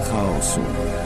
Teoria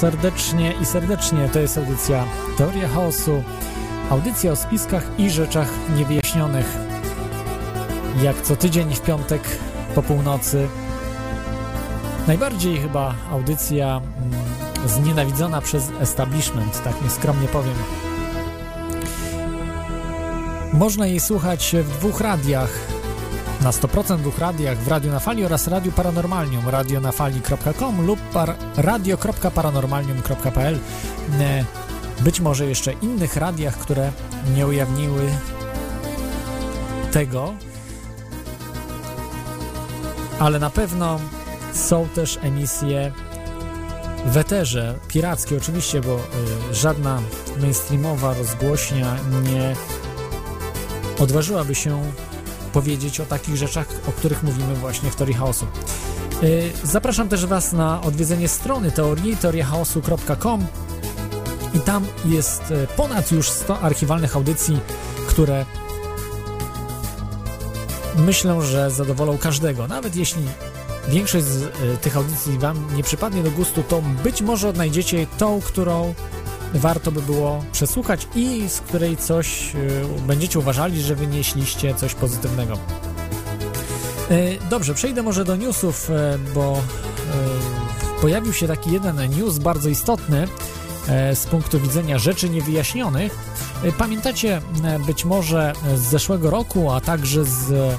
serdecznie i serdecznie. To jest audycja Teoria Chaosu. Audycja o spiskach i rzeczach niewyjaśnionych. Jak co tydzień w piątek po północy. Najbardziej chyba audycja mm, znienawidzona przez establishment, tak nieskromnie powiem. Można jej słuchać w dwóch radiach na 100% dwóch radiach w Radiu na Fali oraz Radiu Paranormalnium radionafali.com lub par, radio.paranormalnium.pl E, być może jeszcze innych radiach, które nie ujawniły tego ale na pewno są też emisje w eterze, pirackie oczywiście, bo y, żadna mainstreamowa rozgłośnia nie odważyłaby się powiedzieć o takich rzeczach, o których mówimy właśnie w Teorii Chaosu. Yy, Zapraszam też Was na odwiedzenie strony teorii, teoriachaosu.com i tam jest e, ponad już 100 archiwalnych audycji, które myślę, że zadowolą każdego. Nawet jeśli większość z e, tych audycji Wam nie przypadnie do gustu, to być może odnajdziecie tą, którą warto by było przesłuchać i z której coś e, będziecie uważali, że wynieśliście coś pozytywnego. E, Dobrze, przejdę może do newsów, e, bo e, pojawił się taki jeden news bardzo istotny z punktu widzenia rzeczy niewyjaśnionych. Pamiętacie być może z zeszłego roku, a także z mm,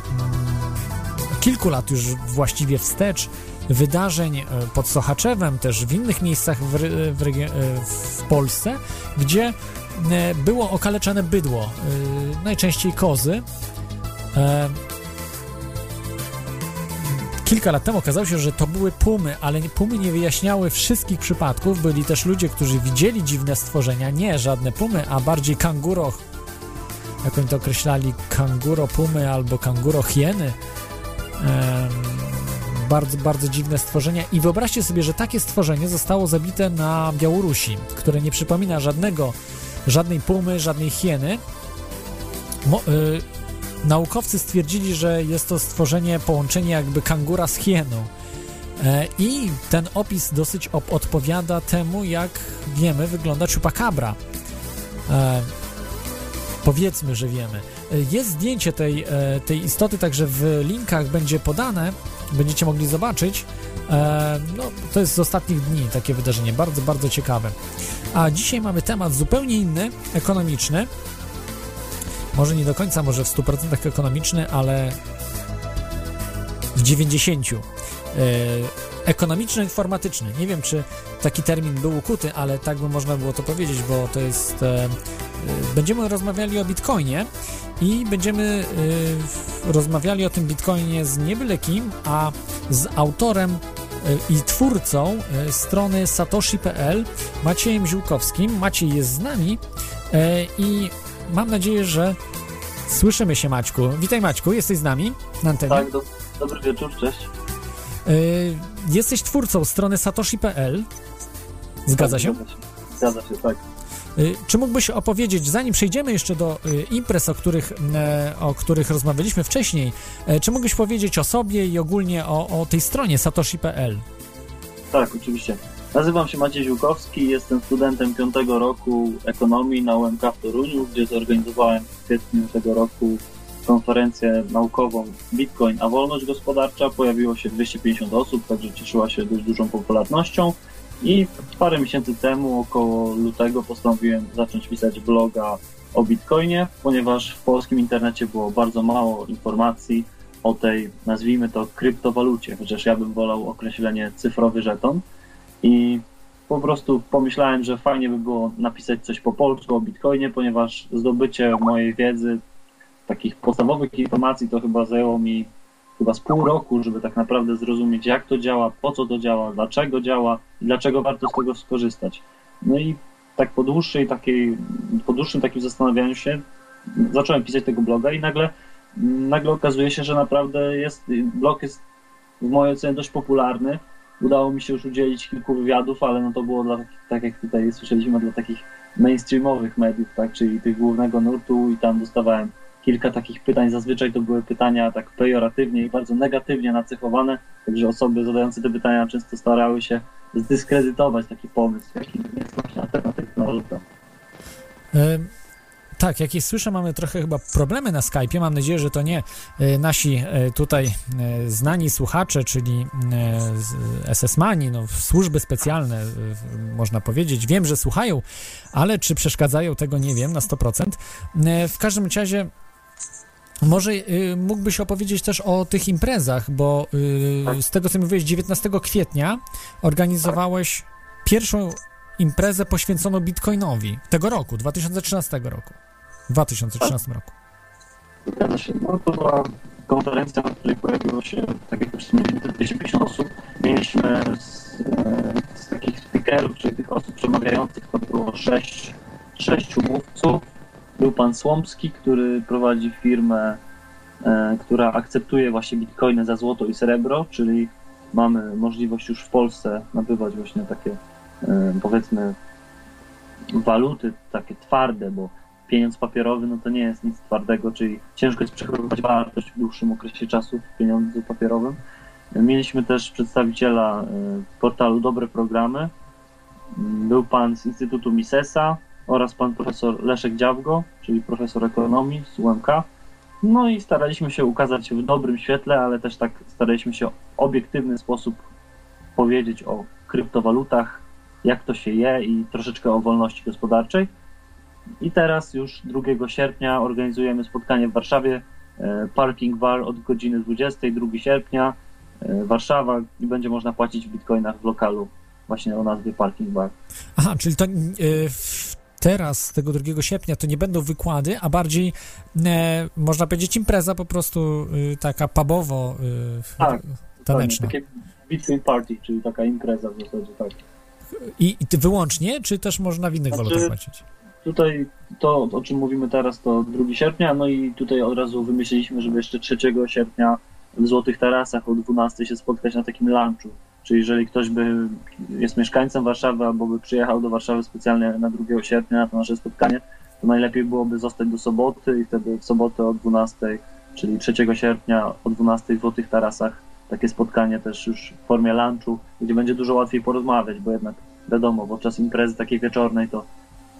kilku lat już właściwie wstecz wydarzeń e, pod Sochaczewem, też w innych miejscach w, ry- w, e, w Polsce, gdzie e, było okaleczane bydło, e, najczęściej kozy. E, Kilka lat temu okazało się, że to były pumy, ale pumy nie wyjaśniały wszystkich przypadków. Byli też ludzie, którzy widzieli dziwne stworzenia, nie żadne pumy, a bardziej kanguro, jak oni to określali, kanguro pumy albo kanguro hieny. Bardzo, bardzo dziwne stworzenia. I wyobraźcie sobie, że takie stworzenie zostało zabite na Białorusi, które nie przypomina żadnego, żadnej pumy, żadnej hieny. Mo, y, naukowcy stwierdzili, że jest to stworzenie, połączenie jakby kangura z hieną. E, I ten opis dosyć op- odpowiada temu, jak wiemy, wygląda chupacabra. E, powiedzmy, że wiemy. E, Jest zdjęcie tej, e, tej istoty, także w linkach będzie podane, będziecie mogli zobaczyć. E, No, to jest z ostatnich dni takie wydarzenie, bardzo, bardzo ciekawe. A dzisiaj mamy temat zupełnie inny, ekonomiczny. Może nie do końca, może w 100% ekonomiczny, ale w 90%. E, Ekonomiczno-informatyczny. Nie wiem, czy taki termin był ukuty, ale tak by można było to powiedzieć, bo to jest. E, będziemy rozmawiali o bitcoinie i będziemy e, rozmawiali o tym bitcoinie z nie byle kim, a z autorem e, i twórcą e, strony satoshi.pl Maciejem Ziółkowskim. Maciej jest z nami e, i mam nadzieję, że słyszymy się Maćku. Witaj Maćku, jesteś z nami na antenie. Tak, do, dobry wieczór, cześć. Y, jesteś twórcą strony satoshi.pl. Tak? Zgadza się, zgadza się tak. Y, Czy mógłbyś opowiedzieć, zanim przejdziemy jeszcze do y, imprez, o których, e, o których rozmawialiśmy wcześniej, e, czy mógłbyś powiedzieć o sobie i ogólnie o, o tej stronie satoshi.pl? Tak, oczywiście. Nazywam się Maciej Ziłkowski, jestem studentem piątego roku ekonomii na UMK w Toruniu, gdzie zorganizowałem w kwietniu tego roku konferencję naukową Bitcoin a wolność gospodarcza. Pojawiło się 250 osób, także cieszyła się dość dużą popularnością. I parę miesięcy temu, około lutego, postanowiłem zacząć pisać bloga o Bitcoinie, ponieważ w polskim internecie było bardzo mało informacji o tej, nazwijmy to, kryptowalucie, chociaż ja bym wolał określenie cyfrowy żeton. I po prostu pomyślałem, że fajnie by było napisać coś po polsku o Bitcoinie, ponieważ zdobycie mojej wiedzy, takich podstawowych informacji, to chyba zajęło mi chyba z pół roku, żeby tak naprawdę zrozumieć, jak to działa, po co to działa, dlaczego działa i dlaczego warto z tego skorzystać. No i tak po dłuższej takiej, po dłuższym takim zastanawianiu się zacząłem pisać tego bloga i nagle, nagle okazuje się, że naprawdę jest, blog jest w mojej ocenie dość popularny. Udało mi się już udzielić kilku wywiadów, ale no to było dla, tak jak tutaj słyszeliśmy, dla takich mainstreamowych mediów, tak, czyli tych głównego nurtu i tam dostawałem kilka takich pytań. Zazwyczaj to były pytania tak pejoratywnie i bardzo negatywnie nacechowane, także osoby zadające te pytania często starały się zdyskredytować taki pomysł, jaki jest właśnie alternatywna waluta. Tak, jak i słyszę, mamy trochę chyba problemy na Skype'ie. Mam nadzieję, że to nie e, nasi e, tutaj e, znani słuchacze, czyli SS-mani, no, służby specjalne, można powiedzieć. Wiem, że słuchają, ale czy przeszkadzają, tego nie wiem na 100%. W każdym razie może y, mógłbyś opowiedzieć też o tych imprezach, bo y, z tego co mówiłeś, 19 kwietnia organizowałeś pierwszą imprezę poświęconą Bitcoinowi tego roku, 2013 roku. W 2013 roku. Zgadza się. No, to była konferencja, na której pojawiło się, tak jak już wspomniałem, 250 osób. Mieliśmy z, e, z takich speakerów, czyli tych osób przemawiających, to było sześć, sześciu mówców był pan Słomski, który prowadzi firmę, e, która akceptuje właśnie bitcoiny za złoto i srebro, czyli mamy możliwość już w Polsce nabywać właśnie takie e, powiedzmy waluty takie twarde, bo pieniądz papierowy no to nie jest nic twardego, czyli ciężko jest przechowywać wartość w dłuższym okresie czasu w pieniądzu papierowym. Mieliśmy też przedstawiciela e, portalu Dobre Programy. Był pan z Instytutu Misesa, oraz pan profesor Leszek Dziawgo, czyli profesor ekonomii z UMK. No i staraliśmy się ukazać w dobrym świetle, ale też tak staraliśmy się w obiektywny sposób powiedzieć o kryptowalutach, jak to się je i troszeczkę o wolności gospodarczej. I teraz już 2 sierpnia organizujemy spotkanie w Warszawie, e, Parking Bar od godziny 20, 2 sierpnia, e, Warszawa i będzie można płacić w bitcoinach w lokalu właśnie o nazwie Parking Bar. Aha, czyli to yy, teraz, tego 2 sierpnia, to nie będą wykłady, a bardziej, e, można powiedzieć, impreza po prostu y, taka pubowo y, tak, taneczna. Takie Bitcoin Party, czyli taka impreza w zasadzie, tak. I, I wyłącznie, czy też można w innych znaczy, walutach płacić? Tutaj to, o czym mówimy teraz, to 2 sierpnia, no i tutaj od razu wymyśliliśmy, żeby jeszcze 3 sierpnia w Złotych Tarasach o 12 się spotkać na takim lunchu czy jeżeli ktoś by jest mieszkańcem Warszawy albo by przyjechał do Warszawy specjalnie na 2 sierpnia na to nasze spotkanie, to najlepiej byłoby zostać do soboty i wtedy w sobotę o 12, czyli 3 sierpnia o 12 w Złotych Tarasach takie spotkanie też już w formie lunchu, gdzie będzie dużo łatwiej porozmawiać, bo jednak wiadomo, podczas imprezy takiej wieczornej to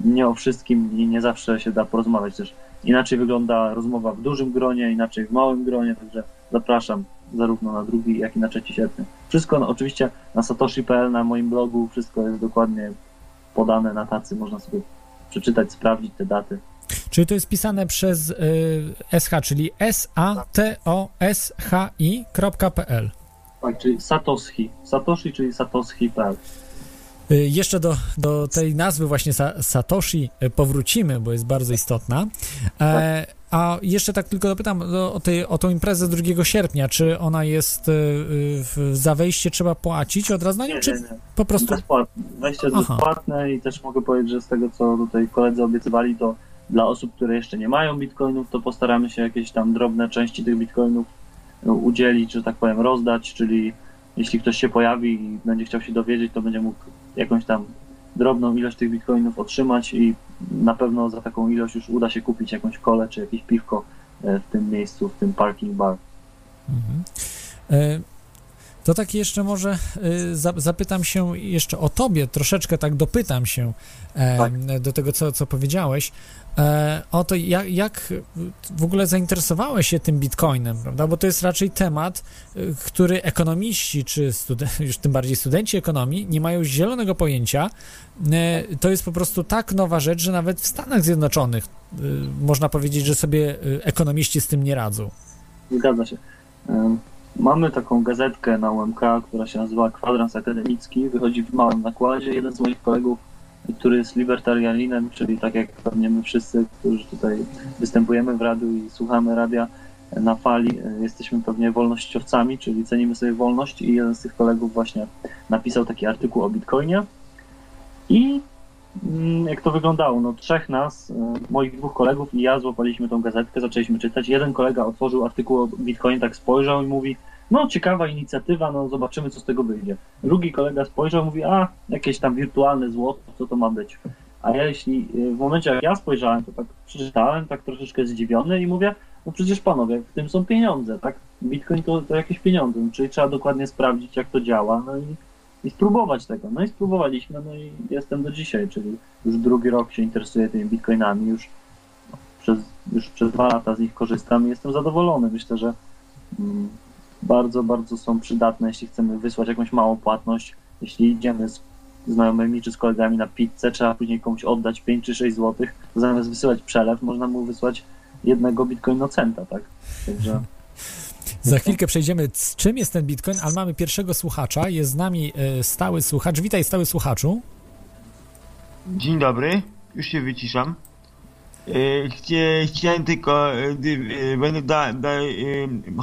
nie o wszystkim i nie zawsze się da porozmawiać też. Inaczej wygląda rozmowa w dużym gronie, inaczej w małym gronie, także zapraszam zarówno na drugi, jak i na 3 sierpnia. Wszystko no, oczywiście na satoshi.pl, na moim blogu, wszystko jest dokładnie podane na tacy, można sobie przeczytać, sprawdzić te daty. Czyli to jest pisane przez y, SH, czyli S-A-T-O-S-H-I.pl. Tak, czyli Satoshi. Satoshi, czyli satoshi.pl. Y, jeszcze do, do tej nazwy właśnie Satoshi y, powrócimy, bo jest bardzo istotna. E, tak. A jeszcze tak tylko dopytam o, tej, o tą imprezę 2 sierpnia. Czy ona jest y, za wejście trzeba płacić od razu na nią, czy po prostu... Bezpłatne. Wejście jest Aha. bezpłatne i też mogę powiedzieć, że z tego, co tutaj koledzy obiecywali, to dla osób, które jeszcze nie mają bitcoinów, to postaramy się jakieś tam drobne części tych bitcoinów udzielić, że tak powiem, rozdać, czyli jeśli ktoś się pojawi i będzie chciał się dowiedzieć, to będzie mógł jakąś tam drobną ilość tych bitcoinów otrzymać i na pewno za taką ilość już uda się kupić jakąś kolę czy jakieś piwko e, w tym miejscu, w tym parking bar. Mhm. E, To tak jeszcze może za, zapytam się jeszcze o tobie, troszeczkę tak dopytam się e, Tak. do tego, co, co powiedziałeś. E, o to, jak, jak w ogóle zainteresowałeś się tym bitcoinem, prawda? Bo to jest raczej temat, y, który ekonomiści, czy już tym bardziej studenci ekonomii, nie mają zielonego pojęcia. E, to jest po prostu tak nowa rzecz, że nawet w Stanach Zjednoczonych y, można powiedzieć, że sobie y, ekonomiści z tym nie radzą. Zgadza się. Em, Mamy taką gazetkę na UMK, która się nazywa Kwadrans Akademicki. Wychodzi w małym nakładzie. Jeden z moich kolegów, który jest libertarianinem, czyli tak jak pewnie my wszyscy, którzy tutaj występujemy w radiu i słuchamy radia na fali, e, jesteśmy pewnie wolnościowcami, czyli cenimy sobie wolność i jeden z tych kolegów właśnie napisał taki artykuł o Bitcoinie. I mm, jak to wyglądało? No trzech nas, e, moich dwóch kolegów i ja złapaliśmy tą gazetkę, zaczęliśmy czytać. Jeden kolega otworzył artykuł o Bitcoinie, tak spojrzał i mówi, no ciekawa inicjatywa, no zobaczymy co z tego wyjdzie. Drugi kolega spojrzał mówi, a jakieś tam wirtualne złoto, co to ma być? A ja jeśli w momencie jak ja spojrzałem, to tak przeczytałem, tak troszeczkę zdziwiony i mówię, no przecież panowie, w tym są pieniądze, tak? Bitcoin to, to jakieś pieniądze, no, czyli trzeba dokładnie sprawdzić jak to działa, no i, i spróbować tego. No i spróbowaliśmy, no i jestem do dzisiaj, czyli już drugi rok się interesuję tymi bitcoinami, już przez, już przez dwa lata z nich korzystam i jestem zadowolony. Myślę, że mm, bardzo, bardzo są przydatne, jeśli chcemy wysłać jakąś małą płatność, jeśli idziemy z znajomymi czy z kolegami na pizzę, trzeba później komuś oddać 5 czy 6 złotych, to zamiast wysyłać przelew, można mu wysłać jednego bitcoinocenta, tak? Także Za chwilkę przejdziemy, z czym jest ten bitcoin, ale mamy pierwszego słuchacza. Jest z nami e, stały słuchacz. Witaj, stały słuchaczu. Dzień dobry, już się wyciszam. E, chcie, chciałem tylko. E, będę da, da,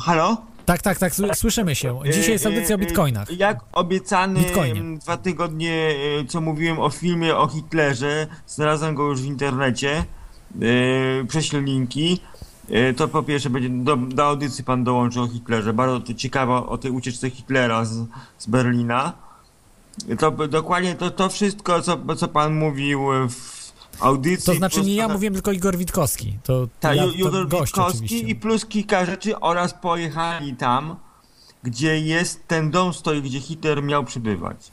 halo? Tak, tak, tak, sły- słyszymy się. Dzisiaj jest audycja o E, e, bitcoinach. Jak obiecany Bitcoinie. dwa tygodnie, e, co mówiłem o filmie o Hitlerze, znalazłem go już w internecie. E, prześlę linki. E, To po pierwsze będzie do, do audycji pan dołączy o Hitlerze. Bardzo to ciekawe o tej ucieczce Hitlera z, z Berlina. To dokładnie to, to wszystko, co, co pan mówił w audycji. To znaczy nie ja trochę- mówiłem, tylko Igor Witkowski. To, tak, ja, gość Witkowski oczywiście. i plus kilka rzeczy oraz pojechali tam, gdzie jest ten dom stoi, gdzie Hitler miał przybywać.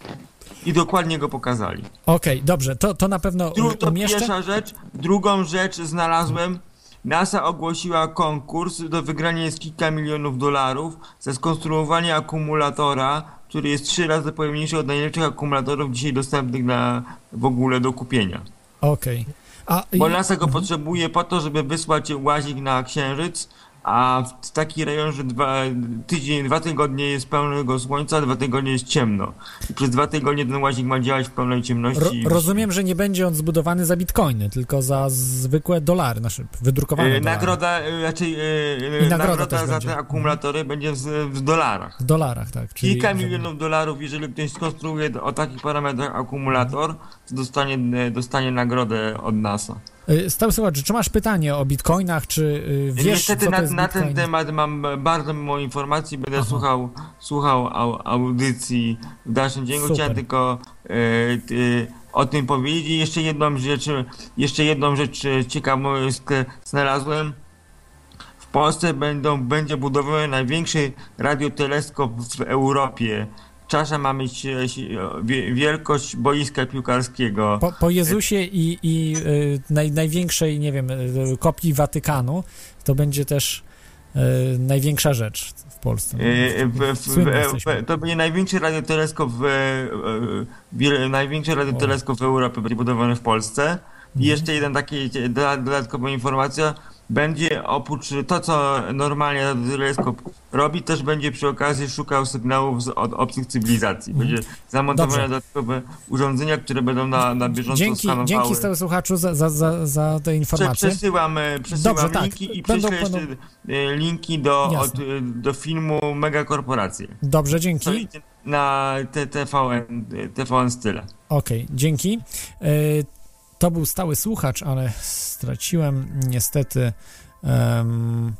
I dokładnie go pokazali. Okej, dobrze, to, to na pewno Dru- to umieszczę. pierwsza rzecz. Drugą rzecz znalazłem. NASA ogłosiła konkurs. Do wygrania jest kilka milionów dolarów za skonstruowanie akumulatora, który jest trzy razy pojemniejszy od najlepszych akumulatorów dzisiaj dostępnych na, w ogóle do kupienia. Okej. A Bo NASA go potrzebuje po to, żeby wysłać łazik na Księżyc, a w taki rejon, że dwa, tydzień, dwa tygodnie jest pełnego słońca, dwa tygodnie jest ciemno. I przez dwa tygodnie ten łazik ma działać w pełnej ciemności. ro, rozumiem, że nie będzie on zbudowany za bitcoiny, tylko za zwykłe dolary, znaczy wydrukowane E, dolary. Nagroda, e, raczej I nagroda nagroda, za będzie. te akumulatory będzie w, w dolarach. W dolarach, tak. Czyli Kilka milionów dolarów, jeżeli ktoś skonstruuje o takich parametrach akumulator, to dostanie, dostanie nagrodę od NASA. Y, słuchacz, czy masz pytanie o bitcoinach, czy y, wiesz, Niestety co na, na ten temat mam bardzo mało informacji, będę Aha. słuchał, słuchał au, audycji w dalszym ciągu. Chciałem tylko e, ty, o tym powiedzieć. I Jeszcze jedną rzecz, jeszcze jedną rzecz e, ciekawą e, znalazłem. W Polsce będą, będzie budowany największy radioteleskop w Europie. Czasza ma mieć e, wie- wielkość boiska piłkarskiego. Po, po Jezusie i, i y, naj, największej, nie wiem, kopii Watykanu, to będzie też największa rzecz w Polsce. E, to będzie największy radioteleskop w, e, e, największy radioteleskop w Europie będzie budowany w Polsce. Mhm. I jeszcze jeden taki doda- dodatkowa informacja. Będzie oprócz to, co normalnie radioteleskop robi, też będzie przy okazji szukał sygnałów z, od obcych cywilizacji. Będzie zamontowane Mhm. Dobrze. dodatkowe urządzenia, które będą na, na bieżąco Dzięki, skanowały. dzięki stały słuchaczu za, za, za, za te informacje. Przesyłam, przesyłam Dobrze, tak. linki i Będą- prześlę jeszcze będą- e, linki do, od, e, do filmu Megakorporacje. Dobrze, Co dzięki. idzie na TVN, TVN Style. Okej, dzięki. Y, to był stały słuchacz, ale straciłem niestety em,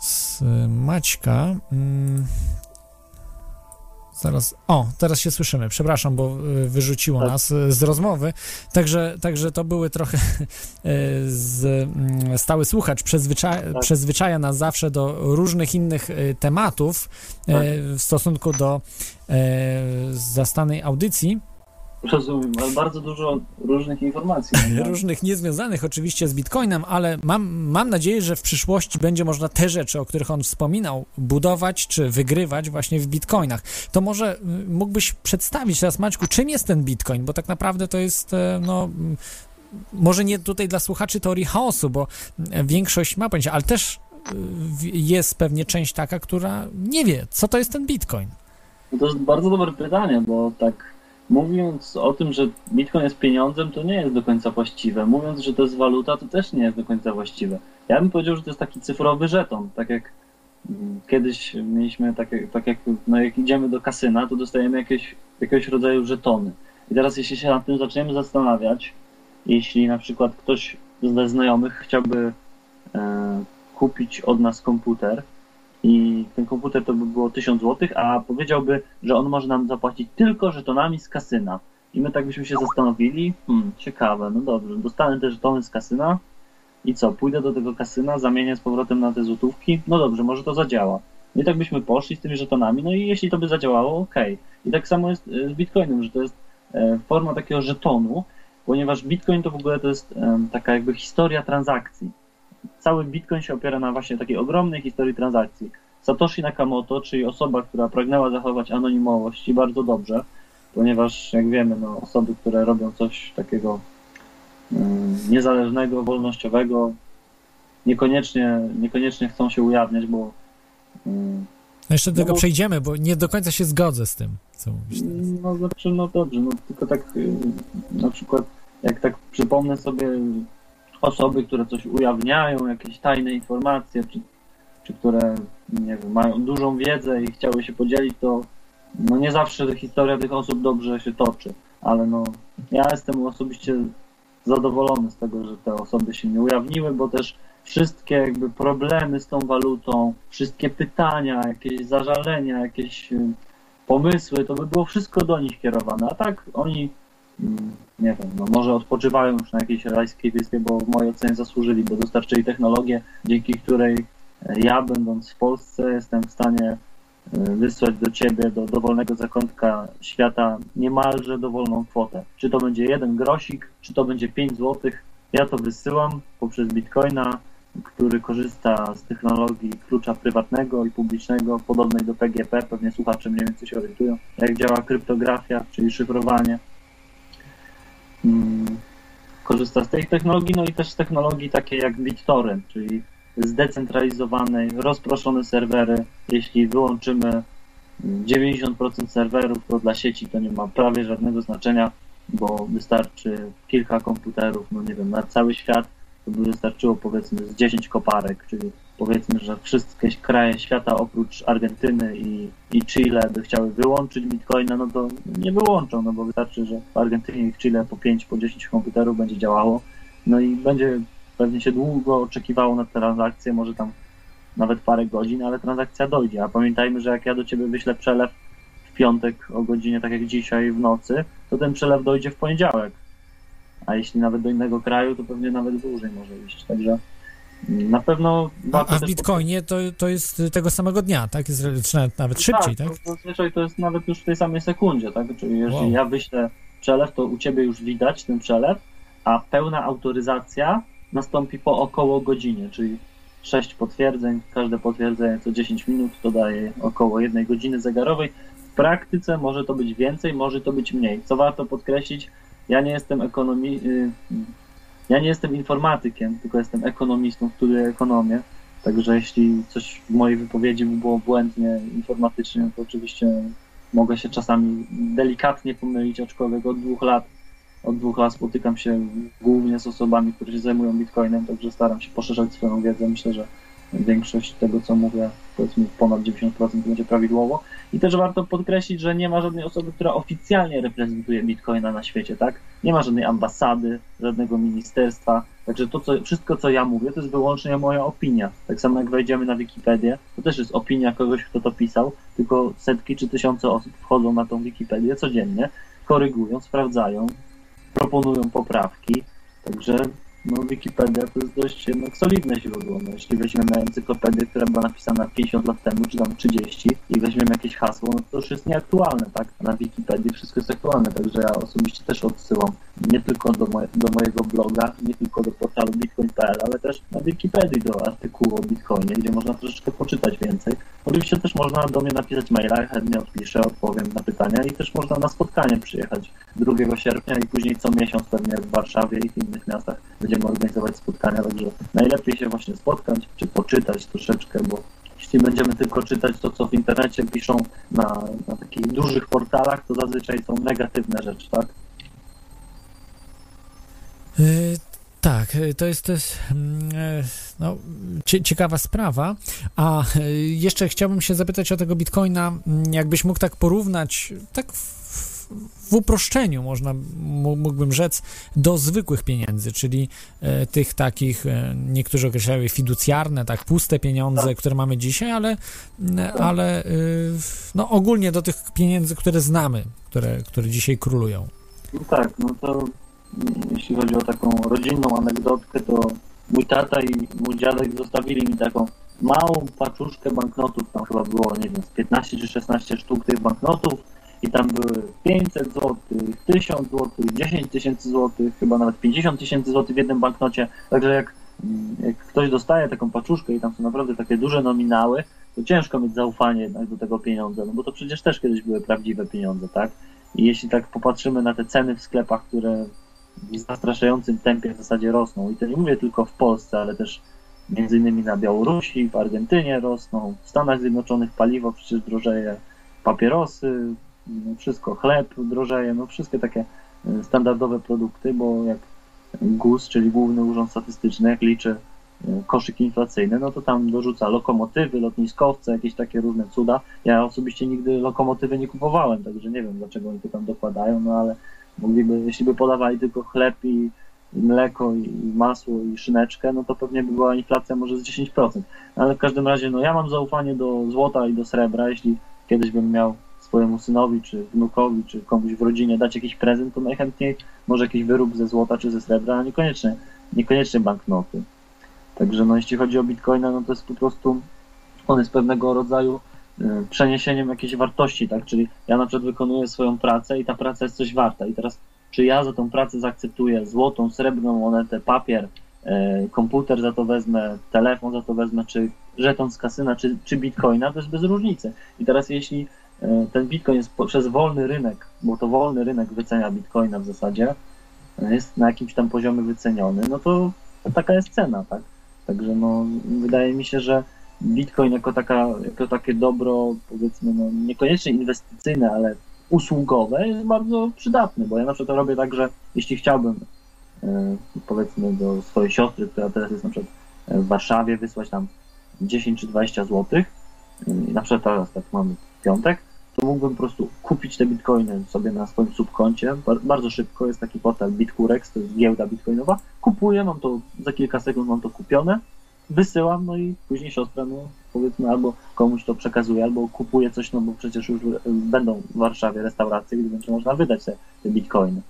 z Maćka. Mm, Zaraz, o, teraz się słyszymy. Przepraszam, bo y, wyrzuciło Tak. nas y, z rozmowy. Także, także to były trochę y, z, mm, stały słuchacz przyzwyczaja, Tak. przyzwyczaja nas zawsze do różnych innych tematów Tak. w stosunku do zastanej audycji. Rozumiem, ale bardzo dużo różnych informacji. no, różnych niezwiązanych oczywiście z Bitcoinem, ale mam, mam nadzieję, że w przyszłości będzie można te rzeczy, o których on wspominał, budować czy wygrywać właśnie w Bitcoinach. To może y, mógłbyś przedstawić teraz, Maćku, czym jest ten Bitcoin, bo tak naprawdę to jest, e, no, może nie tutaj dla słuchaczy teorii chaosu, bo e, większość ma pojęcie, ale też y, jest pewnie część taka, która nie wie, co to jest ten Bitcoin. To jest bardzo dobre pytanie, bo tak mówiąc o tym, że Bitcoin jest pieniądzem, to nie jest do końca właściwe. Mówiąc, że to jest waluta, to też nie jest do końca właściwe. Ja bym powiedział, że to jest taki cyfrowy żeton, tak jak mm, kiedyś mieliśmy, tak jak, tak jak, no jak idziemy do kasyna, to dostajemy jakieś, jakiegoś rodzaju żetony. I teraz jeśli się nad tym zaczniemy zastanawiać, jeśli na przykład ktoś ze znajomych chciałby e, kupić od nas komputer, i ten komputer to by było 1000 zł, a powiedziałby, że on może nam zapłacić tylko żetonami z kasyna. I my tak byśmy się zastanowili, hmm, ciekawe, no dobrze, dostanę te żetony z kasyna i co, pójdę do tego kasyna, zamienię z powrotem na te złotówki, no dobrze, może to zadziała. I tak byśmy poszli z tymi żetonami, no i jeśli to by zadziałało, okej. I tak samo jest e, z Bitcoinem, że to jest e, forma takiego żetonu, ponieważ Bitcoin to w ogóle to jest taka jakby historia transakcji cały Bitcoin się opiera na właśnie takiej ogromnej historii transakcji. Satoshi Nakamoto, czyli osoba, która pragnęła zachować anonimowość i bardzo dobrze, ponieważ jak wiemy, no, osoby, które robią coś takiego mm, niezależnego, wolnościowego, niekoniecznie, niekoniecznie chcą się ujawniać, bo mm, No jeszcze do tego bo- przejdziemy, bo nie do końca się zgodzę z tym, co mówisz teraz. No znaczy, no dobrze, no tylko tak y, na przykład jak tak przypomnę sobie osoby, które coś ujawniają, jakieś tajne informacje, czy, czy które, nie wiem, mają dużą wiedzę i chciały się podzielić, to no nie zawsze historia tych osób dobrze się toczy, ale no ja jestem osobiście zadowolony z tego, że te osoby się nie ujawniły, bo też wszystkie jakby problemy z tą walutą, wszystkie pytania, jakieś zażalenia, jakieś y, pomysły, to by było wszystko do nich kierowane. A tak oni, nie wiem, no może odpoczywają już na jakiejś rajskiej wyspie, bo w mojej ocenie zasłużyli, bo dostarczyli technologię, dzięki której e, ja, będąc w Polsce, jestem w stanie e, wysłać do ciebie, do dowolnego zakątka świata niemalże dowolną kwotę. Czy to będzie jeden grosik, czy to będzie 5 złotych, ja to wysyłam poprzez bitcoina, który korzysta z technologii klucza prywatnego i publicznego, podobnej do PGP, pewnie słuchacze mniej więcej się orientują, jak działa kryptografia, czyli szyfrowanie. Mm, Korzysta z tej technologii, no i też z technologii takiej jak BitTorrent, czyli zdecentralizowanej, rozproszone serwery. Jeśli wyłączymy 90% serwerów, to dla sieci to nie ma prawie żadnego znaczenia, bo wystarczy kilka komputerów, no nie wiem, na cały świat to by wystarczyło powiedzmy z 10 koparek, czyli powiedzmy, że wszystkie kraje świata oprócz Argentyny i, i Chile by chciały wyłączyć Bitcoina, no to nie wyłączą, no bo wystarczy, że w Argentynie i w Chile po 5, po 10 komputerów będzie działało, no i będzie pewnie się długo oczekiwało na transakcję, może tam nawet parę godzin, ale transakcja dojdzie, a pamiętajmy, że jak ja do Ciebie wyślę przelew w piątek o godzinie, tak jak dzisiaj w nocy, to ten przelew dojdzie w poniedziałek. A jeśli nawet do innego kraju, to pewnie nawet dłużej może iść. Także na pewno A, a w Bitcoinie to, to jest tego samego dnia, tak? Jest, nawet, nawet szybciej, tak? to Zazwyczaj to jest nawet już w tej samej sekundzie, tak? Czyli jeżeli Wow. ja wyślę przelew, to u Ciebie już widać ten przelew, a pełna autoryzacja nastąpi po około godzinie, czyli 6 potwierdzeń, każde potwierdzenie co 10 minut to daje około jednej godziny zegarowej. W praktyce może to być więcej, może to być mniej. Co warto podkreślić, ja nie jestem ekonomi... Ja nie jestem informatykiem, tylko jestem ekonomistą, studiuję ekonomię. Także jeśli coś w mojej wypowiedzi by było błędnie informatycznie, to oczywiście mogę się czasami delikatnie pomylić, aczkolwiek od dwóch lat od dwóch lat spotykam się głównie z osobami, które się zajmują bitcoinem, także staram się poszerzać swoją wiedzę. Myślę, że większość tego, co mówię, powiedzmy ponad 90% będzie prawidłowo. I też warto podkreślić, że nie ma żadnej osoby, która oficjalnie reprezentuje bitcoina na świecie, tak? Nie ma żadnej ambasady, żadnego ministerstwa. Także to, co, wszystko, co ja mówię, to jest wyłącznie moja opinia. Tak samo jak wejdziemy na Wikipedię, to też jest opinia kogoś, kto to pisał, tylko setki czy tysiące osób wchodzą na tą Wikipedię codziennie, korygują, sprawdzają, proponują poprawki. Także no, Wikipedia to jest dość jednak solidne źródło. No, jeśli weźmiemy encyklopedię, która była napisana 50 lat temu, czy tam 30 i weźmiemy jakieś hasło, no to już jest nieaktualne, tak? Na Wikipedii wszystko jest aktualne, także ja osobiście też odsyłam nie tylko do, moje, do mojego bloga, nie tylko do portalu bitcoin.pl, ale też na Wikipedii do artykułu o Bitcoinie, gdzie można troszeczkę poczytać więcej. Oczywiście też można do mnie napisać maila, chętnie odpiszę, odpowiem na pytania i też można na spotkanie przyjechać 2 sierpnia i później co miesiąc pewnie w Warszawie i w innych miastach będziemy organizować spotkania, także najlepiej się właśnie spotkać, czy poczytać troszeczkę, bo jeśli będziemy tylko czytać to, co w internecie piszą na, na takich dużych portalach, to zazwyczaj są negatywne rzeczy, tak? Y, Tak, y, to jest, jest mm, e, no, cie, ciekawa sprawa. A jeszcze chciałbym się zapytać o tego bitcoina, mm, jakbyś mógł tak porównać, tak w uproszczeniu można, mógłbym rzec, do zwykłych pieniędzy, czyli e, tych takich, e, niektórzy określają je fiducjarne, tak, puste pieniądze, które mamy dzisiaj, ale, m, ale no, ogólnie do tych pieniędzy, które znamy, które, które dzisiaj królują. No tak, no to mm, jeśli chodzi o taką rodzinną anegdotkę, to mój tata i mój dziadek zostawili mi taką małą paczuszkę banknotów, tam chyba było, nie wiem, z 15 czy 16 sztuk tych banknotów i tam były 500 zł, 1000 zł, 10 tysięcy złotych, chyba nawet 50 tysięcy złotych w jednym banknocie, także jak, jak ktoś dostaje taką paczuszkę i tam są naprawdę takie duże nominały, to ciężko mieć zaufanie jednak do tego pieniądza, no bo to przecież też kiedyś były prawdziwe pieniądze, tak? I jeśli tak popatrzymy na te ceny w sklepach, które w zastraszającym tempie w zasadzie rosną, i to nie mówię tylko w Polsce, ale też między innymi na Białorusi, w Argentynie rosną, w Stanach Zjednoczonych paliwo przecież drożeje, papierosy, no wszystko, chleb drożeje, no wszystkie takie y, standardowe produkty, bo jak GUS, czyli Główny Urząd Statystyczny, jak liczy y, koszyk inflacyjny, no to tam dorzuca lokomotywy, lotniskowce, jakieś takie różne cuda. Ja osobiście nigdy lokomotywy nie kupowałem, także nie wiem dlaczego oni to tam dokładają, no ale mogliby, jeśli by podawali tylko chleb i, mleko i masło i szyneczkę, no to pewnie by była inflacja może z 10%. Ale w każdym razie, no ja mam zaufanie do złota i do srebra, jeśli kiedyś bym miał swojemu synowi, czy wnukowi, czy komuś w rodzinie dać jakiś prezent, to najchętniej może jakiś wyrób ze złota czy ze srebra, a niekoniecznie, niekoniecznie banknoty. Także no, jeśli chodzi o bitcoina, no to jest po prostu, on jest pewnego rodzaju y, przeniesieniem jakiejś wartości, tak? Czyli ja na przykład wykonuję swoją pracę i ta praca jest coś warta. I teraz, czy ja za tą pracę zaakceptuję złotą, srebrną monetę, papier, e, komputer za to wezmę, telefon za to wezmę, czy żeton z kasyna, czy, czy bitcoina, to jest bez różnicy. I teraz jeśli ten bitcoin jest poprzez wolny rynek, bo to wolny rynek wycenia bitcoina w zasadzie, e, jest na jakimś tam poziomie wyceniony, no to taka jest cena, tak? Także no, wydaje mi się, że Bitcoin jako, taka, jako takie dobro, powiedzmy, no, niekoniecznie inwestycyjne, ale usługowe jest bardzo przydatny, bo ja na przykład robię tak, że jeśli chciałbym e, powiedzmy do swojej siostry, która teraz jest na przykład w Warszawie, wysłać tam 10 czy 20 zł, i na przykład teraz tak mamy piątek, to mógłbym po prostu kupić te bitcoiny sobie na swoim subkoncie. Bar- Bardzo szybko jest taki portal Bitcurex, to jest giełda bitcoinowa. Kupuję, mam to za kilka sekund mam to kupione, wysyłam, no i później siostra, no powiedzmy, albo komuś to przekazuje, albo kupuje coś, no bo przecież już e, będą w Warszawie restauracje, gdzie będzie można wydać te, te bitcoiny.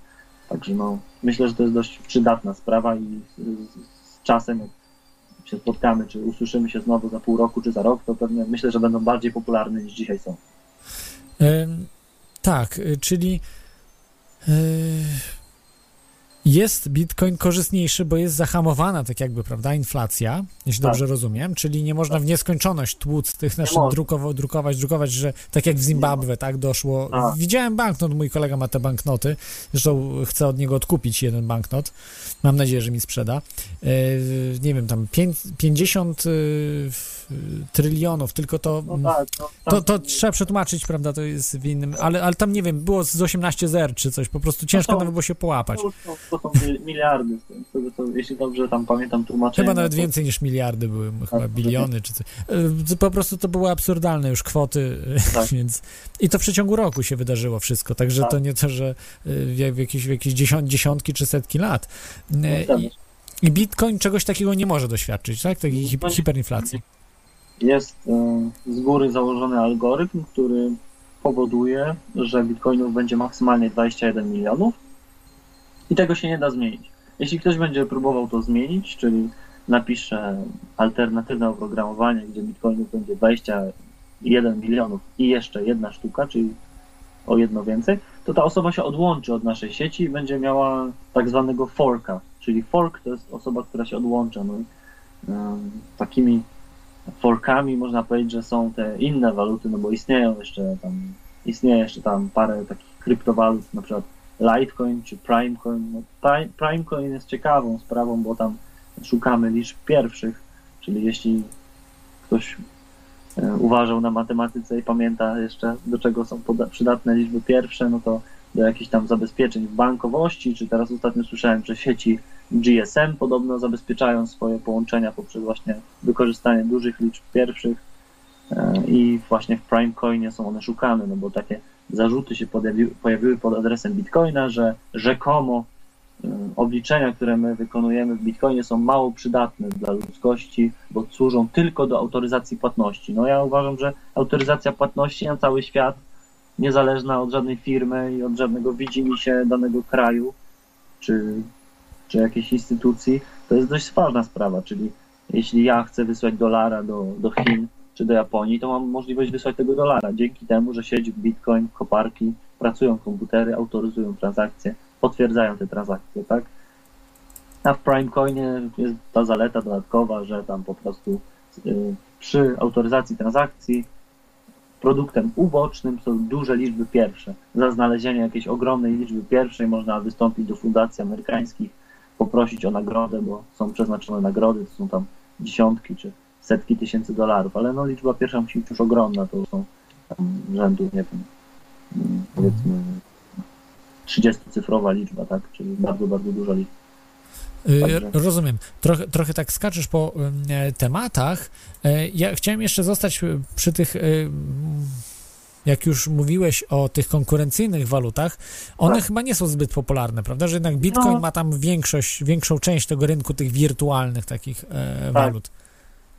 Także no, myślę, że to jest dość przydatna sprawa i z, z czasem, jak się spotkamy, czy usłyszymy się znowu za pół roku, czy za rok, to pewnie myślę, że będą bardziej popularne niż dzisiaj są. Tak, y, czyli y, jest Bitcoin korzystniejszy, bo jest zahamowana tak jakby, prawda, inflacja, jeśli Tak. dobrze rozumiem, czyli nie można w nieskończoność tłuc tych, można. drukowo, drukować, drukować, że tak jak w Zimbabwe, tak, doszło. Tak. Widziałem banknot, mój kolega ma te banknoty, zresztą chcę od niego odkupić jeden banknot, mam nadzieję, że mi sprzeda. Y, nie wiem, tam pięć, 50 y, trylionów, tylko to... No tak, no, To, tam- to trzeba przetłumaczyć, prawda, to jest w innym, ale, ale tam nie wiem, było z 18 zer czy coś, po prostu ciężko to- nawet było się połapać. To, są mil- miliardy, tego, to, jeśli dobrze tam pamiętam tłumaczenie. Chyba nawet no więcej niż miliardy były, chyba Tak, biliony czy coś. Y, Po prostu to były absurdalne już kwoty, y, Tak. więc i to w przeciągu roku się wydarzyło wszystko, także Tak. to nie to, że y, w jak- w jakieś, w jakieś dziesiąt, dziesiątki czy setki lat. No, I. I Bitcoin czegoś takiego nie może doświadczyć, tak? Takiej hip- hiperinflacji. Jest e, z góry założony algorytm, który powoduje, że bitcoinów będzie maksymalnie 21 milionów i tego się nie da zmienić. Jeśli ktoś będzie próbował to zmienić, czyli napisze alternatywne oprogramowanie, gdzie bitcoinów będzie 21 milionów i jeszcze jedna sztuka, czyli o jedno więcej, to ta osoba się odłączy od naszej sieci i będzie miała tak zwanego forka, czyli fork to jest osoba, która się odłącza. No i takimi forkami można powiedzieć, że są te inne waluty, no bo istnieją jeszcze tam, istnieje jeszcze tam parę takich kryptowalut, na przykład Litecoin czy Primecoin. No, Pri- Primecoin jest ciekawą sprawą, bo tam szukamy liczb pierwszych, czyli jeśli ktoś e, uważał na matematyce i pamięta jeszcze do czego są przydatne liczby pierwsze, no to do jakichś tam zabezpieczeń w bankowości, czy teraz ostatnio słyszałem, że sieci GSM podobno zabezpieczają swoje połączenia poprzez właśnie wykorzystanie dużych liczb pierwszych e, i właśnie w Primecoinie są one szukane, no bo takie zarzuty się pojawi, pojawiły pod adresem Bitcoina, że rzekomo e, obliczenia, które my wykonujemy w Bitcoinie są mało przydatne dla ludzkości, bo służą tylko do autoryzacji płatności. No ja uważam, że autoryzacja płatności na cały świat, niezależna od żadnej firmy i od żadnego widzimisię danego kraju, czy czy jakiejś instytucji, to jest dość ważna sprawa, czyli jeśli ja chcę wysłać dolara do, do Chin czy do Japonii, to mam możliwość wysłać tego dolara dzięki temu, że siedzi Bitcoin, koparki, pracują komputery, autoryzują transakcje, potwierdzają te transakcje, tak? A w Primecoinie jest ta zaleta dodatkowa, że tam po prostu y, przy autoryzacji transakcji produktem ubocznym są duże liczby pierwsze. Za znalezienie jakiejś ogromnej liczby pierwszej można wystąpić do fundacji amerykańskich, poprosić o nagrodę, bo są przeznaczone nagrody, to są tam dziesiątki czy setki tysięcy dolarów, ale no liczba pierwsza musi być już ogromna, to są tam rzędu, nie wiem, mm, powiedzmy 30-cyfrowa liczba, tak, czyli bardzo, bardzo duża liczba. Y, Także- Rozumiem. Trochę, trochę tak skaczesz po y, tematach. Y, Ja chciałem jeszcze zostać y, przy tych, y, jak już mówiłeś o tych konkurencyjnych walutach, one Tak. chyba nie są zbyt popularne, prawda? Że jednak Bitcoin No. ma tam większość, większą część tego rynku tych wirtualnych takich e, Tak. walut.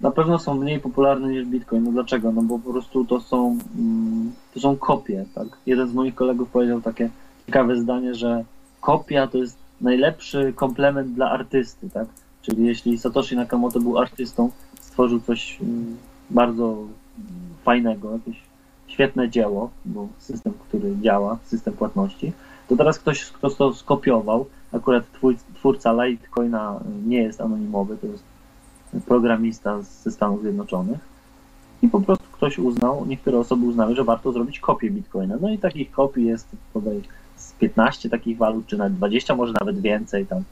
Na pewno są mniej popularne niż Bitcoin. No dlaczego? No bo po prostu to są, mm, to są kopie, tak? Jeden z moich kolegów powiedział takie ciekawe zdanie, że kopia to jest najlepszy komplement dla artysty, tak? Czyli jeśli Satoshi Nakamoto był artystą, stworzył coś mm, bardzo fajnego, jakieś świetne dzieło, bo system, który działa, system płatności, to teraz ktoś, kto to skopiował, akurat twórca Litecoina nie jest anonimowy, to jest programista ze Stanów Zjednoczonych i po prostu ktoś uznał, niektóre osoby uznały, że warto zrobić kopię Bitcoina. No i takich kopii jest bodaj z 15 takich walut, czy nawet 20, może nawet więcej tam.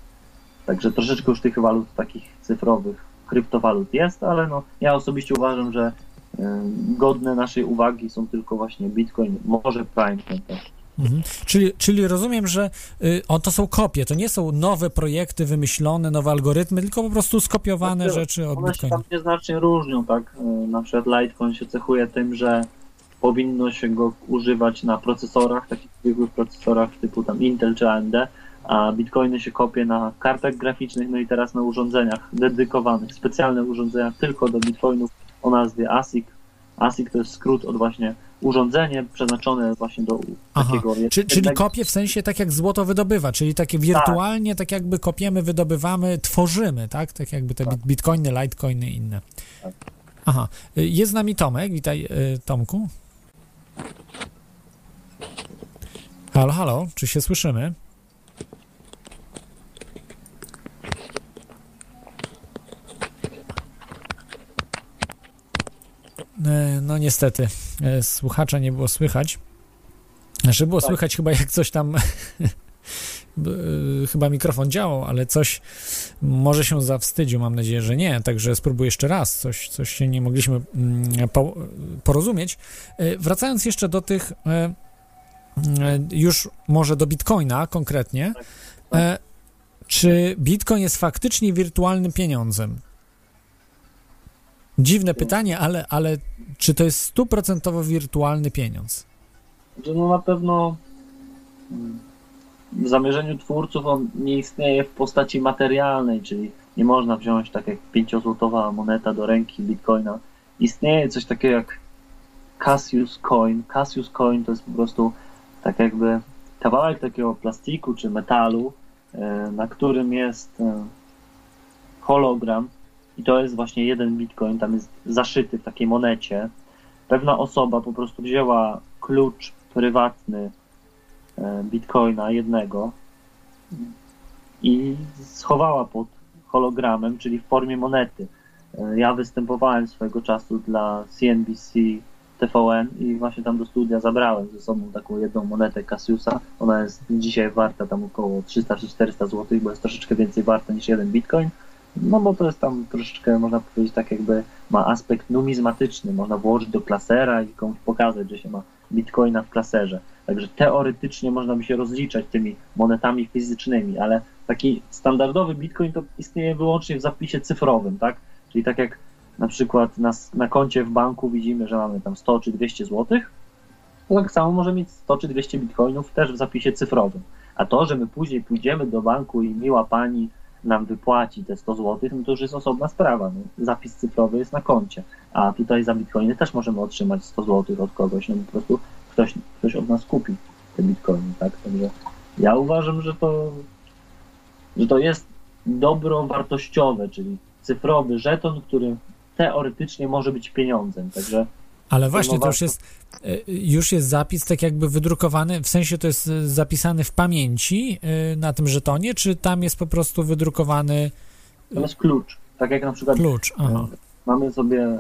Także troszeczkę już tych walut takich cyfrowych, kryptowalut jest, ale no ja osobiście uważam, że y, godne naszej uwagi są tylko właśnie Bitcoin, może Prime też. Mhm. Czyli, czyli rozumiem, że y, o, to są kopie, to nie są nowe projekty wymyślone, nowe algorytmy, tylko po prostu skopiowane Znaczy, rzeczy od One się Bitcoina. tam nieznacznie różnią, tak? E, Na przykład Litecoin się cechuje tym, że powinno się go używać na procesorach, takich zwykłych procesorach typu tam Intel czy AMD, a Bitcoiny się kopie na kartach graficznych, no i teraz na urządzeniach dedykowanych, specjalne urządzenia tylko do Bitcoinów o nazwie ASIC. ASIC to jest skrót od właśnie urządzenie przeznaczone właśnie do Aha. takiego Czy, czyli kopie w sensie tak jak złoto wydobywa, czyli takie wirtualnie, tak, jakby kopiemy, wydobywamy, tworzymy, tak? Tak jakby te bit- bitcoiny, litecoiny i inne. Tak. Aha. Y, Jest z nami Tomek, witaj y, Tomku. Halo, halo, czy się słyszymy? No niestety, e, słuchacza nie było słychać. Znaczy było Tak. słychać chyba jak coś tam, e, chyba mikrofon działał, ale coś może się zawstydził, mam nadzieję, że nie, także spróbuję jeszcze raz, coś, coś się nie mogliśmy mm, po, porozumieć. E, Wracając jeszcze do tych, e, e, już może do Bitcoina konkretnie, e, czy Bitcoin jest faktycznie wirtualnym pieniądzem? Dziwne pytanie, ale, ale czy to jest stuprocentowo wirtualny pieniądz? no na pewno mm, w zamierzeniu twórców on nie istnieje w postaci materialnej, czyli nie można wziąć tak jak pięciozłotowa moneta do ręki bitcoina. Istnieje coś takiego jak Cassius Coin. Cassius Coin to jest po prostu tak jakby kawałek takiego plastiku czy metalu, e, na którym jest e, hologram i to jest właśnie jeden bitcoin, tam jest zaszyty w takiej monecie. Pewna osoba po prostu wzięła klucz prywatny e, bitcoina jednego i schowała pod hologramem, czyli w formie monety. E, Ja występowałem swojego czasu dla CNBC TVN i właśnie tam do studia zabrałem ze sobą taką jedną monetę Cassiusa. Ona jest dzisiaj warta tam około 300 czy 400 zł, bo jest troszeczkę więcej warta niż jeden bitcoin. No bo to jest tam troszeczkę, można powiedzieć, tak jakby ma aspekt numizmatyczny. Można włożyć do klasera i komuś pokazać, że się ma bitcoina w klaserze. Także teoretycznie można by się rozliczać tymi monetami fizycznymi, ale taki standardowy bitcoin to istnieje wyłącznie w zapisie cyfrowym, tak? Czyli tak jak na przykład na, na koncie w banku widzimy, że mamy tam 100 czy 200 zł, to tak samo może mieć 100 czy 200 bitcoinów też w zapisie cyfrowym. A to, że my później pójdziemy do banku i miła pani nam wypłaci te 100 zł, no to już jest osobna sprawa. No, zapis cyfrowy jest na koncie, a tutaj za bitcoiny też możemy otrzymać 100 zł od kogoś, no po prostu ktoś, ktoś od nas kupi te bitcoiny, tak? Także ja uważam, że to, że to jest dobro wartościowe, czyli cyfrowy żeton, który teoretycznie może być pieniądzem. Także Ale właśnie, to już jest, e, już jest zapis tak jakby wydrukowany, w sensie to jest e, zapisany w pamięci e, na tym żetonie, czy tam jest po prostu wydrukowany to jest klucz. Tak jak na przykład klucz? Aha. mamy sobie,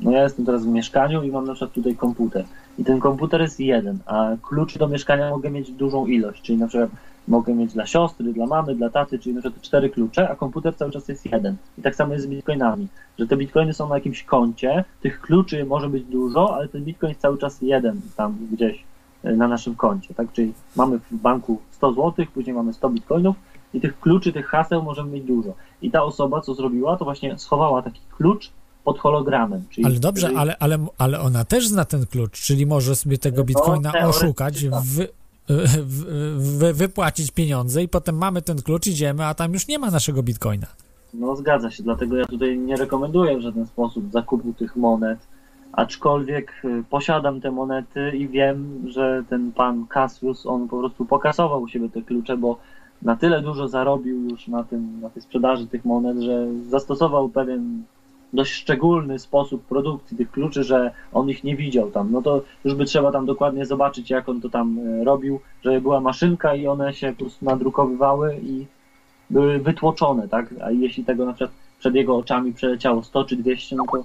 no ja jestem teraz w mieszkaniu i mam na przykład tutaj komputer. I ten komputer jest jeden, a kluczy do mieszkania mogę mieć dużą ilość, czyli na przykład mogę mieć dla siostry, dla mamy, dla taty, czyli na przykład cztery klucze, a komputer cały czas jest jeden. I tak samo jest z bitcoinami, że te bitcoiny są na jakimś koncie, tych kluczy może być dużo, ale ten bitcoin jest cały czas jeden tam gdzieś e, na naszym koncie, tak? Czyli mamy w banku 100 zł, później mamy 100 bitcoinów i tych kluczy, tych haseł możemy mieć dużo. I ta osoba, co zrobiła, to właśnie schowała taki klucz pod hologramem. Czyli Ale dobrze, jeżeli- ale, ale, ale ona też zna ten klucz, czyli może sobie tego bitcoina teoretycznie oszukać, tak. wy, w, wy, wypłacić pieniądze i potem mamy ten klucz, idziemy, a tam już nie ma naszego bitcoina. No zgadza się, dlatego ja tutaj nie rekomenduję w żaden sposób zakupu tych monet, aczkolwiek y, posiadam te monety i wiem, że ten pan Cassius, on po prostu pokasował u siebie te klucze, bo na tyle dużo zarobił już na tym, na tej sprzedaży tych monet, że zastosował pewien dość szczególny sposób produkcji tych kluczy, że on ich nie widział tam. No to już by trzeba tam dokładnie zobaczyć, jak on to tam y, robił, że była maszynka i one się po prostu nadrukowywały i były wytłoczone, tak? A jeśli tego na przykład przed jego oczami przeleciało 100 czy 200, no to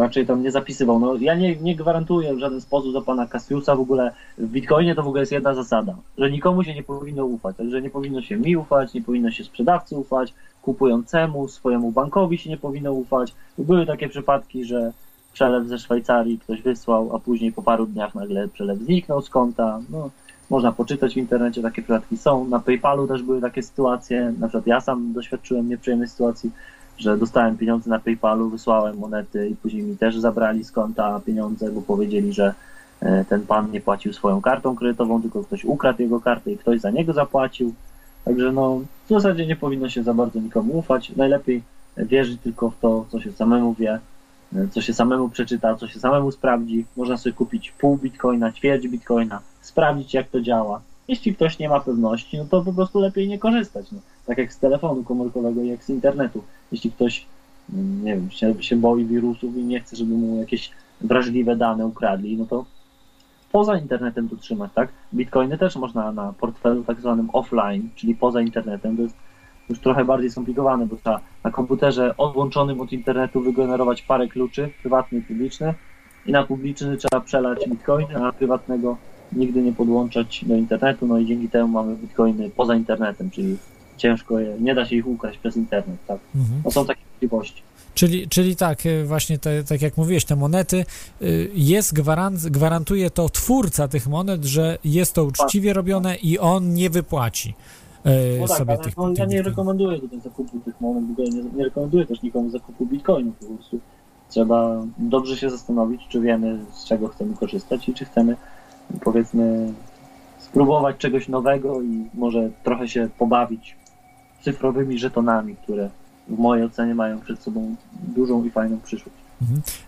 raczej tam nie zapisywał. No, ja nie, nie gwarantuję w żaden sposób za pana Cassiusa w ogóle. W Bitcoinie to w ogóle jest jedna zasada, że nikomu się nie powinno ufać. Także nie powinno się mi ufać, nie powinno się sprzedawcy ufać, kupującemu, swojemu bankowi się nie powinno ufać. Były takie przypadki, że przelew ze Szwajcarii ktoś wysłał, a później po paru dniach nagle przelew zniknął z konta. No, można poczytać w internecie, takie przypadki są. Na PayPalu też były takie sytuacje. Na przykład ja sam doświadczyłem nieprzyjemnej sytuacji, że dostałem pieniądze na PayPalu, wysłałem monety i później mi też zabrali z konta pieniądze, bo powiedzieli, że e, ten pan nie płacił swoją kartą kredytową, tylko ktoś ukradł jego kartę i ktoś za niego zapłacił. Także no, w zasadzie nie powinno się za bardzo nikomu ufać. Najlepiej wierzyć tylko w to, co się samemu wie, co się samemu przeczyta, co się samemu sprawdzi. Można sobie kupić pół bitcoina, ćwierć bitcoina, sprawdzić jak to działa. Jeśli ktoś nie ma pewności, no to po prostu lepiej nie korzystać. No. Tak jak z telefonu komórkowego, jak z internetu. Jeśli ktoś, mm, nie wiem, się, się boi wirusów i nie chce, żeby mu jakieś wrażliwe dane ukradli, no to poza internetem to trzymać, tak? Bitcoiny też można na portfelu tak zwanym offline, czyli poza internetem. To jest już trochę bardziej skomplikowane, bo trzeba na komputerze odłączonym od internetu wygenerować parę kluczy, prywatny i publiczny, i na publiczny trzeba przelać bitcoiny, a na prywatnego nigdy nie podłączać do internetu, no i dzięki temu mamy bitcoiny poza internetem, czyli ciężko je, nie da się ich ukraść przez internet, tak? No są takie możliwości. Czyli, czyli tak, y, właśnie te, tak jak mówiłeś, te monety, y, jest gwarant, gwarantuje to twórca tych monet, że jest to uczciwie robione i on nie wypłaci y, No tak, sobie ale tych, no, ja nie rekomenduję tutaj zakupu tych monet, nie, nie rekomenduję też nikomu zakupu bitcoinów po prostu. Trzeba dobrze się zastanowić, czy wiemy z czego chcemy korzystać i czy chcemy powiedzmy spróbować czegoś nowego i może trochę się pobawić cyfrowymi żetonami, które w mojej ocenie mają przed sobą dużą i fajną przyszłość.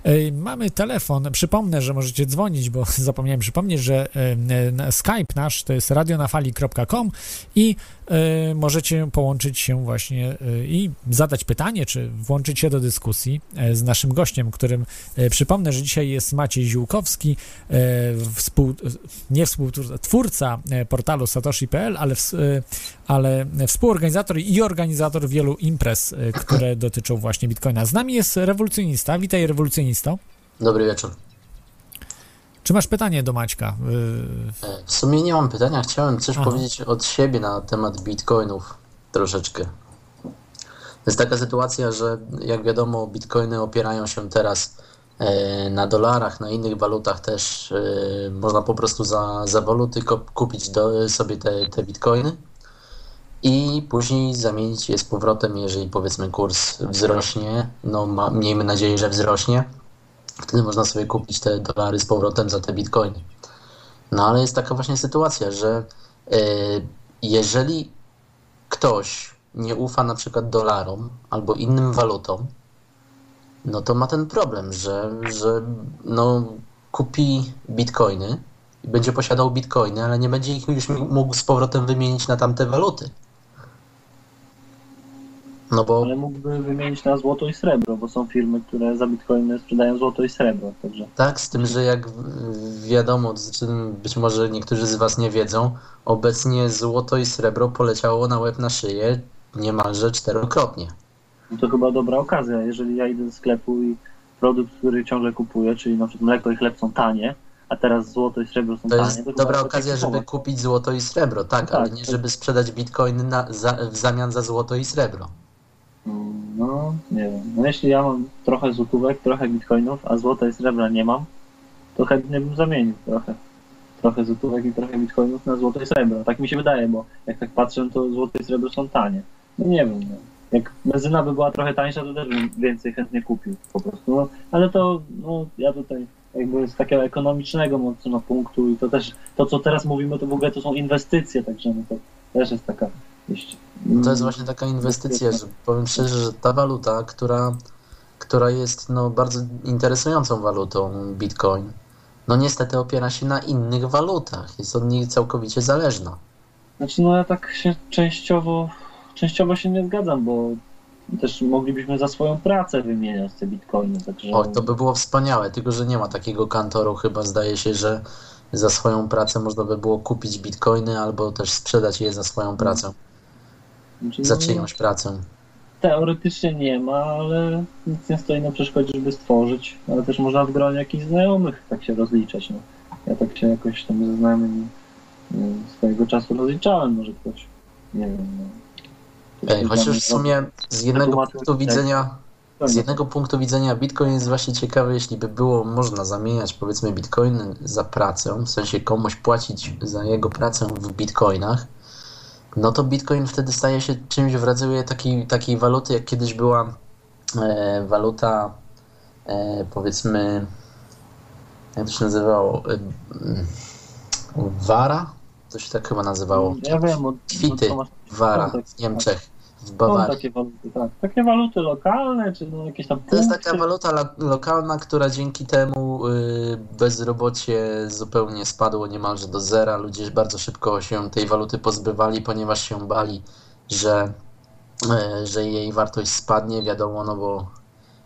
E, Mamy telefon. Przypomnę, że możecie dzwonić, bo zapomniałem przypomnieć, że e, na- Skype nasz to jest radionafali.com i e, możecie połączyć się właśnie e, i zadać pytanie, czy włączyć się do dyskusji e, z naszym gościem, którym e, przypomnę, że dzisiaj jest Maciej Ziółkowski, e, współ, nie współtwórca, twórca e, portalu satoshi.pl, ale, e, ale współorganizator i organizator wielu imprez, e, które dotyczą właśnie Bitcoina. Z nami jest rewolucjonista. Witaj, rewolucjonisto. Dobry wieczór. Czy masz pytanie do Maćka? W sumie nie mam pytania, chciałem coś Aha. powiedzieć od siebie na temat bitcoinów troszeczkę. To jest taka sytuacja, że jak wiadomo, bitcoiny opierają się teraz e, na dolarach, na innych walutach też. e, Można po prostu za, za waluty kupić do, sobie te, te bitcoiny i później zamienić je z powrotem, jeżeli powiedzmy kurs wzrośnie. No, ma, miejmy nadzieję, że wzrośnie. Wtedy można sobie kupić te dolary z powrotem za te bitcoiny. No ale jest taka właśnie sytuacja, że e, jeżeli ktoś nie ufa na przykład dolarom albo innym walutom, no to ma ten problem, że, że no, kupi bitcoiny i będzie posiadał bitcoiny, ale nie będzie ich już mógł z powrotem wymienić na tamte waluty. No bo Ale mógłby wymienić na złoto i srebro, bo są firmy, które za bitcoiny sprzedają złoto i srebro, także Tak, z tym, że jak wiadomo, to być może niektórzy z Was nie wiedzą, obecnie złoto i srebro poleciało na łeb na szyję niemalże czterokrotnie. no to chyba dobra okazja. Jeżeli ja idę do sklepu i produkt, który ciągle kupuję, czyli na przykład mleko i chleb są tanie, a teraz złoto i srebro są To tanie, jest chyba dobra okazja, żeby kupować. kupić złoto i srebro, tak, Tak, ale nie to- żeby sprzedać bitcoiny na, za, w zamian za złoto i srebro. No, nie wiem. No jeśli ja mam trochę złotówek, trochę bitcoinów, a złota i srebra nie mam, to chętnie bym zamienił trochę. Trochę złotówek i trochę bitcoinów na złoto i srebro. Tak mi się wydaje, bo jak tak patrzę, to złoto i srebro są tanie. No nie wiem, no. Jak benzyna by była trochę tańsza, to też bym więcej chętnie kupił po prostu. No, ale to, no, ja tutaj jakby z takiego ekonomicznego mocno punktu i to też, to co teraz mówimy, to w ogóle to są inwestycje, także no to też jest taka... Jeśli, To jest właśnie taka inwestycja, że powiem szczerze, że ta waluta, która, która jest no, bardzo interesującą walutą, bitcoin, no niestety opiera się na innych walutach, jest od nich całkowicie zależna. Znaczy, no ja tak się częściowo, częściowo się nie zgadzam, bo też moglibyśmy za swoją pracę wymieniać te bitcoiny, także... O, to by było wspaniałe, tylko że nie ma takiego kantoru. Chyba zdaje się, że za swoją pracę można by było kupić bitcoiny albo też sprzedać je za swoją pracę, znaczy, za no, czyjąś pracę. Teoretycznie nie ma, ale nic nie stoi na przeszkodzie, żeby stworzyć, ale też można w gronie jakichś znajomych tak się rozliczać, no. Ja tak się jakoś tam ze znajomymi y, swojego czasu rozliczałem, może ktoś, nie wiem, no. Ej, chociaż w sumie z jednego punktu tak. widzenia, robi. z jednego punktu widzenia Bitcoin jest właśnie ciekawy, jeśli by było można zamieniać powiedzmy bitcoiny za pracę, w sensie komuś płacić za jego pracę w bitcoinach, no to bitcoin wtedy staje się czymś w rodzaju takiej, takiej waluty, jak kiedyś była e, waluta e, powiedzmy jak to się nazywało? E, Wara? To się tak chyba nazywało. Ja wiem, od, Kwity. Wara w Niemczech, w Są Bawarii. takie waluty, tak. Takie waluty lokalne, czy no jakieś tam To jest punkty. taka waluta lo- lokalna, która dzięki temu y, bezrobocie zupełnie spadło niemalże do zera. Ludzie bardzo szybko się tej waluty pozbywali, ponieważ się bali, że, y, że jej wartość spadnie, wiadomo, no bo,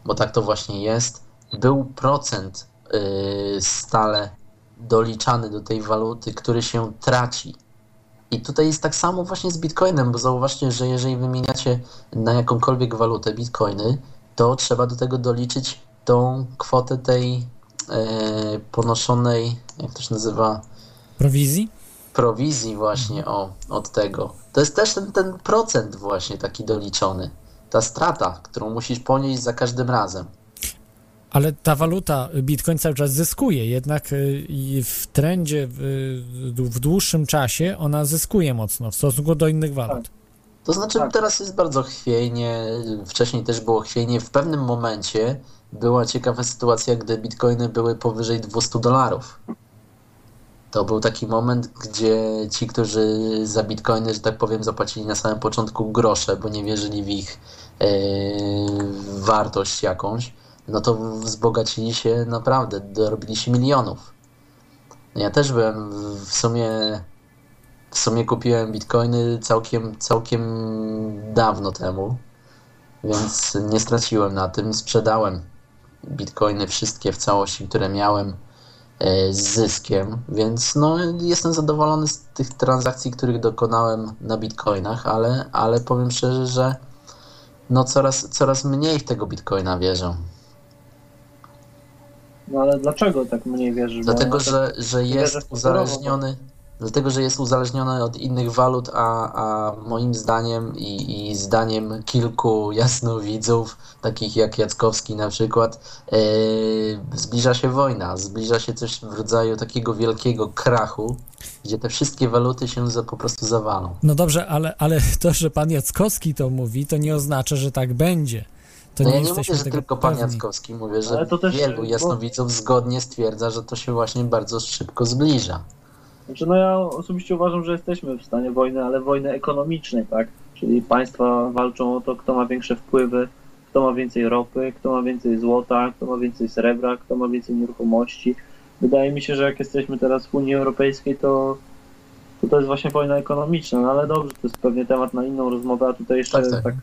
bo tak to właśnie jest. Był procent y, stale doliczany do tej waluty, który się traci. I tutaj jest tak samo właśnie z Bitcoinem, bo zauważcie, że jeżeli wymieniacie na jakąkolwiek walutę Bitcoiny, to trzeba do tego doliczyć tą kwotę tej e, ponoszonej, jak to się nazywa, prowizji? prowizji właśnie o, od tego. To jest też ten, ten procent właśnie taki doliczony. Ta strata, którą musisz ponieść za każdym razem. Ale ta waluta, Bitcoin cały czas zyskuje, jednak y, w trendzie, w, w dłuższym czasie ona zyskuje mocno w stosunku do innych walut. To znaczy Tak. teraz jest bardzo chwiejnie, wcześniej też było chwiejnie. W pewnym momencie była ciekawa sytuacja, gdy bitcoiny były powyżej 200 dolarów. To był taki moment, gdzie ci, którzy za bitcoiny, że tak powiem, zapłacili na samym początku grosze, bo nie wierzyli w ich e, wartość jakąś, no to wzbogacili się naprawdę, dorobili się milionów. Ja też byłem w- w sumie w sumie kupiłem bitcoiny całkiem, całkiem dawno temu, więc nie straciłem na tym. Sprzedałem bitcoiny wszystkie w całości, które miałem e, z zyskiem, więc no, jestem zadowolony z tych transakcji, których dokonałem na bitcoinach, ale, ale powiem szczerze, że no coraz, coraz mniej w tego bitcoina wierzę. No ale dlaczego tak mniej wierzysz? Dlatego, ona tak- że, że jest w to uzależniony. Dlatego, że jest uzależniony od innych walut, a, a moim zdaniem i, i zdaniem kilku jasnowidzów, takich jak Jackowski na przykład, e, zbliża się wojna, zbliża się coś w rodzaju takiego wielkiego krachu, gdzie te wszystkie waluty się za, po prostu zawalą. No dobrze, ale, ale to, że pan Jackowski to mówi, to nie oznacza, że tak będzie. To No nie ja nie jesteśmy mówię, że tego tylko pan. Jackowski, mówię, że też, wielu bo- jasnowidzów zgodnie stwierdza, że to się właśnie bardzo szybko zbliża. Znaczy, no ja osobiście uważam, że jesteśmy w stanie wojny, ale wojny ekonomicznej, tak? Czyli państwa walczą o to, kto ma większe wpływy, kto ma więcej ropy, kto ma więcej złota, kto ma więcej srebra, kto ma więcej nieruchomości. Wydaje mi się, że jak jesteśmy teraz w Unii Europejskiej, to to, to jest właśnie wojna ekonomiczna, no ale dobrze, to jest pewnie temat na inną rozmowę, a tutaj jeszcze Tak, tak, tak.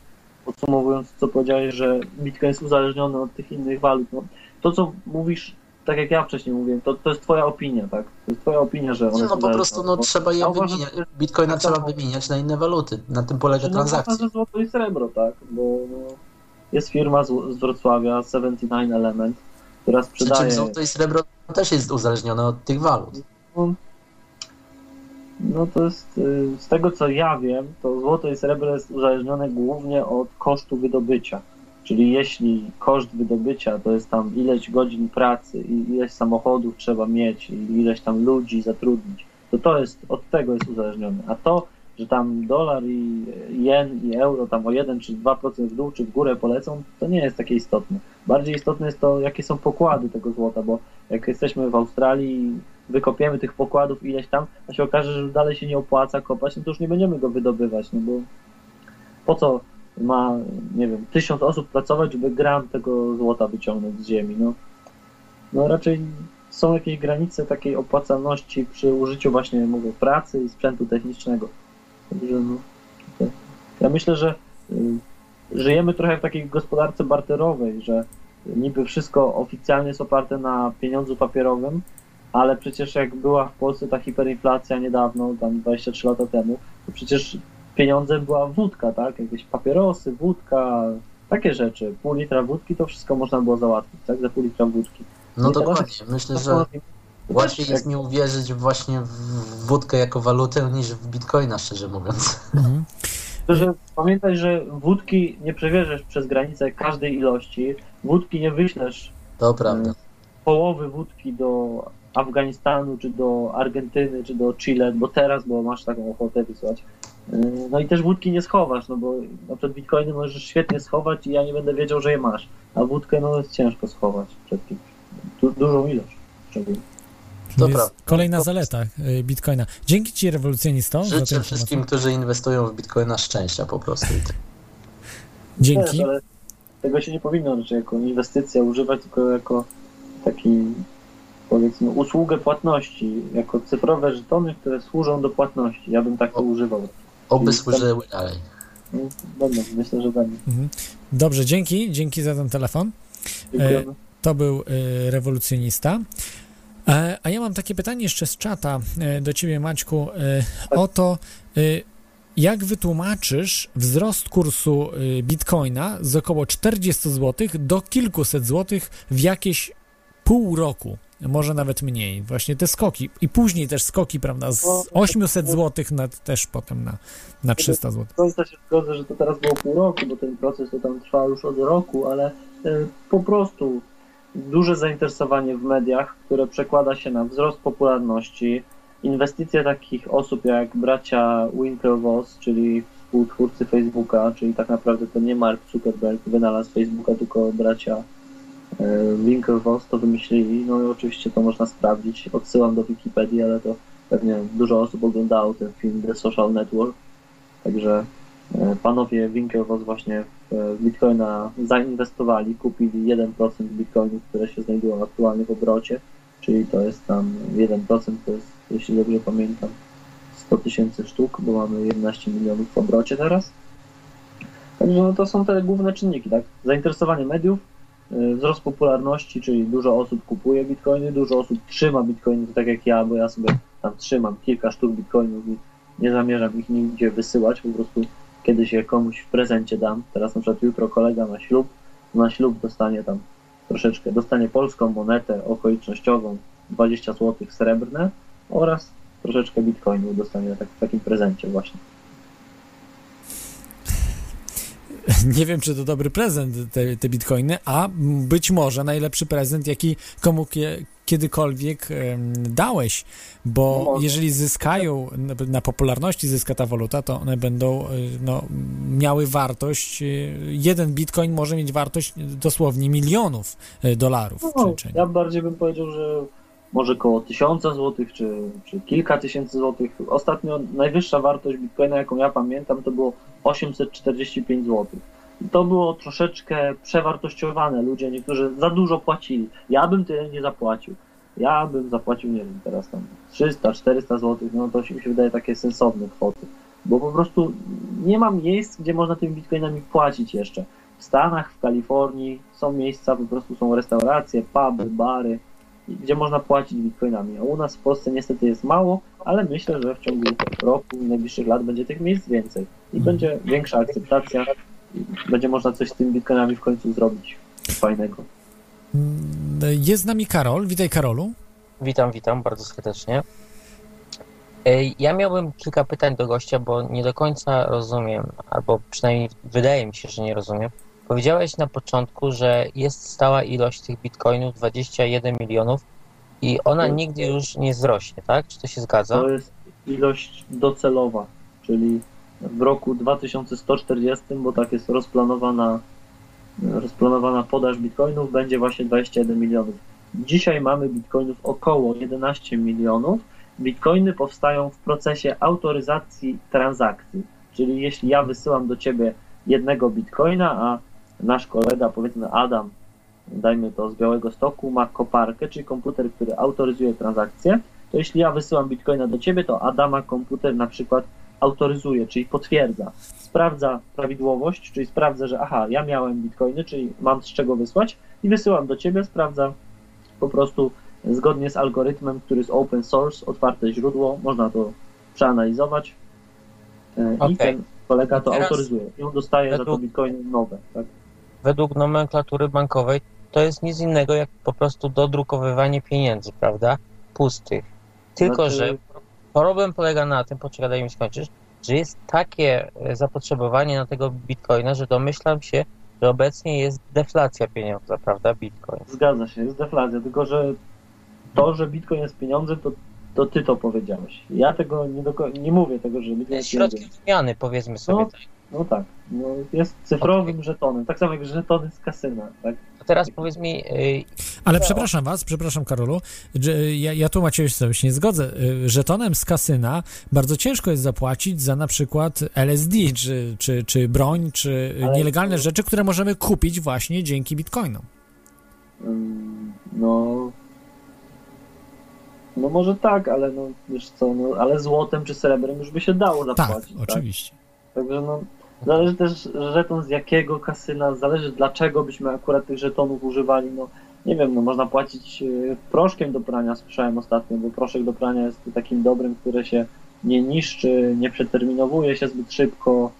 Podsumowując, co powiedziałeś, że Bitcoin jest uzależniony od tych innych walut. No, to, co mówisz, tak jak ja wcześniej mówiłem, to, to jest twoja opinia, tak? To jest twoja opinia, że on Nie, jest no po prostu no, trzeba je Ja wymieniać. Bitcoina tak trzeba samo- wymieniać na inne waluty. Na tym polega no, transakcja. że złoto i srebro, tak? Bo no, jest firma z, z Wrocławia, 79 Element, która Przy czym sprzedaje... złoto i srebro też jest uzależnione od tych walut. No to jest, y, z tego co ja wiem, to złoto i srebro jest uzależnione głównie od kosztu wydobycia. Czyli jeśli koszt wydobycia to jest tam ileś godzin pracy i ileś samochodów trzeba mieć i ileś tam ludzi zatrudnić, to to jest, od tego jest uzależnione. A to, że tam dolar i jen i euro tam o 1 czy 2% w dół czy w górę polecą, to nie jest takie istotne. Bardziej istotne jest to, jakie są pokłady tego złota, bo jak jesteśmy w Australii wykopiemy tych pokładów ileś tam, a się okaże, że dalej się nie opłaca kopać, no to już nie będziemy go wydobywać, no bo po co ma, nie wiem, tysiąc osób pracować, żeby gram tego złota wyciągnąć z ziemi, no. No raczej są jakieś granice takiej opłacalności przy użyciu właśnie, mówię, pracy i sprzętu technicznego. Także no, to- ja myślę, że y, żyjemy trochę w takiej gospodarce barterowej, że niby wszystko oficjalnie jest oparte na pieniądzu papierowym, ale przecież jak była w Polsce ta hiperinflacja niedawno, tam 23 lata temu, to przecież pieniądzem była wódka, tak? Jakieś papierosy, wódka, takie rzeczy. Pół litra wódki to wszystko można było załatwić, tak? Za pół litra wódki. No I dokładnie. jak- Myślę, że łatwiej jest mi uwierzyć właśnie w wódkę jako walutę niż w bitcoina, szczerze mówiąc. Mhm. Że pamiętaj, że wódki nie przewieziesz przez granicę każdej ilości, wódki nie wyślesz To prawda. połowy wódki do Afganistanu, czy do Argentyny, czy do Chile, bo teraz, bo masz taką ochotę wysłać. Yy, No i też wódki nie schowasz, no bo na przykład bitcoiny możesz świetnie schować i ja nie będę wiedział, że je masz, a wódkę no jest ciężko schować przed kimś. Du- dużą ilość. szczególnie. To jest kolejna zaleta y, Bitcoina. Dzięki Ci, rewolucjonisto, Życzę informację. wszystkim, którzy inwestują w bitcoina szczęścia po prostu. Dzięki. Też, ale tego się nie powinno raczej jako inwestycja używać, tylko jako taki powiedzmy usługę płatności, jako cyfrowe żetony, które służą do płatności. Ja bym tak to używał. Oby służyły dalej. No, Będę, myślę, że będę. Mhm. Dobrze, dzięki. Dzięki za ten telefon. Dziękujemy. To był y, rewolucjonista. E, A ja mam takie pytanie jeszcze z czata e, do ciebie, Maćku, e, o to, e, jak wytłumaczysz wzrost kursu e, bitcoina z około 40 zł do kilkuset złotych w jakieś pół roku, może nawet mniej. Właśnie te skoki i później też skoki, prawda, z 800 zł na, też potem na, na 300 zł. Końcu się zgodzę, że to teraz było pół roku, bo ten proces to tam trwa już od roku, ale e, po prostu duże zainteresowanie w mediach, które przekłada się na wzrost popularności, inwestycje takich osób jak bracia Winklevoss, czyli współtwórcy Facebooka, czyli tak naprawdę to nie Mark Zuckerberg wynalazł Facebooka, tylko bracia Winklevoss to wymyślili, no i oczywiście to można sprawdzić. Odsyłam do Wikipedii, ale to pewnie dużo osób oglądało ten film The Social Network. Także e, panowie Winklevoss właśnie w Bitcoina zainwestowali, kupili 1% Bitcoinów, które się znajdują aktualnie w obrocie, czyli to jest tam 1%, to jest, jeśli dobrze pamiętam, 100 tysięcy sztuk, bo mamy 11 milionów w obrocie teraz. Także no to są te główne czynniki, tak? Zainteresowanie mediów, wzrost popularności, czyli dużo osób kupuje bitcoiny, dużo osób trzyma bitcoiny, tak jak ja, bo ja sobie tam trzymam kilka sztuk bitcoinów i nie zamierzam ich nigdzie wysyłać, po prostu kiedyś je komuś w prezencie dam. Teraz na przykład jutro kolega na ślub, na ślub dostanie tam troszeczkę, dostanie polską monetę okolicznościową, 20 zł srebrne oraz troszeczkę bitcoinów dostanie tak, w takim prezencie właśnie. Nie wiem, czy to dobry prezent, te, te bitcoiny, a być może najlepszy prezent, jaki komu kie, kiedykolwiek dałeś, bo No jeżeli zyskają, na, popularności zyska ta waluta, to one będą y, no, miały wartość, y, jeden bitcoin może mieć wartość dosłownie milionów y, dolarów. No, ja bardziej bym powiedział, że może koło 1000 złotych, czy, czy kilka tysięcy złotych. Ostatnio najwyższa wartość bitcoina, jaką ja pamiętam, to było 845 złotych. I To było troszeczkę przewartościowane. Ludzie, niektórzy za dużo płacili. Ja bym tyle nie zapłacił. Ja bym zapłacił, nie wiem, teraz tam 300, 400 złotych, no to mi się wydaje takie sensowne kwoty. Bo po prostu nie ma miejsc, gdzie można tymi bitcoinami płacić jeszcze. W Stanach, w Kalifornii są miejsca, po prostu są restauracje, puby, bary, gdzie można płacić bitcoinami. A u nas w Polsce niestety jest mało, ale myślę, że w ciągu roku i najbliższych lat będzie tych miejsc więcej i będzie większa akceptacja i będzie można coś z tymi bitcoinami w końcu zrobić fajnego. Mm, Jest z nami Karol. Witaj, Karolu. Witam, witam bardzo serdecznie. Ej, Ja miałbym kilka pytań do gościa, bo nie do końca rozumiem, albo przynajmniej wydaje mi się, że nie rozumiem. Powiedziałeś na początku, że jest stała ilość tych bitcoinów 21 milionów i ona nigdy już nie wzrośnie, tak? Czy to się zgadza? To jest ilość docelowa, czyli w roku 2140, bo tak jest rozplanowana, rozplanowana podaż bitcoinów, będzie właśnie 21 milionów. Dzisiaj mamy bitcoinów około 11 milionów. Bitcoiny powstają w procesie autoryzacji transakcji, czyli jeśli ja wysyłam do ciebie jednego bitcoina, a nasz kolega, powiedzmy Adam, dajmy to z Białego Stoku, ma koparkę, czyli komputer, który autoryzuje transakcję, to jeśli ja wysyłam bitcoina do ciebie, to Adama komputer na przykład autoryzuje, czyli potwierdza, sprawdza prawidłowość, czyli sprawdza, że aha, ja miałem bitcoiny, czyli mam z czego wysłać i wysyłam do ciebie, sprawdza po prostu zgodnie z algorytmem, który jest open source, otwarte źródło, można to przeanalizować. E, i ten kolega to Teraz autoryzuje i on dostaje za to według- bitcoiny nowe, tak? Według nomenklatury bankowej to jest nic innego jak po prostu dodrukowywanie pieniędzy, prawda? Pustych. Tylko, Znaczy- że problem polega na tym, poczekaj, daj mi skończyć, że jest takie e, zapotrzebowanie na tego bitcoina, że domyślam się, że obecnie jest deflacja pieniądza, prawda? Bitcoin. Zgadza się, jest deflacja, tylko że to, że bitcoin jest pieniądzem, to, to ty to powiedziałeś. Ja tego nie, doko- nie mówię tego, że bitcoin jest. Środkiem wymiany, powiedzmy sobie No. tak. No tak, no jest cyfrowym żetonem, tak samo jak żetony z kasyna, tak? A teraz powiedz mi, y, Ale przepraszam was, przepraszam Karolu, że ja, ja tu Macieju się nie zgodzę. Y, Żetonem z kasyna bardzo ciężko jest zapłacić za na przykład LSD, czy, czy, czy broń, czy Ale- nielegalne rzeczy, które możemy kupić właśnie dzięki bitcoinom. Ym, No. No może tak, ale no wiesz co, no, ale złotem czy srebrem już by się dało Tak, zapłacić. oczywiście. Także no, zależy też żeton z jakiego kasyna, zależy dlaczego byśmy akurat tych żetonów używali. No nie wiem, no można płacić e, proszkiem do prania, słyszałem ostatnio, bo proszek do prania jest takim dobrem, które się nie niszczy, nie przeterminowuje się zbyt szybko.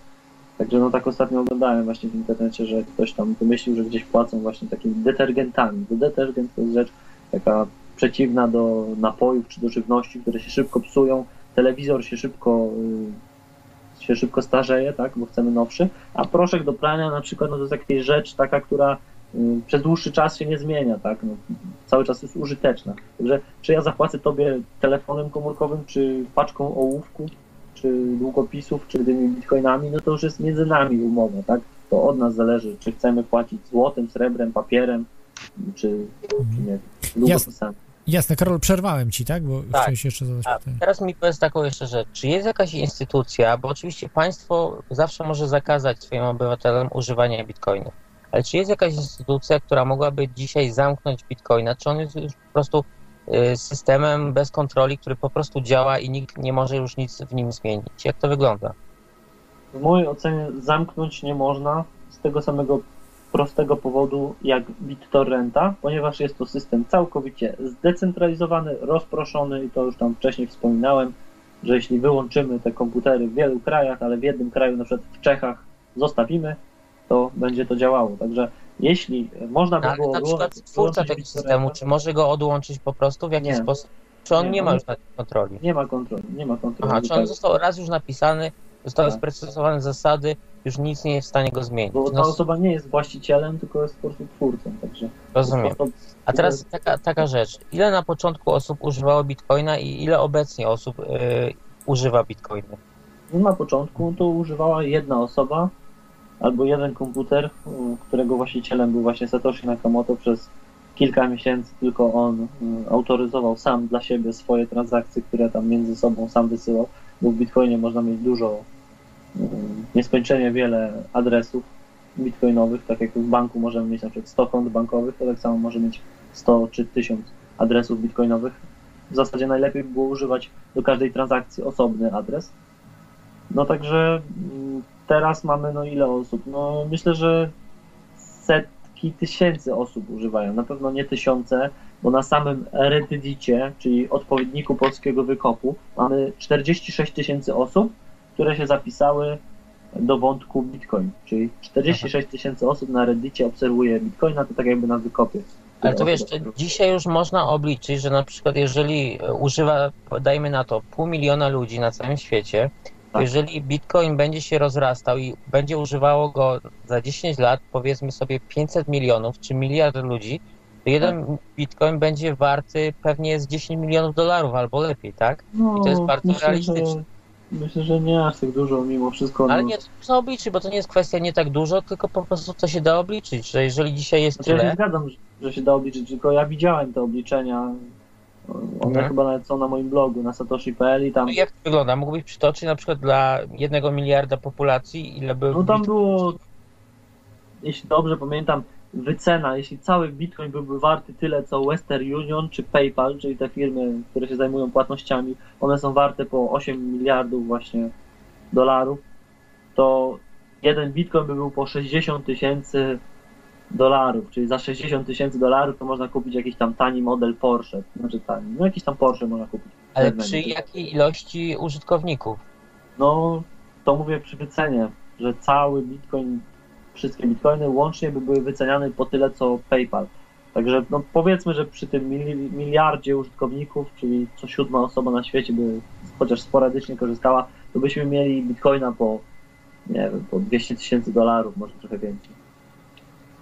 Także no tak ostatnio oglądałem właśnie w internecie, że ktoś tam wymyślił, że gdzieś płacą właśnie takimi detergentami. Bo detergent to jest rzecz taka przeciwna do napojów czy do żywności, które się szybko psują. Telewizor się szybko y, się szybko starzeje, tak, bo chcemy nowszy, a proszek do prania na przykład no to jest jakaś rzecz taka, która y, przez dłuższy czas się nie zmienia, tak, no, cały czas jest użyteczna. Także czy ja zapłacę tobie telefonem komórkowym, czy paczką ołówku, czy długopisów, czy tymi bitcoinami, no to już jest między nami umowa, tak? To od nas zależy, czy chcemy płacić złotem, srebrem, papierem, czy, czy nie, długopisami. Jasne, Karol, przerwałem ci, tak? Bo Tak. chciałeś jeszcze zadać pytanie. teraz mi powiedz taką jeszcze rzecz. Czy jest jakaś instytucja, bo oczywiście państwo zawsze może zakazać swoim obywatelom używania bitcoinów, ale czy jest jakaś instytucja, która mogłaby dzisiaj zamknąć bitcoina? Czy on jest już po prostu y, systemem bez kontroli, który po prostu działa i nikt nie może już nic w nim zmienić? Jak to wygląda? W mojej ocenie zamknąć nie można z tego samego prostego powodu jak BitTorrenta, ponieważ jest to system całkowicie zdecentralizowany, rozproszony i to już tam wcześniej wspominałem, że jeśli wyłączymy te komputery w wielu krajach, ale w jednym kraju, na przykład w Czechach, zostawimy, to będzie to działało. Także jeśli można by No, Ale było na przykład twórca tego systemu, czy może go odłączyć po prostu w jakiś Nie. sposób? Czy on Nie, nie ma już tym kontroli? Nie ma kontroli, nie ma kontroli. Aha, czy on został raz już napisany, zostały Tak. sprecyzowane zasady, już nic nie jest w stanie go zmienić. Bo ta No, osoba nie jest właścicielem, tylko jest po prostu twórcą, także... rozumiem. A teraz taka, taka rzecz. Ile na początku osób używało bitcoina i ile obecnie osób y, używa bitcoina? No na początku to używała jedna osoba albo jeden komputer, y, którego właścicielem był właśnie Satoshi Nakamoto przez kilka miesięcy tylko on y, autoryzował sam dla siebie swoje transakcje, które tam między sobą sam wysyłał, bo w Bitcoinie można mieć dużo, y, nieskończenie wiele adresów bitcoinowych, tak jak w banku możemy mieć na przykład 100 kont bankowych, to tak samo może mieć 100 czy 1000 adresów bitcoinowych. W zasadzie najlepiej by było używać do każdej transakcji osobny adres. No także mm, teraz mamy no ile osób? No myślę, że setki tysięcy osób używają. Na pewno nie tysiące, bo na samym Reddicie, czyli odpowiedniku polskiego wykopu, mamy 46 tysięcy osób, które się zapisały do wątku Bitcoin. Czyli 46 tysięcy osób na Reddicie obserwuje Bitcoina, to tak jakby na wykopie. Ale to wiesz, dzisiaj już można obliczyć, że na przykład jeżeli używa, dajmy na to, pół miliona ludzi na całym świecie, Tak. jeżeli bitcoin będzie się rozrastał i będzie używało go za 10 lat, powiedzmy sobie 500 milionów czy miliard ludzi, to jeden Tak. bitcoin będzie warty pewnie z 10 milionów dolarów albo lepiej, tak? No, I to jest bardzo myślę, realistyczne. Że, myślę, że nie aż tak dużo mimo wszystko. Ale no. nie, to można obliczyć, bo to nie jest kwestia nie tak dużo, tylko po prostu to się da obliczyć, że jeżeli dzisiaj jest Znaczy, ja się tyle, zgadzam, że- się da obliczyć, tylko ja widziałem te obliczenia. One Mhm. chyba nawet są na moim blogu, na satoshi.pl i tam, to jak to wygląda? Mógłbyś przytoczyć na przykład dla jednego miliarda populacji, ile by... no tam było, jeśli dobrze pamiętam, wycena, jeśli cały bitcoin byłby warty tyle co Western Union czy PayPal, czyli te firmy, które się zajmują płatnościami, one są warte po 8 miliardów właśnie dolarów, to jeden bitcoin by był po 60 tysięcy dolarów, czyli za 60 tysięcy dolarów to można kupić jakiś tam tani model Porsche, znaczy tani, no jakiś tam Porsche można kupić. Ale przy jakiej ilości użytkowników? No, to mówię przy wycenie, że cały bitcoin, wszystkie bitcoiny łącznie by były wyceniane po tyle co PayPal. Także no, powiedzmy, że przy tym mili- miliardzie użytkowników, czyli co siódma osoba na świecie by chociaż sporadycznie korzystała, to byśmy mieli bitcoina po, nie wiem, po 200 tysięcy dolarów, może trochę więcej.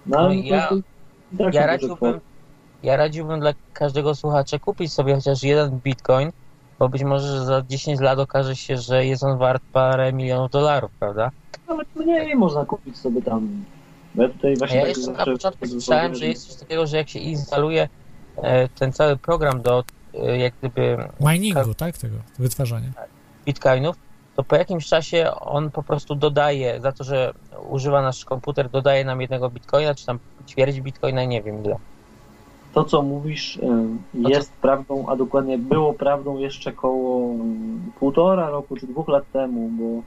No, No ja- tak Ja radziłbym, ja radziłbym dla każdego słuchacza kupić sobie chociaż jeden bitcoin, bo być może za 10 lat okaże się, że jest on wart parę milionów dolarów, prawda? Nawet mniej można kupić sobie tam. Ja tutaj właśnie ja tak jeszcze na początku słyszałem, że jest coś takiego, że jak się instaluje e, ten cały program do e, jak gdyby Miningu, tak? Tego, wytwarzania. bitcoinów, to po jakimś czasie on po prostu dodaje, za to, że używa nasz komputer, dodaje nam jednego bitcoina, czy tam ćwierć bitcoina, nie wiem ile. To, co mówisz, jest prawdą, a dokładnie było prawdą jeszcze koło półtora roku czy dwóch lat temu, bo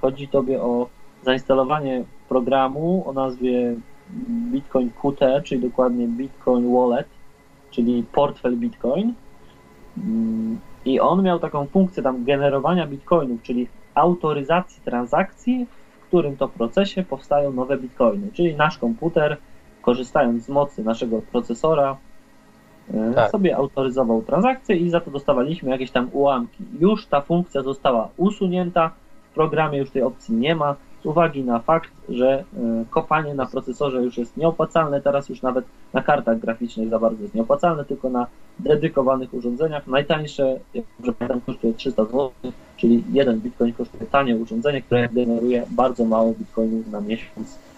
chodzi tobie o zainstalowanie programu o nazwie Bitcoin QT, czyli dokładnie Bitcoin Wallet, czyli portfel Bitcoin. Mm, I on miał taką funkcję tam generowania bitcoinów, czyli autoryzacji transakcji, w którym to procesie powstają nowe bitcoiny, czyli nasz komputer korzystając z mocy naszego procesora, e, Tak. sobie autoryzował transakcję i za to dostawaliśmy jakieś tam ułamki. Już ta funkcja została usunięta, w programie już tej opcji nie ma, z uwagi na fakt, że e, kopanie na procesorze już jest nieopłacalne, teraz już nawet na kartach graficznych za bardzo jest nieopłacalne, tylko na dedykowanych urządzeniach. Najtańsze, jak dobrze pamiętam, kosztuje 300 zł, czyli jeden bitcoin kosztuje tanie urządzenie, które generuje bardzo mało bitcoinów na miesiąc.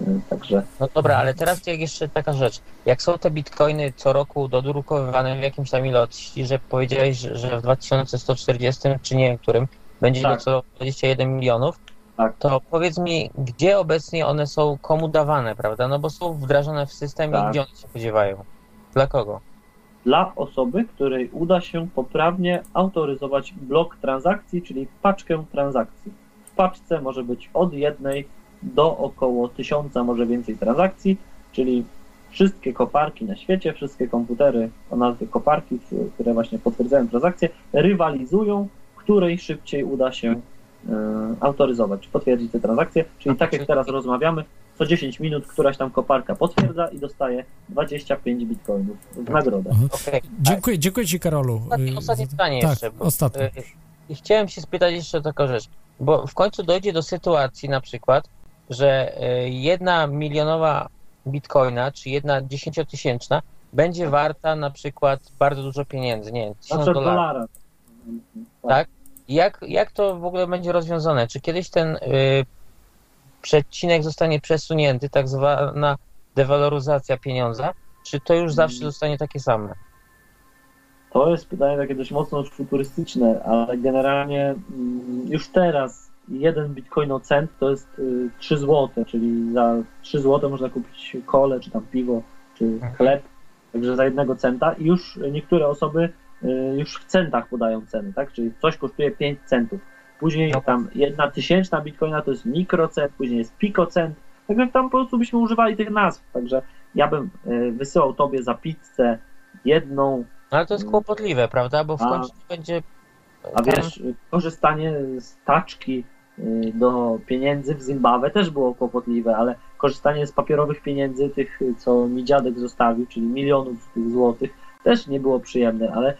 E, Także No dobra, ale teraz jak jeszcze taka rzecz. Jak są te bitcoiny co roku dodrukowywane w jakimś tam ilości, że powiedziałeś, że- w 2140 czy nie wiem którym będzie Tak. docelowo 21 milionów, Tak. to powiedz mi, gdzie obecnie one są, komu dawane, prawda? No bo są wdrażane w system i Tak. gdzie one się podziewają? Dla kogo? dla osoby, której uda się poprawnie autoryzować blok transakcji, czyli paczkę transakcji. W paczce może być od jednej do około tysiąca, może więcej transakcji, czyli wszystkie koparki na świecie, wszystkie komputery o nazwie koparki, które właśnie potwierdzają transakcje, rywalizują, której szybciej uda się e, autoryzować, potwierdzić te transakcje. Czyli tak jak teraz rozmawiamy, co 10 minut któraś tam koparka potwierdza i dostaje 25 bitcoinów w nagrodę. Okej. Dziękuję, dziękuję Ci, Karolu. Ostatnie, Y, ostatnie pytanie tak, jeszcze. Bo, ostatnie. y, I chciałem się spytać jeszcze o taką rzecz, bo w końcu dojdzie do sytuacji na przykład, że y, jedna milionowa bitcoina, czy jedna dziesięciotysięczna będzie warta na przykład bardzo dużo pieniędzy, nie wiem, Na tysiąc przykład dolarów. dolara. Tak? Jak, jak to w ogóle będzie rozwiązane? Czy kiedyś ten y, przecinek zostanie przesunięty, tak zwana dewaloryzacja pieniądza, czy to już zawsze zostanie takie same? To jest pytanie takie dość mocno futurystyczne, ale generalnie mm, już teraz jeden bitcoinocent to jest y, 3 zł, czyli za 3 zł można kupić kole, czy tam piwo, czy chleb, także za jednego centa i już niektóre osoby y, już w centach podają ceny, tak? Czyli coś kosztuje 5 centów. Później No. tam jedna tysięczna bitcoina to jest mikrocent, później jest pikocent, także tam po prostu byśmy używali tych nazw, także ja bym y, wysyłał tobie za pizzę jedną No, ale to jest kłopotliwe, prawda? Bo w końcu będzie. A wiesz, korzystanie z taczki y, do pieniędzy w Zimbabwe też było kłopotliwe, ale korzystanie z papierowych pieniędzy, tych, y, co mi dziadek zostawił, czyli milionów tych złotych, też nie było przyjemne, ale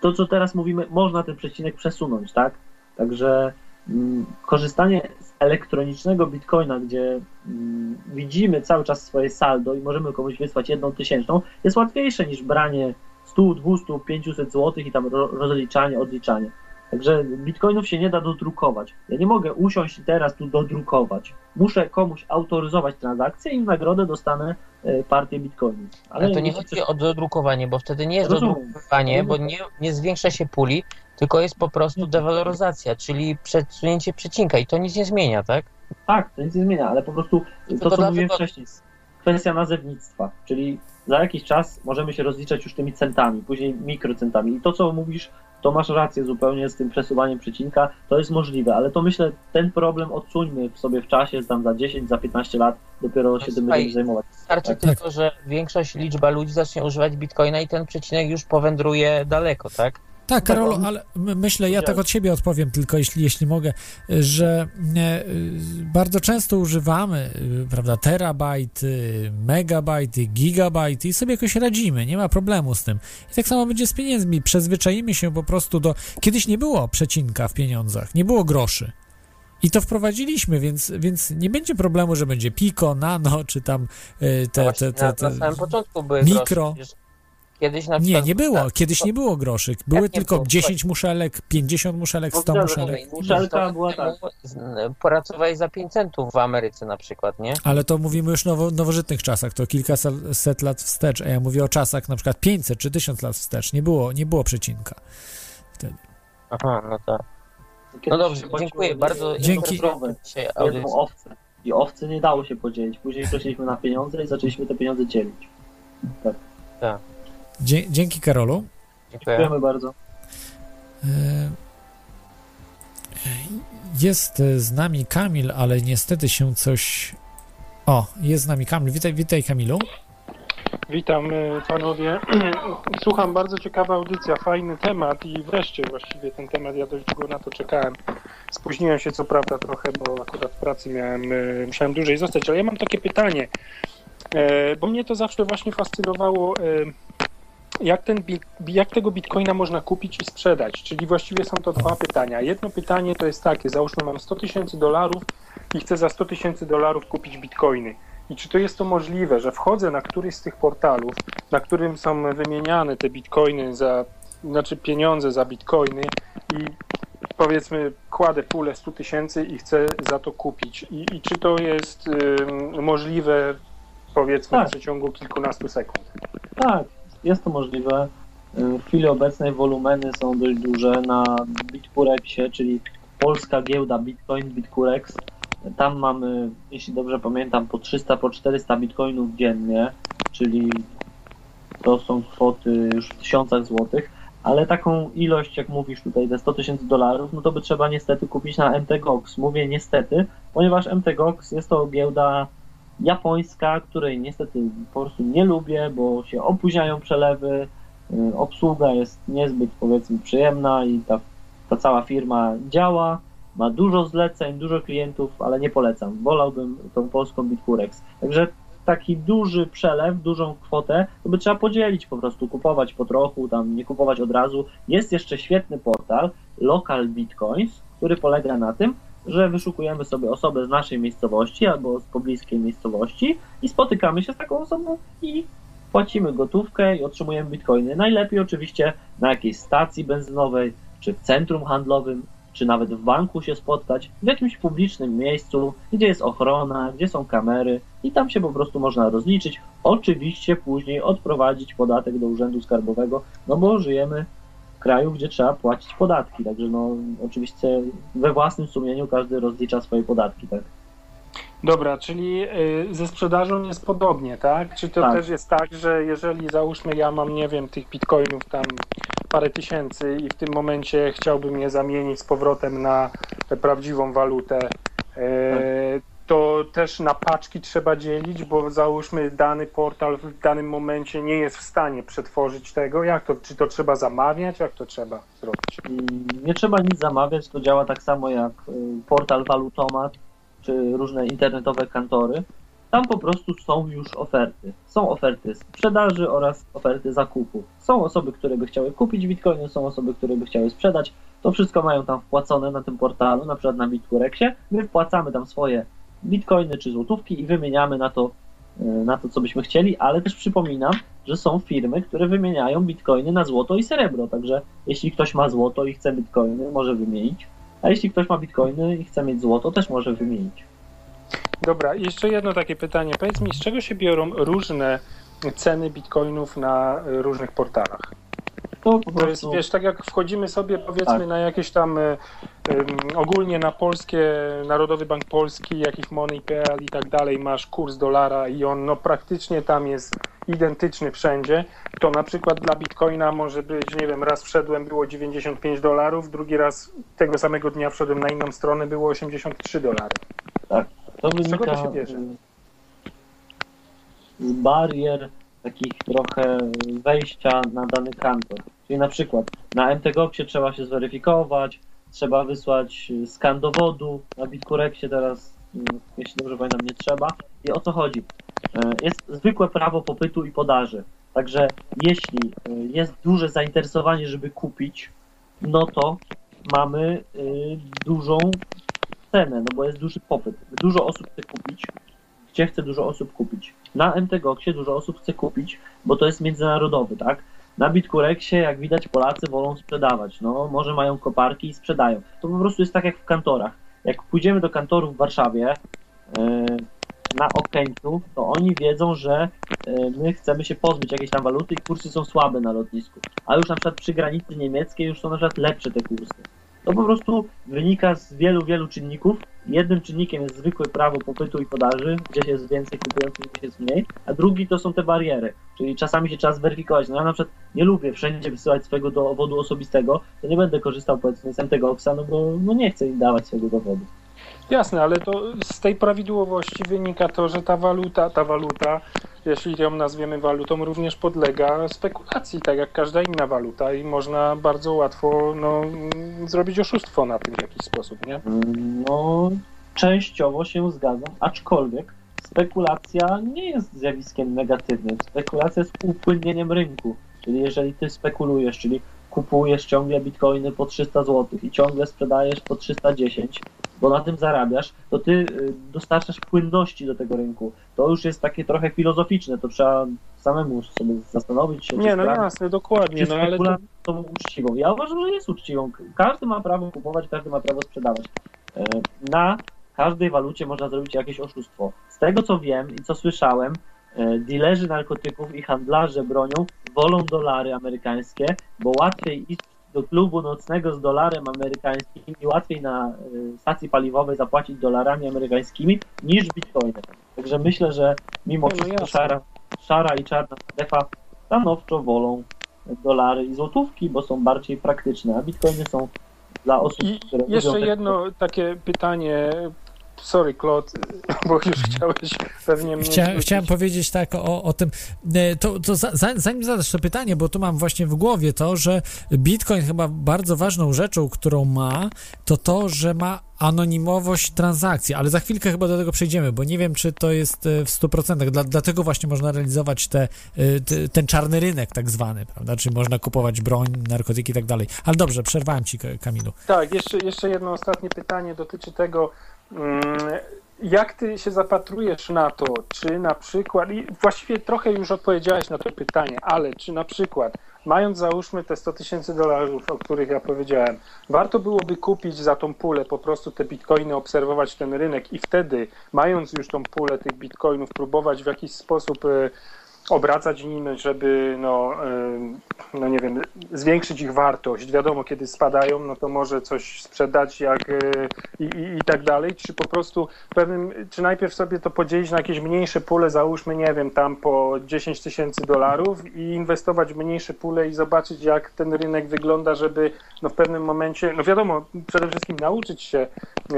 to, co teraz mówimy, można ten przecinek przesunąć, tak? Także mm, korzystanie z elektronicznego bitcoina, gdzie mm, widzimy cały czas swoje saldo i możemy komuś wysłać jedną tysięczną, jest łatwiejsze niż branie 100, 200, 500 zł i tam ro- rozliczanie, odliczanie. Także bitcoinów się nie da dodrukować. Ja nie mogę usiąść i teraz tu dodrukować. Muszę komuś autoryzować transakcję i w nagrodę dostanę e, partię bitcoinów. Ale to nie chodzi o dodrukowanie, bo wtedy nie jest Rozumiem. dodrukowanie, bo nie, nie zwiększa się puli, tylko jest po prostu dewaloryzacja, czyli przesunięcie przecinka i to nic nie zmienia, tak? Tak, to nic nie zmienia, ale po prostu Tylko to, co mówiłem wcześniej, kwestia nazewnictwa, czyli za jakiś czas możemy się rozliczać już tymi centami, później mikrocentami. I to, co mówisz, to masz rację zupełnie z tym przesuwaniem przecinka, to jest możliwe, ale to myślę, ten problem odsuńmy sobie w czasie, tam za 10, za 15 lat dopiero się tym słuchaj, będziemy zajmować. Wystarczy Tak. tylko, że większość, liczba ludzi zacznie używać bitcoina i ten przecinek już powędruje daleko, tak? Tak, Karolu, on- ale my- myślę, ja tak od siebie odpowiem tylko, jeśli, jeśli mogę, że e, bardzo często używamy, e, prawda, terabajty, megabajty, gigabajty i sobie jakoś radzimy, nie ma problemu z tym. I tak samo będzie z pieniędzmi, przyzwyczaimy się po prostu do... Kiedyś nie było przecinka w pieniądzach, nie było groszy. I to wprowadziliśmy, więc, więc nie będzie problemu, że będzie piko, nano, czy tam e, te, te, te, na, te, na samym początku były mikro. grosze, Kiedyś na Nie, przykład... nie było. tak, Kiedyś nie było groszy. Były nie tylko było? 10 muszelek, 50 muszelek, No 100 dobrze, muszelek. Muszelka była tak. Pracowałeś za 5 centów w Ameryce na przykład, nie? Ale to mówimy już nowo, nowożytnych czasach, to kilkaset lat wstecz, a ja mówię o czasach na przykład 500 czy 1000 lat wstecz. Nie było, nie było przecinka. Aha, no tak. No dobrze, dziękuję bardzo. Dzięki. owcę. I owcy nie dało się podzielić. Później przeszliśmy na pieniądze i zaczęliśmy te pieniądze dzielić. Dzie dzięki Karolu. Dziękuję. Dziękujemy bardzo. E, Jest e, z nami Kamil, ale niestety się coś... O, jest z nami Kamil. Witaj, witaj Kamilu. Witam y, panowie. Słucham, bardzo ciekawa audycja, fajny temat i wreszcie właściwie ten temat, ja dość długo na to czekałem. Spóźniłem się co prawda trochę, bo akurat w pracy miałem, y, musiałem dłużej zostać, ale ja mam takie pytanie, e, bo mnie to zawsze właśnie fascynowało, e, jak, ten, jak tego bitcoina można kupić i sprzedać, czyli właściwie są to dwa pytania. Jedno pytanie to jest takie, załóżmy mam 100 tysięcy dolarów i chcę za 100 tysięcy dolarów kupić bitcoiny. I czy to jest to możliwe, że wchodzę na któryś z tych portalów, na którym są wymieniane te bitcoiny za, znaczy pieniądze za bitcoiny i powiedzmy kładę pulę 100 tysięcy i chcę za to kupić. I, i czy to jest ym, możliwe, powiedzmy, Tak. w przeciągu kilkunastu sekund? Tak, jest to możliwe. Y, W chwili obecnej wolumeny są dość duże na Bitcurexie, czyli polska giełda Bitcoin, Bitcurex. Tam mamy, jeśli dobrze pamiętam, po 300, po 400 bitcoinów dziennie, czyli to są kwoty już w tysiącach złotych, ale taką ilość, jak mówisz tutaj, te 100 tysięcy dolarów, no to by trzeba niestety kupić na MTGOX. Mówię niestety, ponieważ MTGOX jest to giełda japońska, której niestety po prostu nie lubię, bo się opóźniają przelewy, y, obsługa jest niezbyt powiedzmy przyjemna i ta, ta cała firma działa, ma dużo zleceń, dużo klientów, ale nie polecam. Wolałbym tą polską Bitcurex. Także taki duży przelew, dużą kwotę, to by trzeba podzielić po prostu, kupować po trochu, tam nie kupować od razu. Jest jeszcze świetny portal Local Bitcoins, który polega na tym, że wyszukujemy sobie osobę z naszej miejscowości albo z pobliskiej miejscowości i spotykamy się z taką osobą i płacimy gotówkę i otrzymujemy bitcoiny. Najlepiej oczywiście na jakiejś stacji benzynowej, czy w centrum handlowym, czy nawet w banku się spotkać, w jakimś publicznym miejscu, gdzie jest ochrona, gdzie są kamery i tam się po prostu można rozliczyć. Oczywiście później odprowadzić podatek do Urzędu Skarbowego, no bo żyjemy kraju, gdzie trzeba płacić podatki, także no oczywiście we własnym sumieniu każdy rozlicza swoje podatki, tak? Dobra, czyli y, ze sprzedażą jest podobnie, tak? Czy to Tak. też jest tak, że jeżeli załóżmy ja mam, nie wiem, tych bitcoinów tam parę tysięcy i w tym momencie chciałbym je zamienić z powrotem na prawdziwą walutę, y, to też na paczki trzeba dzielić, bo załóżmy dany portal w danym momencie nie jest w stanie przetworzyć tego. Jak to, czy to trzeba zamawiać? Jak to trzeba zrobić? Nie trzeba nic zamawiać, to działa tak samo jak y, portal Walutomat czy różne internetowe kantory. Tam po prostu są już oferty. Są oferty sprzedaży oraz oferty zakupu. Są osoby, które by chciały kupić bitcoiny, są osoby, które by chciały sprzedać. To wszystko mają tam wpłacone na tym portalu, na przykład na Bitcurexie. My wpłacamy tam swoje bitcoiny czy złotówki i wymieniamy na to, y, na to, co byśmy chcieli, ale też przypominam, że są firmy, które wymieniają bitcoiny na złoto i srebro, także jeśli ktoś ma złoto i chce bitcoiny, może wymienić, a jeśli ktoś ma bitcoiny i chce mieć złoto, też może wymienić. Dobra, jeszcze jedno takie pytanie. Powiedz mi, z czego się biorą różne ceny bitcoinów na różnych portalach? To po To jest, prostu wiesz, tak jak wchodzimy sobie powiedzmy Tak. na jakieś tam y, ym, ogólnie na polskie, Narodowy Bank Polski, jakiś Money.pl i tak dalej, masz kurs dolara i on no praktycznie tam jest identyczny wszędzie, to na przykład dla bitcoina może być, nie wiem, raz wszedłem było 95 dolarów, drugi raz tego samego dnia wszedłem na inną stronę było 83 dolary. to czego wynika to się bierze? y, z barier takich trochę wejścia na dany kantor. Czyli na przykład na MTGOXie trzeba się zweryfikować, trzeba wysłać y, skan dowodu, na Bitcurexie teraz, y, jeśli dobrze pamiętam, nie trzeba. I o co chodzi? Y, Jest zwykłe prawo popytu i podaży. Także jeśli jest duże zainteresowanie, żeby kupić, no to mamy dużą cenę, no bo jest duży popyt. Dużo osób chce kupić. Gdzie chce dużo osób kupić? Na MTGOXie dużo osób chce kupić, bo to jest międzynarodowy, tak? Na Bitcurexie, jak widać, Polacy wolą sprzedawać. No, może mają koparki i sprzedają. To po prostu jest tak jak w kantorach. Jak pójdziemy do kantoru w Warszawie yy, na Okęciu, to oni wiedzą, że yy, my chcemy się pozbyć jakiejś tam waluty i kursy są słabe na lotnisku. A już na przykład przy granicy niemieckiej już są na przykład lepsze te kursy. To po prostu wynika z wielu, wielu czynników. Jednym czynnikiem jest zwykłe prawo popytu i podaży, gdzie jest więcej kupujących, gdzie jest mniej, a drugi to są te bariery, czyli czasami się trzeba zweryfikować. No ja na przykład nie lubię wszędzie wysyłać swojego dowodu osobistego, to nie będę korzystał powiedzmy z MTego Oxa, no bo no nie chcę im dawać swojego dowodu. Jasne, ale to z tej prawidłowości wynika to, że ta waluta, ta waluta, jeśli ją nazwiemy walutą, również podlega spekulacji, tak jak każda inna waluta i można bardzo łatwo no, zrobić oszustwo na tym w jakiś sposób, nie? No, częściowo się zgadzam, aczkolwiek spekulacja nie jest zjawiskiem negatywnym. Spekulacja jest upłynnieniem rynku. Czyli jeżeli ty spekulujesz, czyli kupujesz ciągle bitcoiny po 300 zł i ciągle sprzedajesz po 310, bo na tym zarabiasz, to ty y, dostarczasz płynności do tego rynku. To już jest takie trochę filozoficzne, to trzeba samemu sobie zastanowić się. Nie, no sprawdzić, jasne, dokładnie, czy no ale to, są uczciwą. Ja uważam, że jest uczciwą. Każdy ma prawo kupować, każdy ma prawo sprzedawać. E, Na każdej walucie można zrobić jakieś oszustwo. Z tego co wiem i co słyszałem, dilerzy narkotyków i handlarze bronią wolą dolary amerykańskie, bo łatwiej iść do klubu nocnego z dolarem amerykańskim i łatwiej na e, stacji paliwowej zapłacić dolarami amerykańskimi niż bitcoinem. Także myślę, że mimo no wszystko szara, szara i czarna strefa stanowczo wolą dolary i złotówki, bo są bardziej praktyczne, a bitcoiny są dla osób, I które jeszcze jedno takie pytanie. Sorry, Claude, bo już chciałeś pewnie mnie. Chcia, chciałem powiedzieć tak o, o tym, e, to, to za, za- zanim zadasz to pytanie, bo tu mam właśnie w głowie to, że Bitcoin chyba bardzo ważną rzeczą, którą ma, to to, że ma anonimowość transakcji, ale za chwilkę chyba do tego przejdziemy, bo nie wiem, czy to jest e, w 100%, Dla, dlatego właśnie można realizować te, e, te, ten czarny rynek tak zwany, prawda, czyli można kupować broń, narkotyki i tak dalej. Ale dobrze, przerwałem ci, Ka- Kamilu. Tak, jeszcze, jeszcze jedno ostatnie pytanie dotyczy tego, jak ty się zapatrujesz na to, czy na przykład, i właściwie trochę już odpowiedziałeś na to pytanie, ale czy na przykład, mając załóżmy te 100 tysięcy dolarów, o których ja powiedziałem, warto byłoby kupić za tą pulę po prostu te bitcoiny, obserwować ten rynek i wtedy, mając już tą pulę tych bitcoinów, próbować w jakiś sposób e, obracać nimi, żeby, no, no nie wiem, zwiększyć ich wartość. Wiadomo, kiedy spadają, no to może coś sprzedać jak e, i, i, i tak dalej, czy po prostu pewnym, czy najpierw sobie to podzielić na jakieś mniejsze pule, załóżmy, nie wiem, tam po 10 tysięcy dolarów i inwestować w mniejsze pule i zobaczyć, jak ten rynek wygląda, żeby no w pewnym momencie, no wiadomo, przede wszystkim nauczyć się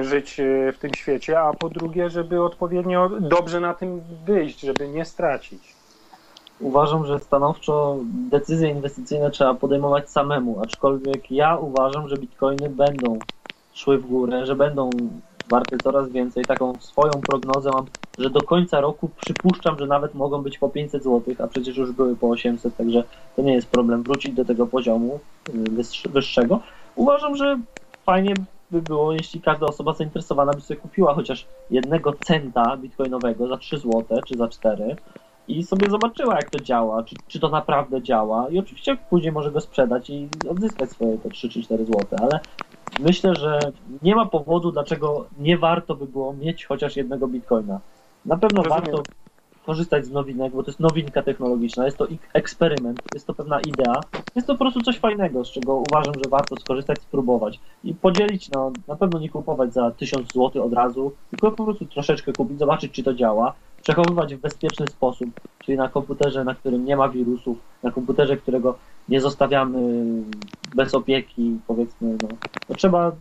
żyć e, w tym świecie, a po drugie, żeby odpowiednio dobrze na tym wyjść, żeby nie stracić. Uważam, że stanowczo decyzje inwestycyjne trzeba podejmować samemu, aczkolwiek ja uważam, że bitcoiny będą szły w górę, że będą warte coraz więcej. Taką swoją prognozę mam, że do końca roku przypuszczam, że nawet mogą być po 500 zł, a przecież już były po 800, także to nie jest problem wrócić do tego poziomu y, wyższ- wyższego. Uważam, że fajnie by było, jeśli każda osoba zainteresowana by sobie kupiła chociaż jednego centa bitcoinowego za 3 zł czy za 4 i sobie zobaczyła, jak to działa, czy, czy to naprawdę działa. I oczywiście później może go sprzedać i odzyskać swoje te 3 czy 4 zł, ale myślę, że nie ma powodu, dlaczego nie warto by było mieć chociaż jednego bitcoina. Na pewno Rozumiem. warto korzystać z nowinek, bo to jest nowinka technologiczna, jest to eksperyment, jest to pewna idea, jest to po prostu coś fajnego, z czego uważam, że warto skorzystać, spróbować i podzielić, no na pewno nie kupować za 1000 zł od razu, tylko po prostu troszeczkę kupić, zobaczyć, czy to działa, przechowywać w bezpieczny sposób, czyli na komputerze, na którym nie ma wirusów, na komputerze, którego nie zostawiamy bez opieki, powiedzmy, no, to trzeba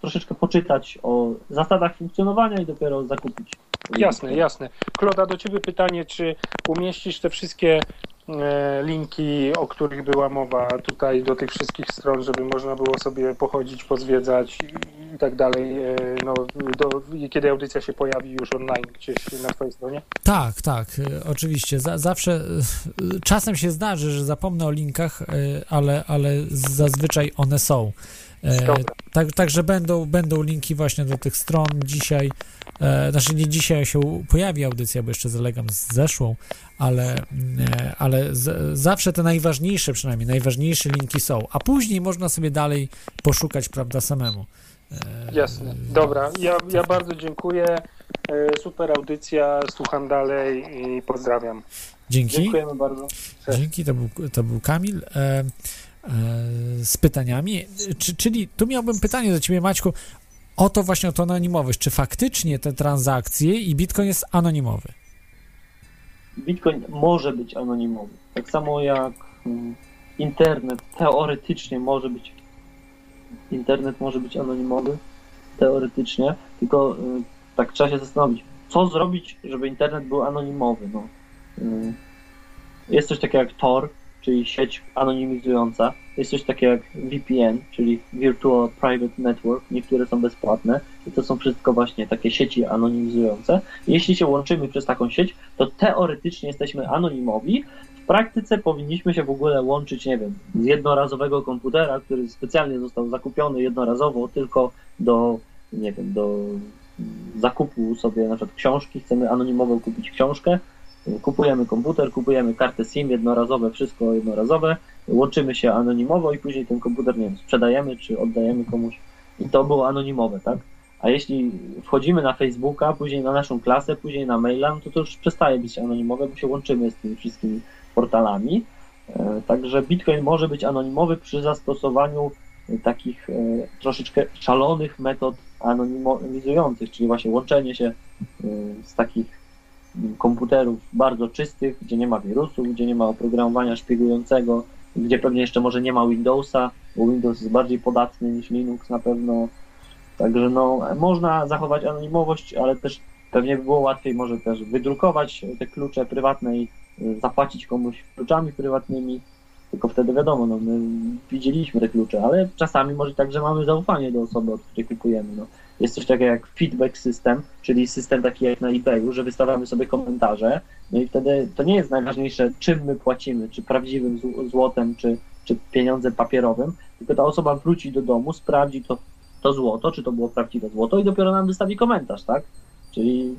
troszeczkę poczytać o zasadach funkcjonowania i dopiero zakupić. Jasne, jasne. Kloda, do Ciebie pytanie, czy umieścisz te wszystkie e, linki, o których była mowa tutaj do tych wszystkich stron, żeby można było sobie pochodzić, pozwiedzać i, tak dalej, e, no, do, kiedy audycja się pojawi już online gdzieś na Twojej stronie? Tak, tak, e, oczywiście. Za, zawsze czasem się zdarzy, że zapomnę o linkach, ale, ale zazwyczaj one są. E, tak, także będą, będą linki właśnie do tych stron dzisiaj. E, znaczy nie dzisiaj się pojawi audycja, bo jeszcze zalegam z zeszłą, ale, e, ale z, zawsze te najważniejsze przynajmniej, najważniejsze linki są, a później można sobie dalej poszukać, prawda, samemu. E, Jasne. Dobra, ja, ja bardzo dziękuję. E, super audycja, słucham dalej i pozdrawiam. Dzięki. Dziękujemy bardzo. Dzięki, to był, to był Kamil e, z pytaniami. Czy, czyli tu miałbym pytanie do ciebie, Maćku, o to właśnie, o to anonimowość. Czy faktycznie te transakcje i Bitcoin jest anonimowy? Bitcoin może być anonimowy. Tak samo jak mm, internet teoretycznie może być internet może być anonimowy teoretycznie, tylko y, tak trzeba się zastanowić, co zrobić, żeby internet był anonimowy. No. Y, Jest coś takiego jak Tor, czyli sieć anonimizująca. Jest coś takiego jak VPN, czyli Virtual Private Network. Niektóre są bezpłatne i to są wszystko właśnie takie sieci anonimizujące. Jeśli się łączymy przez taką sieć, to teoretycznie jesteśmy anonimowi. W praktyce powinniśmy się w ogóle łączyć, nie wiem, z jednorazowego komputera, który specjalnie został zakupiony jednorazowo tylko do nie wiem, do zakupu sobie na przykład książki, chcemy anonimowo kupić książkę, kupujemy komputer, kupujemy kartę SIM jednorazowe, wszystko jednorazowe, łączymy się anonimowo i później ten komputer, nie wiem, sprzedajemy czy oddajemy komuś i to było anonimowe, tak? A jeśli wchodzimy na Facebooka, później na naszą klasę, później na maila, no to to już przestaje być anonimowe, bo się łączymy z tymi wszystkimi portalami. E, Także Bitcoin może być anonimowy przy zastosowaniu e, takich e, troszeczkę szalonych metod anonimizujących, czyli właśnie łączenie się z takich komputerów bardzo czystych, gdzie nie ma wirusów, gdzie nie ma oprogramowania szpiegującego, gdzie pewnie jeszcze może nie ma Windowsa, bo Windows jest bardziej podatny niż Linux na pewno. Także no, można zachować anonimowość, ale też pewnie by było łatwiej może też wydrukować te klucze prywatne i y, zapłacić komuś kluczami prywatnymi. Tylko wtedy wiadomo, no, my widzieliśmy te klucze, ale czasami może tak, że mamy zaufanie do osoby, od której kupujemy. No. Jest coś takiego jak feedback system, czyli system taki jak na eBayu, że wystawiamy sobie komentarze, no i wtedy to nie jest najważniejsze, czym my płacimy, czy prawdziwym zł- złotem, czy, czy pieniądzem papierowym, tylko ta osoba wróci do domu, sprawdzi to, to złoto, czy to było prawdziwe złoto i dopiero nam wystawi komentarz, tak? Czyli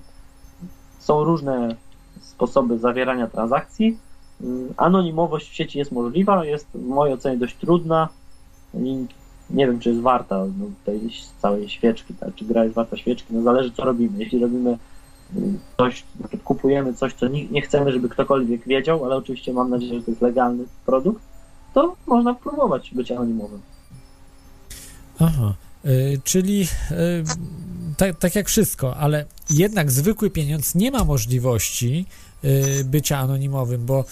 są różne sposoby zawierania transakcji. Mm, Anonimowość w sieci jest możliwa, jest w mojej ocenie dość trudna nie wiem, czy jest warta no, tej całej świeczki, tak? czy gra jest warta świeczki, no zależy co robimy. Jeśli robimy mm, coś, kupujemy coś, co nie, nie chcemy, żeby ktokolwiek wiedział, ale oczywiście mam nadzieję, że to jest legalny produkt, to można próbować być anonimowym. Aha. Y, czyli y, tak, tak jak wszystko, ale jednak zwykły pieniądz nie ma możliwości y, bycia anonimowym, bo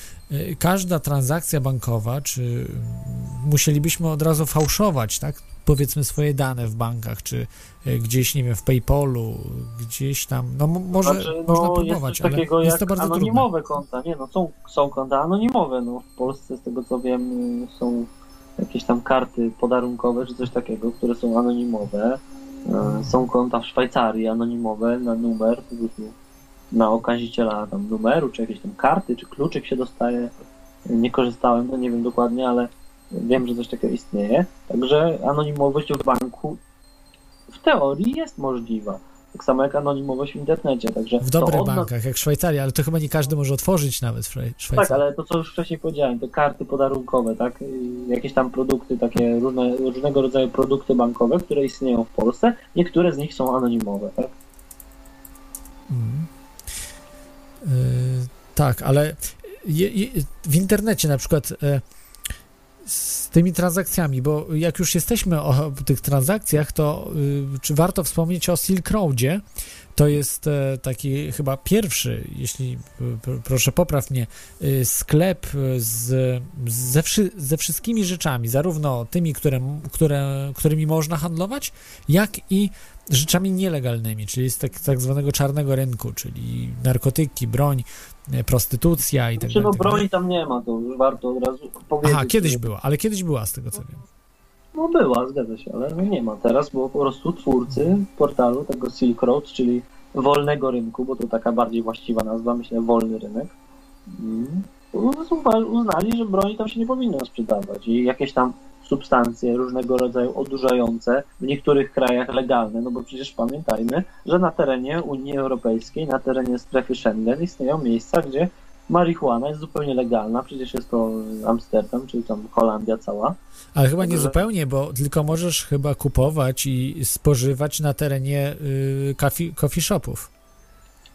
każda transakcja bankowa, czy musielibyśmy od razu fałszować, tak? Powiedzmy swoje dane w bankach, czy y, gdzieś, nie wiem, w PayPalu, gdzieś tam. No mo- może Znaczy, no, jest próbować, coś ale takiego jest to bardzo trudne. anonimowe konta. Nie no, są, są konta anonimowe. No, w Polsce, z tego co wiem, są jakieś tam karty podarunkowe czy coś takiego, które są anonimowe. E, Są konta w Szwajcarii anonimowe na numer, po prostu na okaziciela tam numeru, czy jakieś tam karty, czy kluczyk się dostaje. Nie korzystałem, no nie wiem dokładnie, ale wiem, że coś takiego istnieje. Także anonimowość w banku w teorii jest możliwa. Tak samo jak anonimowość w internecie. Także W dobrych nas- bankach, jak Szwajcaria, ale to chyba nie każdy może otworzyć nawet w Szwaj- tak, Szwajcarii. ale to co już wcześniej powiedziałem, te karty podarunkowe, tak? Jakieś tam produkty, takie różne, różnego rodzaju produkty bankowe, które istnieją w Polsce, niektóre z nich są anonimowe, tak? Mhm. Y, tak, ale je, je, w internecie na przykład e, z tymi transakcjami, bo jak już jesteśmy o tych transakcjach, to y, czy warto wspomnieć o Silk Roadzie? To jest e, taki chyba pierwszy, jeśli y, pr- proszę popraw mnie, y, sklep z, ze, wszy, ze wszystkimi rzeczami, zarówno tymi, które, które, którymi można handlować, jak i rzeczami nielegalnymi, czyli z tak, tak zwanego czarnego rynku, czyli narkotyki, broń, e, prostytucja i tak Czy dalej. no tak broni tam nie ma, to już warto od razu powiedzieć. Aha, kiedyś była, ale kiedyś była z tego co wiem. No była, zgadza się, ale no nie ma teraz, bo po prostu twórcy portalu tego Silk Road, czyli wolnego rynku, bo to taka bardziej właściwa nazwa, myślę, wolny rynek, mm, uzna- uznali, że broni tam się nie powinno sprzedawać i jakieś tam substancje różnego rodzaju odurzające, w niektórych krajach legalne, no bo przecież pamiętajmy, że na terenie Unii Europejskiej, na terenie strefy Schengen istnieją miejsca, gdzie marihuana jest zupełnie legalna, przecież jest to Amsterdam, czy tam Holandia cała, Ale chyba nie zupełnie, bo tylko możesz chyba kupować i spożywać na terenie y, coffee, coffee shopów.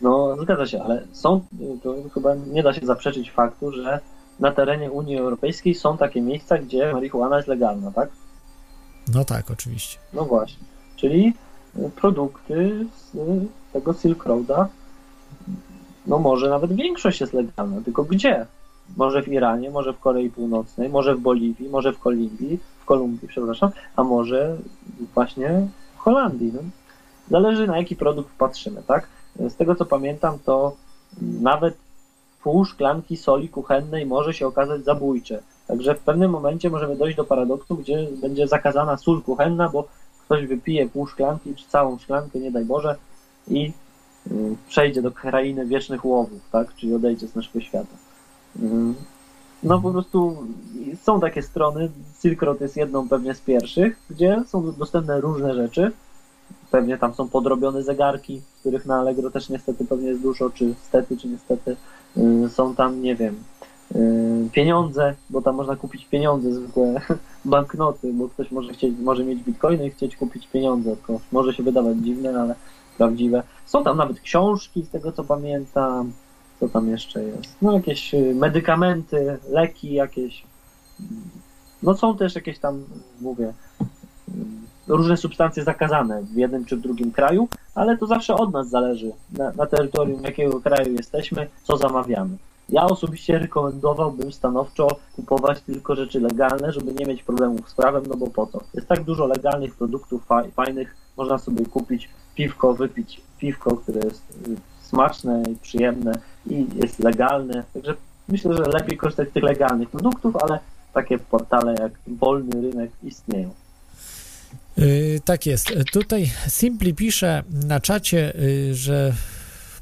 No, zgadza się, ale są, to chyba nie da się zaprzeczyć faktu, że na terenie Unii Europejskiej są takie miejsca, gdzie marihuana jest legalna, tak? No tak, oczywiście. No właśnie. Czyli y, produkty z y, tego Silk Roada, no może nawet większość jest legalna, tylko gdzie? Może w Iranie, może w Korei Północnej, może w Boliwii, może w Kolumbii, w Kolumbii, przepraszam, a może właśnie w Holandii. No. Zależy na jaki produkt patrzymy, tak? Z tego co pamiętam, to nawet pół szklanki soli kuchennej może się okazać zabójcze. Także w pewnym momencie możemy dojść do paradoksu, gdzie będzie zakazana sól kuchenna, bo ktoś wypije pół szklanki czy całą szklankę, nie daj Boże, i y, przejdzie do krainy wiecznych łowów, tak? Czyli odejdzie z naszego świata. Y, No po prostu są takie strony, Silk Road jest jedną pewnie z pierwszych, gdzie są dostępne różne rzeczy, pewnie tam są podrobione zegarki, których na Allegro też niestety pewnie jest dużo, czy stety, czy niestety. Y, Są tam, nie wiem, y, pieniądze, bo tam można kupić pieniądze, zwykłe banknoty, bo ktoś może chcieć, może mieć bitcoiny i chcieć kupić pieniądze, to może się wydawać dziwne, ale prawdziwe. Są tam nawet książki, z tego co pamiętam. Co tam jeszcze jest? No jakieś y, medykamenty, leki jakieś. No są też jakieś tam, mówię, różne substancje zakazane w jednym czy w drugim kraju, ale to zawsze od nas zależy, na, na terytorium jakiego kraju jesteśmy, co zamawiamy. Ja osobiście rekomendowałbym stanowczo kupować tylko rzeczy legalne, żeby nie mieć problemów z prawem, no bo po co? Jest tak dużo legalnych produktów faj, fajnych, można sobie kupić piwko, wypić piwko, które jest y, smaczne i przyjemne i jest legalne, także myślę, że lepiej korzystać z tych legalnych produktów, ale takie portale jak Wolny Rynek istnieją. Yy, tak jest. Tutaj Simpli pisze na czacie, yy, że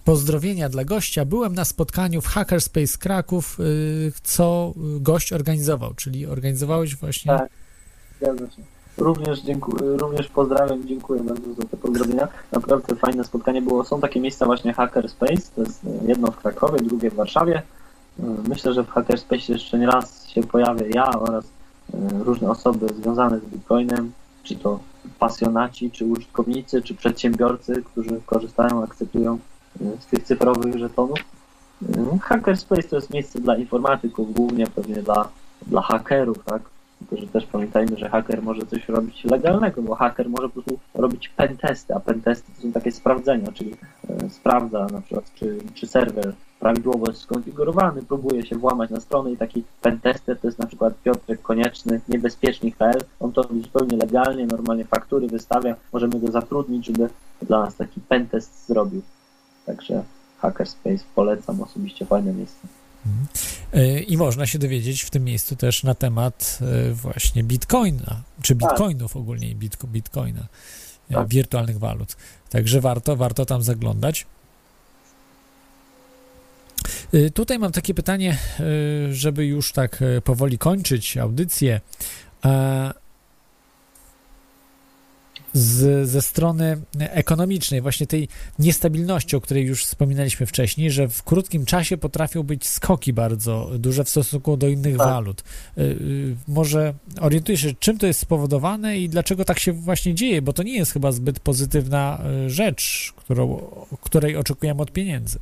pozdrowienia dla gościa. Byłem na spotkaniu w Hackerspace Kraków, yy, co gość organizował, czyli organizowałeś właśnie. Tak. Zgadza się. Również, dziękuję, również pozdrawiam, dziękuję bardzo za te pozdrowienia. Naprawdę fajne spotkanie było. Są takie miejsca właśnie Hackerspace, to jest jedno w Krakowie, drugie w Warszawie. Myślę, że w Hackerspace jeszcze nie raz się pojawię ja oraz różne osoby związane z Bitcoinem, czy to pasjonaci, czy użytkownicy, czy przedsiębiorcy, którzy korzystają, akceptują e, z tych cyfrowych żetonów. E, Hackerspace to jest miejsce dla informatyków, głównie pewnie dla, dla hakerów, tak? Tylko, że też pamiętajmy, że haker może coś robić legalnego, bo haker może po prostu robić pentesty, a pentesty to są takie sprawdzenia, czyli e, sprawdza na przykład, czy, czy serwer prawidłowo jest skonfigurowany, próbuje się włamać na stronę i taki pentester to jest na przykład Piotrek Konieczny, niebezpiecznik.pl, on to robi zupełnie legalnie, normalnie faktury wystawia, możemy go zatrudnić, żeby dla nas taki pentest zrobił. Także Hackerspace polecam osobiście, fajne miejsce. Yy, I można się dowiedzieć w tym miejscu też na temat yy, właśnie bitcoina, czy Tak. bitcoinów ogólnie, i bitco, bitcoina, yy, Tak. wirtualnych walut. Także warto, warto tam zaglądać. Tutaj mam takie pytanie, żeby już tak powoli kończyć audycję. Z, ze strony ekonomicznej, właśnie tej niestabilności, o której już wspominaliśmy wcześniej, że w krótkim czasie potrafią być skoki bardzo duże w stosunku do innych Tak. walut. Y, y, Może orientujesz się, czym to jest spowodowane i dlaczego tak się właśnie dzieje, bo to nie jest chyba zbyt pozytywna y, rzecz, którą, której oczekujemy od pieniędzy.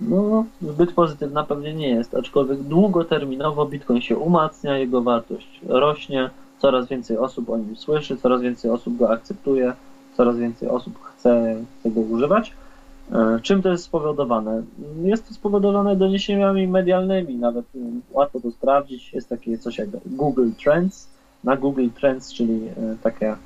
No, zbyt pozytywna pewnie nie jest, aczkolwiek długoterminowo Bitcoin się umacnia, jego wartość rośnie, coraz więcej osób o nim słyszy, coraz więcej osób go akceptuje, coraz więcej osób chce tego używać. E, Czym to jest spowodowane? Jest to spowodowane doniesieniami medialnymi, nawet łatwo to sprawdzić. Jest takie coś jak Google Trends. Na Google Trends, czyli e, takie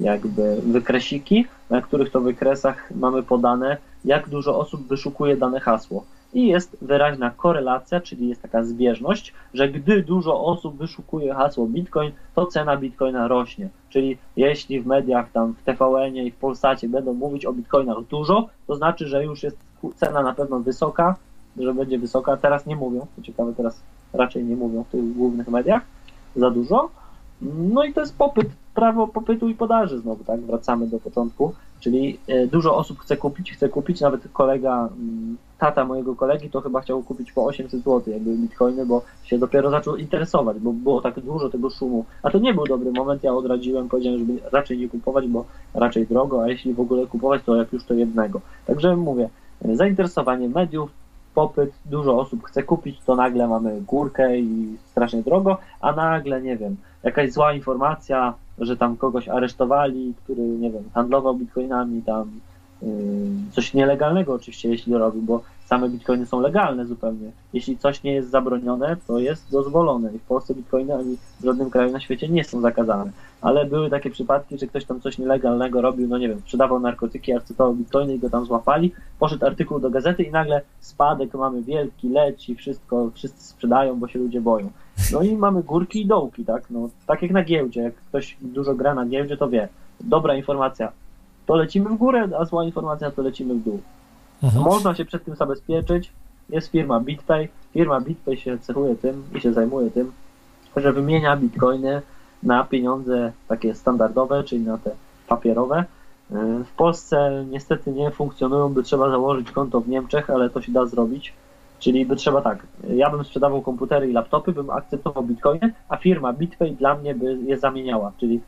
jakby wykresiki, na których to wykresach mamy podane, jak dużo osób wyszukuje dane hasło. I jest wyraźna korelacja, czyli jest taka zbieżność, że gdy dużo osób wyszukuje hasło Bitcoin, to cena Bitcoina rośnie. Czyli jeśli w mediach, tam w TVN-ie i w Polsacie będą mówić o Bitcoinach dużo, to znaczy, że już jest cena na pewno wysoka, że będzie wysoka. Teraz nie mówią, co ciekawe, teraz raczej nie mówią w tych głównych mediach za dużo. No i to jest popyt, prawo popytu i podaży znowu, tak? Wracamy do początku, czyli e, dużo osób chce kupić, chce kupić, nawet kolega, mm, tata mojego kolegi to chyba chciał kupić po 800 zł, jakby bitcoiny, bo się dopiero zaczął interesować, bo było tak dużo tego szumu, a to nie był dobry moment, ja odradziłem, powiedziałem, żeby raczej nie kupować, bo raczej drogo, a jeśli w ogóle kupować, to jak już to jednego. Także mówię, zainteresowanie mediów, popyt, dużo osób chce kupić, to nagle mamy górkę i strasznie drogo, a nagle, nie wiem, jakaś zła informacja, że tam kogoś aresztowali, który, nie wiem, handlował bitcoinami, tam coś nielegalnego oczywiście, jeśli robił, bo same bitcoiny są legalne zupełnie. Jeśli coś nie jest zabronione, to jest dozwolone i w Polsce bitcoiny ani w żadnym kraju na świecie nie są zakazane. Ale były takie przypadki, że ktoś tam coś nielegalnego robił, no nie wiem, sprzedawał narkotyki, akceptował bitcoiny i go tam złapali, poszedł artykuł do gazety i nagle spadek mamy wielki, leci, wszystko, wszyscy sprzedają, bo się ludzie boją. No i mamy górki i dołki, tak? No, tak jak na giełdzie, jak ktoś dużo gra na giełdzie, to wie. Dobra informacja, to lecimy w górę, a zła informacja, to lecimy w dół. Mhm. Można się przed tym zabezpieczyć. Jest firma BitPay. Firma BitPay się cechuje tym i się zajmuje tym, że wymienia bitcoiny na pieniądze takie standardowe, czyli na te papierowe. Y, W Polsce niestety nie funkcjonują, by trzeba założyć konto w Niemczech, ale to się da zrobić. Czyli by trzeba tak, ja bym sprzedawał komputery i laptopy, bym akceptował bitcoiny, a firma BitPay dla mnie by je zamieniała. Czyli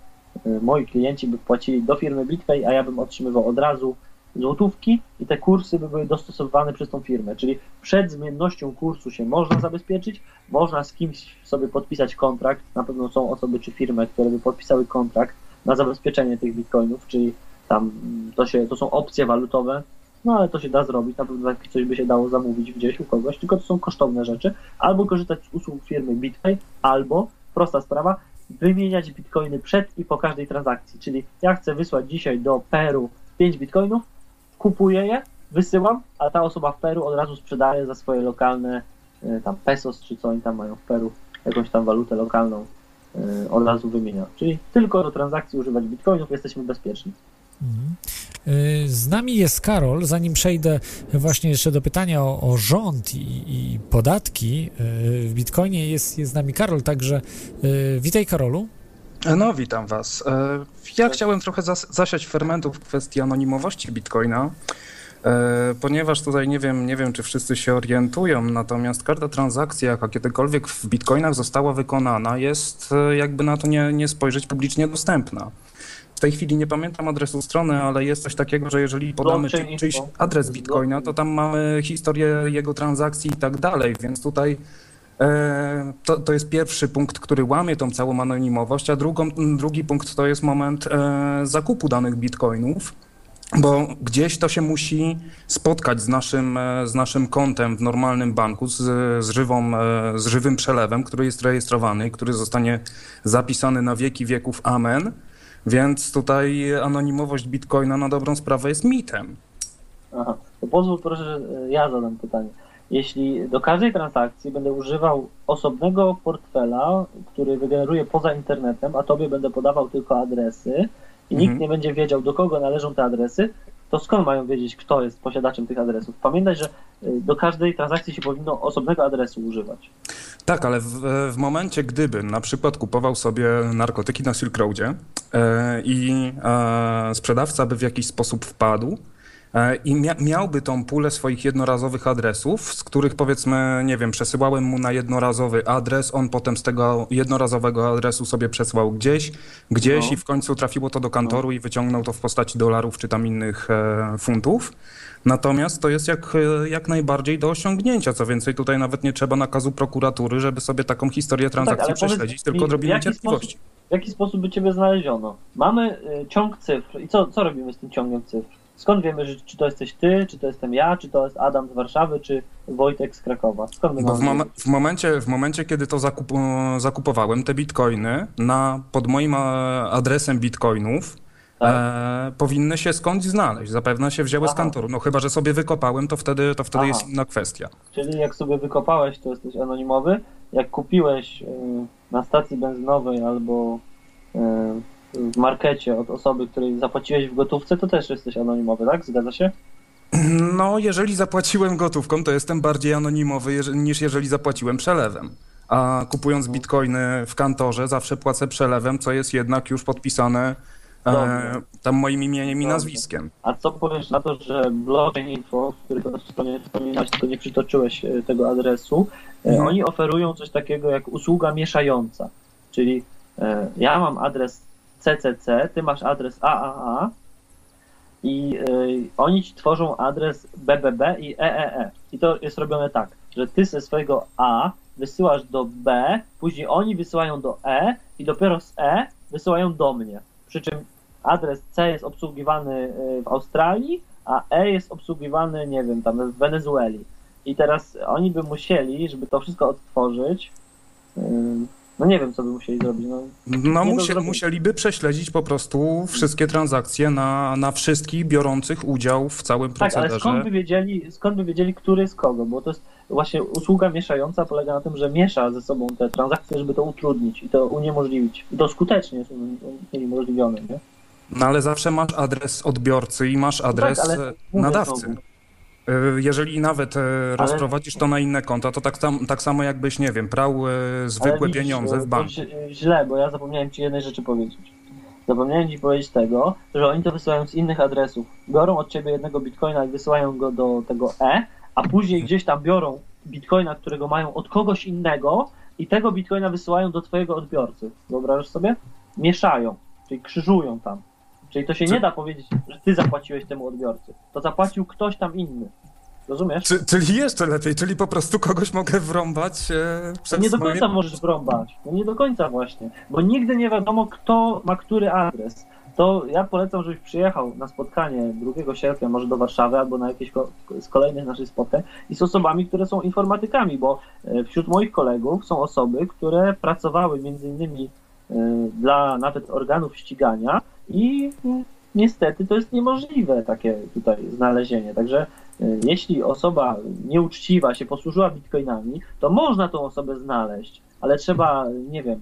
moi klienci by płacili do firmy BitPay, a ja bym otrzymywał od razu złotówki i te kursy by były dostosowane przez tą firmę. Czyli przed zmiennością kursu się można zabezpieczyć, można z kimś sobie podpisać kontrakt. Na pewno są osoby czy firmy, które by podpisały kontrakt na zabezpieczenie tych bitcoinów, czyli tam to, się, to są opcje walutowe, no ale to się da zrobić, na pewno coś by się dało zamówić gdzieś u kogoś, tylko to są kosztowne rzeczy. Albo korzystać z usług firmy BitPay, albo, prosta sprawa, wymieniać bitcoiny przed i po każdej transakcji. Czyli ja chcę wysłać dzisiaj do Peru 5 bitcoinów, kupuję je, wysyłam, a ta osoba w Peru od razu sprzedaje za swoje lokalne y, tam pesos, czy co oni tam mają w Peru, jakąś tam walutę lokalną, y, od razu wymienia. Czyli tylko do transakcji używać bitcoinów jesteśmy bezpieczni. Mhm. Y, Z nami jest Karol. Zanim przejdę właśnie jeszcze do pytania o, o rząd i, i podatki y, w Bitcoinie, jest, jest z nami Karol, także y, witaj Karolu. No, witam Was. Ja chciałem trochę zas- zasiać fermentów w kwestii anonimowości Bitcoina, ponieważ tutaj nie wiem, nie wiem, czy wszyscy się orientują, natomiast każda transakcja, jaka kiedykolwiek w Bitcoinach została wykonana, jest jakby na to nie, nie spojrzeć publicznie dostępna. W tej chwili nie pamiętam adresu strony, ale jest coś takiego, że jeżeli podamy czy, czyjś adres Bitcoina, to tam mamy historię jego transakcji i tak dalej, więc tutaj E, To, to jest pierwszy punkt, który łamie tą całą anonimowość, a drugą, drugi punkt to jest moment e, zakupu danych bitcoinów, bo gdzieś to się musi spotkać z naszym, e, z naszym kontem w normalnym banku, z, z, żywą, z żywym przelewem, który jest rejestrowany, który zostanie zapisany na wieki wieków. Amen. Więc tutaj anonimowość bitcoina na dobrą sprawę jest mitem. Aha, to pozwól proszę, że e, ja zadam pytanie. Jeśli do każdej transakcji będę używał osobnego portfela, który wygeneruje poza internetem, a tobie będę podawał tylko adresy i nikt Mhm. nie będzie wiedział, do kogo należą te adresy, to skąd mają wiedzieć, kto jest posiadaczem tych adresów? Pamiętaj, że y, do każdej transakcji się powinno osobnego adresu używać. Tak, ale w, w momencie, gdyby na przykład kupował sobie narkotyki na Silk Roadzie e, i e, sprzedawca by w jakiś sposób wpadł i mia, miałby tą pulę swoich jednorazowych adresów, z których powiedzmy, nie wiem, przesyłałem mu na jednorazowy adres, on potem z tego jednorazowego adresu sobie przesłał gdzieś, gdzieś No. i w końcu trafiło to do kantoru i wyciągnął to w postaci dolarów czy tam innych e, funtów. Natomiast to jest jak, e, jak najbardziej do osiągnięcia. Co więcej, tutaj nawet nie trzeba nakazu prokuratury, żeby sobie taką historię transakcji No tak, prześledzić, tylko odrobinę cierpliwości. W jaki sposób by Ciebie znaleziono? Mamy y, ciąg cyfr i co, co robimy z tym ciągiem cyfr? Skąd wiemy, że, czy to jesteś Ty, czy to jestem ja, czy to jest Adam z Warszawy, czy Wojtek z Krakowa? Skąd my Bo w, mom- w, momencie, w momencie, kiedy to zakup- e, zakupowałem, te bitcoiny na, pod moim e, adresem bitcoinów Tak. e, powinny się skądś znaleźć. Zapewne się wzięły z Aha. kantoru. No chyba, że sobie wykopałem, to wtedy, to wtedy Aha. jest inna kwestia. Czyli jak sobie wykopałeś, to jesteś anonimowy. Jak kupiłeś y, na stacji benzynowej albo y, w markecie od osoby, której zapłaciłeś w gotówce, to też jesteś anonimowy, tak? Zgadza się? No, jeżeli zapłaciłem gotówką, to jestem bardziej anonimowy jeż- niż jeżeli zapłaciłem przelewem. A kupując bitcoiny w kantorze, zawsze płacę przelewem, co jest jednak już podpisane e, tam moim imieniem i Dobrze. nazwiskiem. A co powiesz na to, że blockchain info, który to stronie wspominałeś, tylko nie przytoczyłeś e, tego adresu, e, Mhm. oni oferują coś takiego jak usługa mieszająca. Czyli e, ja mam adres CCC, ty masz adres AAA i e, oni ci tworzą adres BBB i EEE. I to jest robione tak, że ty ze swojego A wysyłasz do B, później oni wysyłają do E i dopiero z E wysyłają do mnie. Przy czym adres C jest obsługiwany y, w Australii, a E jest obsługiwany, nie wiem, tam w Wenezueli. I teraz oni by musieli, żeby to wszystko odtworzyć, y, no nie wiem, co by musieli zrobić. No, No, musie, musieliby prześledzić po prostu wszystkie transakcje na, na wszystkich biorących udział w całym tak, ale skąd by, wiedzieli, skąd by wiedzieli, który jest kogo? Bo to jest właśnie usługa mieszająca polega na tym, że miesza ze sobą te transakcje, żeby to utrudnić i to uniemożliwić. I to skutecznie jest uniemożliwione, nie? No ale zawsze masz adres odbiorcy i masz adres ale e, mówię nadawcy. znowu. E, Jeżeli nawet e, rozprowadzisz to na inne konta, to tak, tam, tak samo jakbyś, nie wiem, prał e, zwykłe Ale widzisz, pieniądze w banku. źle- Źle, bo ja zapomniałem ci jednej rzeczy powiedzieć. Zapomniałem ci powiedzieć tego, że oni to wysyłają z innych adresów. Biorą od ciebie jednego bitcoina i wysyłają go do tego E, a później gdzieś tam biorą bitcoina, którego mają od kogoś innego i tego bitcoina wysyłają do twojego odbiorcy. Wyobrażasz sobie? Mieszają, czyli krzyżują tam. Czyli to się nie da powiedzieć, że ty zapłaciłeś temu odbiorcy. To zapłacił ktoś tam inny. Rozumiesz? Czy, czyli jeszcze lepiej, czyli po prostu kogoś mogę wrąbać e, przez nie do moje- końca możesz wrąbać. No nie do końca właśnie. Bo nigdy nie wiadomo, kto ma który adres. To ja polecam, żebyś przyjechał na spotkanie 2 sierpnia, może do Warszawy, albo na jakieś ko- z kolejnych naszych spotkań i z osobami, które są informatykami, bo e, wśród moich kolegów są osoby, które pracowały między innymi dla nawet organów ścigania i niestety to jest niemożliwe takie tutaj znalezienie. Także e, jeśli osoba nieuczciwa się posłużyła bitcoinami, to można tą osobę znaleźć, ale trzeba, nie wiem,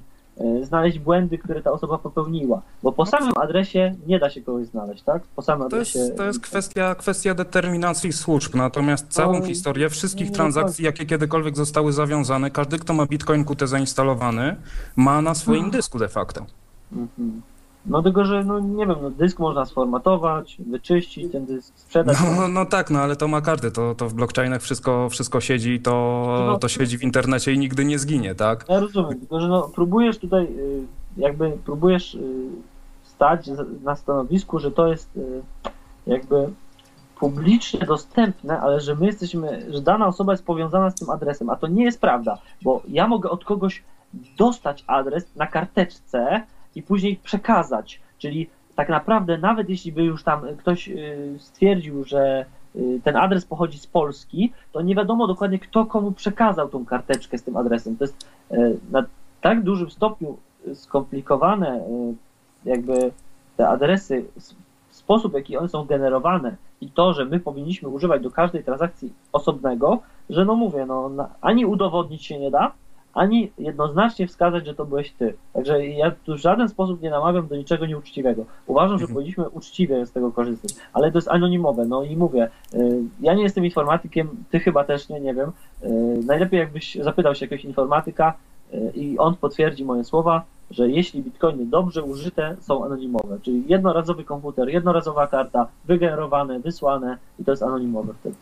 znaleźć błędy, które ta osoba popełniła, bo po samym adresie nie da się kogoś znaleźć, tak? Po samym To adresie... jest, to jest kwestia, kwestia determinacji służb, natomiast całą No, historię wszystkich nie transakcji, jakie kiedykolwiek zostały zawiązane, każdy, kto ma Bitcoin QT zainstalowany, ma na swoim dysku de facto. Mhm. No tylko, że no nie wiem, no, dysk można sformatować, wyczyścić ten dysk, sprzedać. No, no tak, no ale to ma każdy, to, to w blockchainach wszystko, wszystko siedzi, to, No. to siedzi w internecie i nigdy nie zginie, tak? Ja rozumiem, tylko że no, próbujesz tutaj, y, jakby próbujesz y, stać na stanowisku, że to jest y, jakby publicznie dostępne, ale że my jesteśmy, że dana osoba jest powiązana z tym adresem, a to nie jest prawda, bo ja mogę od kogoś dostać adres na karteczce i później przekazać, czyli tak naprawdę nawet jeśli by już tam ktoś y, stwierdził, że y, ten adres pochodzi z Polski, to nie wiadomo dokładnie kto komu przekazał tą karteczkę z tym adresem. To jest e, na tak dużym stopniu skomplikowane jakby te adresy, sposób w jaki one są generowane i to, że my powinniśmy używać do każdej transakcji osobnego, że no mówię, no ani udowodnić się nie da, ani jednoznacznie wskazać, że to byłeś ty. Także ja tu w żaden sposób nie namawiam do niczego nieuczciwego. Uważam, że Mhm. powinniśmy uczciwie z tego korzystać, ale to jest anonimowe. No i mówię, y, ja nie jestem informatykiem, ty chyba też nie, nie wiem. Y, Najlepiej jakbyś zapytał się jakiegoś informatyka y, i on potwierdzi moje słowa, że jeśli bitcoiny dobrze użyte są anonimowe, czyli jednorazowy komputer, jednorazowa karta, wygenerowane, wysłane i to jest anonimowe wtedy.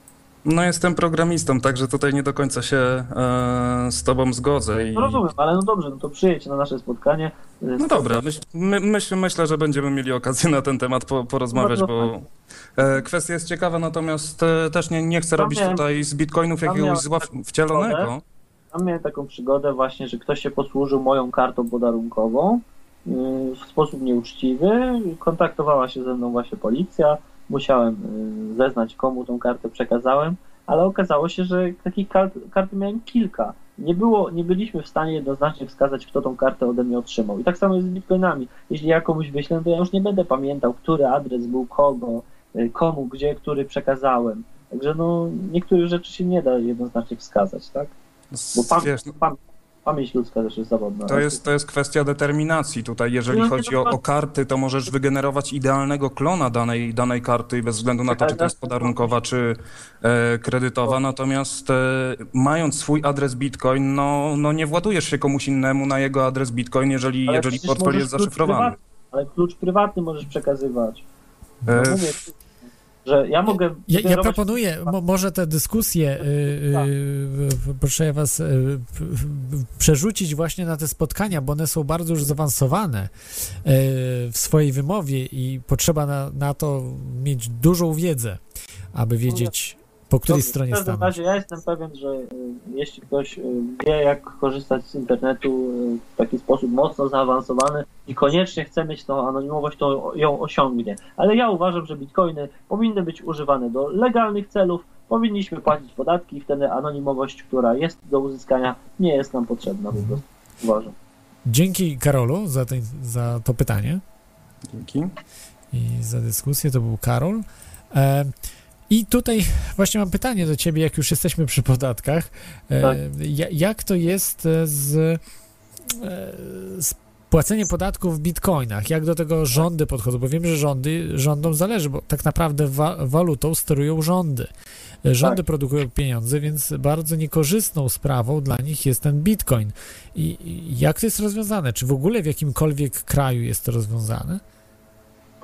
No jestem programistą, także tutaj nie do końca się e, z tobą zgodzę. I... No rozumiem, ale no dobrze, no to przyjedź na nasze spotkanie. No dobra, myśl, my, myśl, myślę, że będziemy mieli okazję na ten temat po, porozmawiać, Bardzo bo e, kwestia jest ciekawa, natomiast e, też nie, nie chcę Tam robić miałem- tutaj z bitcoinów jakiegoś zła wcielonego. przygodę. Tam miałem taką przygodę właśnie, że ktoś się posłużył moją kartą podarunkową yy, w sposób nieuczciwy. Kontaktowała się ze mną właśnie policja. Musiałem yy, zeznać, komu tą kartę przekazałem, ale okazało się, że takich kart, kart miałem kilka. Nie, było, nie byliśmy w stanie jednoznacznie wskazać, kto tą kartę ode mnie otrzymał. I tak samo jest z bitcoinami. Jeśli ja komuś wyślę, to ja już nie będę pamiętał, który adres był kogo, yy, komu, gdzie, który przekazałem. Także no, niektórych rzeczy się nie da jednoznacznie wskazać, tak? Bo pam- Wiesz, no, pam- pamięć ludzka też jest zawodna. to, jest, to jest kwestia determinacji. Tutaj, jeżeli No, chodzi o, dokładnie. o karty, to możesz wygenerować idealnego klona danej, danej karty bez względu na to, czy to jest podarunkowa, czy e, kredytowa. Natomiast e, mając swój adres Bitcoin, no, no nie władujesz się komuś innemu na jego adres Bitcoin, jeżeli, Ale jeżeli portfel jest zaszyfrowany. prywatny, Ale klucz prywatny możesz przekazywać. No E, mówię, że ja mogę. Ja, ja proponuję mo, może te dyskusje, y, y, y, proszę ja was, y, p- przerzucić właśnie na te spotkania, bo one są bardzo już zaawansowane y, w swojej wymowie i potrzeba na, na to mieć dużą wiedzę, aby wiedzieć, po której Dobrze, stronie W każdym razie ja jestem pewien, że y, jeśli ktoś y, wie, jak korzystać z internetu y, w taki sposób mocno zaawansowany i koniecznie chce mieć tą anonimowość, to ją osiągnie. Ale ja uważam, że bitcoiny powinny być używane do legalnych celów, powinniśmy płacić podatki i wtedy anonimowość, która jest do uzyskania, nie jest nam potrzebna po prostu. Uważam. Dzięki Karolu za, ten, za to pytanie. Dzięki. i za dyskusję. To był Karol. E, I tutaj właśnie mam pytanie do ciebie, jak już jesteśmy przy podatkach. E, Tak. ja, jak to jest e, z, e, z płaceniem podatków w bitcoinach? Jak do tego rządy podchodzą? Bo wiem, że rządy, rządom zależy, bo tak naprawdę wa, walutą sterują rządy. Rządy Tak. produkują pieniądze, więc bardzo niekorzystną sprawą dla nich jest ten bitcoin. I jak to jest rozwiązane? Czy w ogóle w jakimkolwiek kraju jest to rozwiązane?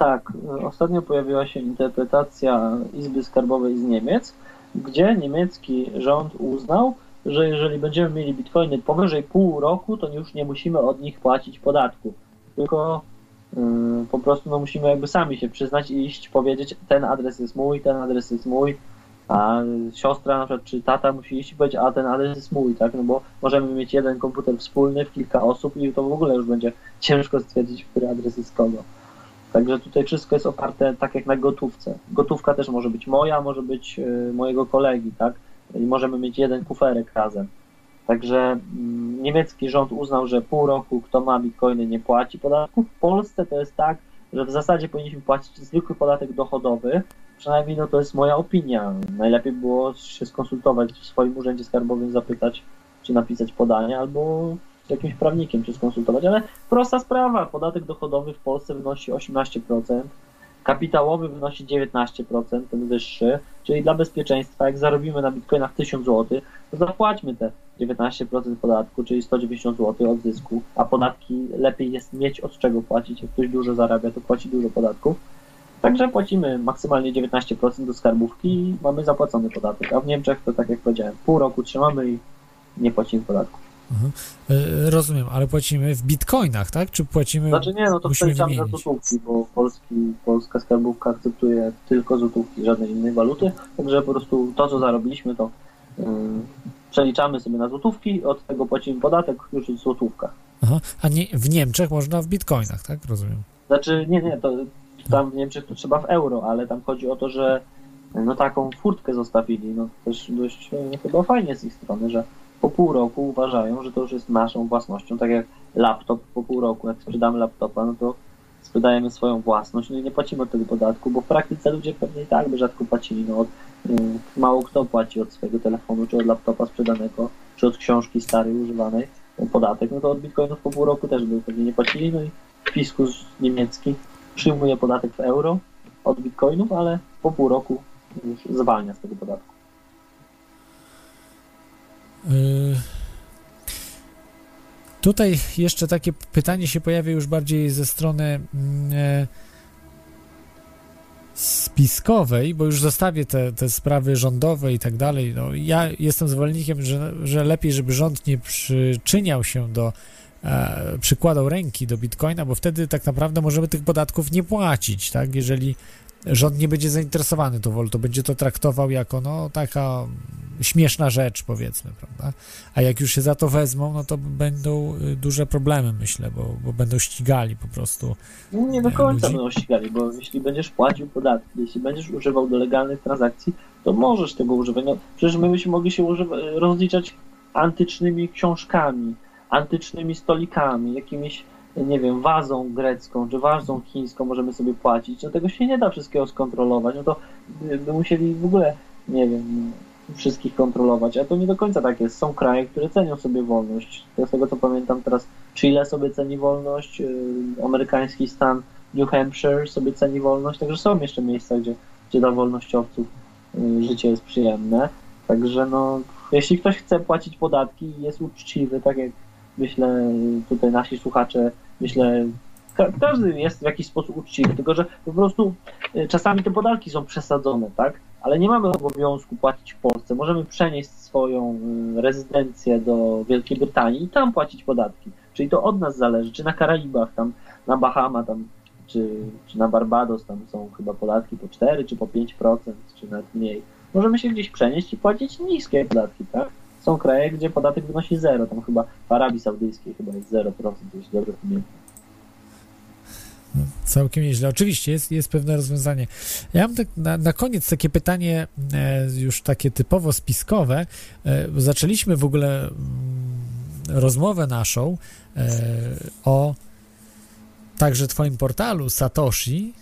Tak, ostatnio pojawiła się interpretacja Izby Skarbowej z Niemiec, gdzie niemiecki rząd uznał, że jeżeli będziemy mieli bitcoiny powyżej pół roku, to już nie musimy od nich płacić podatku. Tylko y, po prostu no, musimy jakby sami się przyznać i iść powiedzieć, ten adres jest mój, ten adres jest mój, a siostra na przykład, czy tata musi iść i powiedzieć, a ten adres jest mój, tak? No bo możemy mieć jeden komputer wspólny w kilka osób i to w ogóle już będzie ciężko stwierdzić, który adres jest kogo. Także tutaj wszystko jest oparte tak jak na gotówce. Gotówka też może być moja, może być y, mojego kolegi, tak? I możemy mieć jeden kuferek razem. Także mm, niemiecki rząd uznał, że pół roku kto ma bitcoiny nie płaci podatku. W Polsce to jest tak, że w zasadzie powinniśmy płacić zwykły podatek dochodowy. Przynajmniej no to jest moja opinia. Najlepiej było się skonsultować w swoim urzędzie skarbowym, zapytać, czy napisać podanie, albo jakimś prawnikiem się skonsultować. Ale prosta sprawa. Podatek dochodowy w Polsce wynosi 18%. Kapitałowy wynosi 19%, ten wyższy, czyli dla bezpieczeństwa, jak zarobimy na bitcoinach 1000 zł, to zapłaćmy te 19% podatku, czyli 190 zł od zysku, a podatki lepiej jest mieć od czego płacić. Jak ktoś dużo zarabia, to płaci dużo podatków. Także płacimy maksymalnie 19% do skarbówki i mamy zapłacony podatek. A w Niemczech to tak jak powiedziałem, pół roku trzymamy i nie płacimy podatku. Y, Rozumiem, ale płacimy w bitcoinach, tak? Czy płacimy. Znaczy nie, no to przeliczamy na wymienić? złotówki, bo polski, polska skarbówka akceptuje tylko złotówki, żadnej innej waluty. Także po prostu to, co zarobiliśmy, to yy, przeliczamy sobie na złotówki, od tego płacimy podatek już w złotówkach. Aha. A nie, w Niemczech można w bitcoinach, tak? Rozumiem. Znaczy, nie, nie, to tam w Niemczech to trzeba w euro, ale tam chodzi o to, że no taką furtkę zostawili. No też dość e, chyba fajnie z ich strony, że po pół roku uważają, że to już jest naszą własnością. Tak jak laptop po pół roku, jak sprzedamy laptopa, no to sprzedajemy swoją własność, no i nie płacimy od tego podatku, bo w praktyce ludzie pewnie i tak by rzadko płacili. No, od, y, mało kto płaci od swojego telefonu, czy od laptopa sprzedanego, czy od książki starej, używanej podatek. No to od bitcoinów po pół roku też by pewnie nie płacili. No i fiskus niemiecki przyjmuje podatek w euro od bitcoinów, ale po pół roku już zwalnia z tego podatku. Y, Tutaj jeszcze takie pytanie się pojawia już bardziej ze strony mm, e, spiskowej, bo już zostawię te, te sprawy rządowe i tak dalej. No, ja jestem zwolennikiem, że, że lepiej, żeby rząd nie przyczyniał się do, e, przykładał ręki do bitcoina, bo wtedy tak naprawdę możemy tych podatków nie płacić, tak? Jeżeli rząd nie będzie zainteresowany tą wolą, to będzie to traktował jako no taka śmieszna rzecz, powiedzmy, prawda? A jak już się za to wezmą, no to będą y, duże problemy, myślę, bo, bo będą ścigali po prostu. No nie do końca ludzi. będą ścigali, bo jeśli będziesz płacił podatki, jeśli będziesz używał do legalnych transakcji, to możesz tego używać. No, przecież my byśmy mogli się używa- rozliczać antycznymi książkami, antycznymi stolikami, jakimiś, nie wiem, wazą grecką czy wazą chińską możemy sobie płacić. No tego się nie da wszystkiego skontrolować. No to by, by musieli w ogóle, nie wiem, wszystkich kontrolować, a to nie do końca tak jest. Są kraje, które cenią sobie wolność. Z tego co pamiętam teraz Chile sobie ceni wolność, yy, amerykański stan New Hampshire sobie ceni wolność, także są jeszcze miejsca, gdzie, gdzie dla wolnościowców yy, życie jest przyjemne. Także no, jeśli ktoś chce płacić podatki i jest uczciwy, tak jak myślę tutaj nasi słuchacze, myślę ka- każdy jest w jakiś sposób uczciwy, tylko że po prostu y, czasami te podatki są przesadzone, tak? Ale nie mamy obowiązku płacić w Polsce. Możemy przenieść swoją y, rezydencję do Wielkiej Brytanii i tam płacić podatki. Czyli to od nas zależy, czy na Karaibach, tam na Bahama, tam, czy, czy na Barbados, tam są chyba podatki po 4 czy po 5%, czy nawet mniej. Możemy się gdzieś przenieść i płacić niskie podatki, tak? Są kraje, gdzie podatek wynosi zero, tam chyba w Arabii Saudyjskiej chyba jest 0%, jeśli dobrze pamiętam. Całkiem nieźle. Oczywiście jest, jest pewne rozwiązanie. Ja mam tak na, na koniec takie pytanie, e, już takie typowo spiskowe. E, zaczęliśmy w ogóle mm, rozmowę naszą e, o także Twoim portalu satoshi.pl,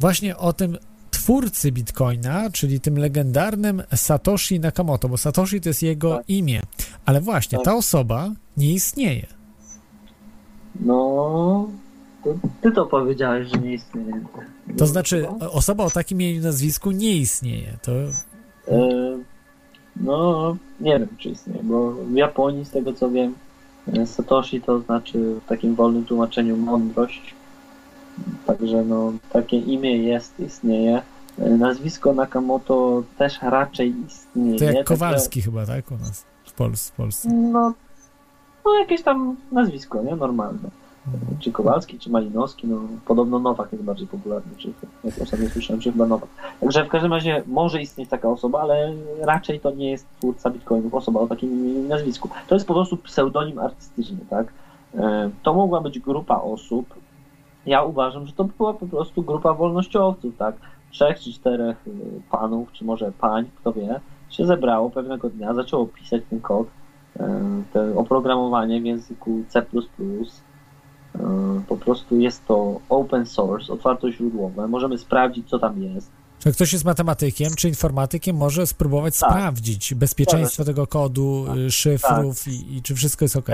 właśnie o tym twórcy Bitcoina, czyli tym legendarnym Satoshi Nakamoto, bo Satoshi to jest jego Tak. imię. Ale właśnie, Tak. ta osoba nie istnieje. No, to ty to powiedziałeś, że nie istnieje. To znaczy, osoba o takim imieniu nazwisku nie istnieje. To E, No, nie wiem, czy istnieje, bo w Japonii, z tego co wiem, e, Satoshi to znaczy w takim wolnym tłumaczeniu mądrość. Także no, takie imię jest, istnieje. Nazwisko Nakamoto też raczej istnieje. To jak Kowalski chyba, tak? U nas w Polsce. W Polsce. No, no jakieś tam nazwisko, nie? Normalne. Czy Kowalski, czy Malinowski, no podobno Nowak jest bardziej popularny, czy jak ostatnio słyszałem, czy chyba Nowak. Także w każdym razie może istnieć taka osoba, ale raczej to nie jest twórca bitcoinów, osoba o takim nazwisku. To jest po prostu pseudonim artystyczny, tak? E, To mogła być grupa osób. Ja uważam, że to była po prostu grupa wolnościowców, tak? Trzech czy czterech y, panów, czy może pań, kto wie, się zebrało pewnego dnia, zaczęło pisać ten kod, e, to oprogramowanie w języku C++. E, Po prostu jest to open source, otwartoźródłowe. Możemy sprawdzić, co tam jest. Że ktoś jest matematykiem czy informatykiem, może spróbować Tak. sprawdzić bezpieczeństwo tego kodu, y, szyfrów i, i czy wszystko jest ok.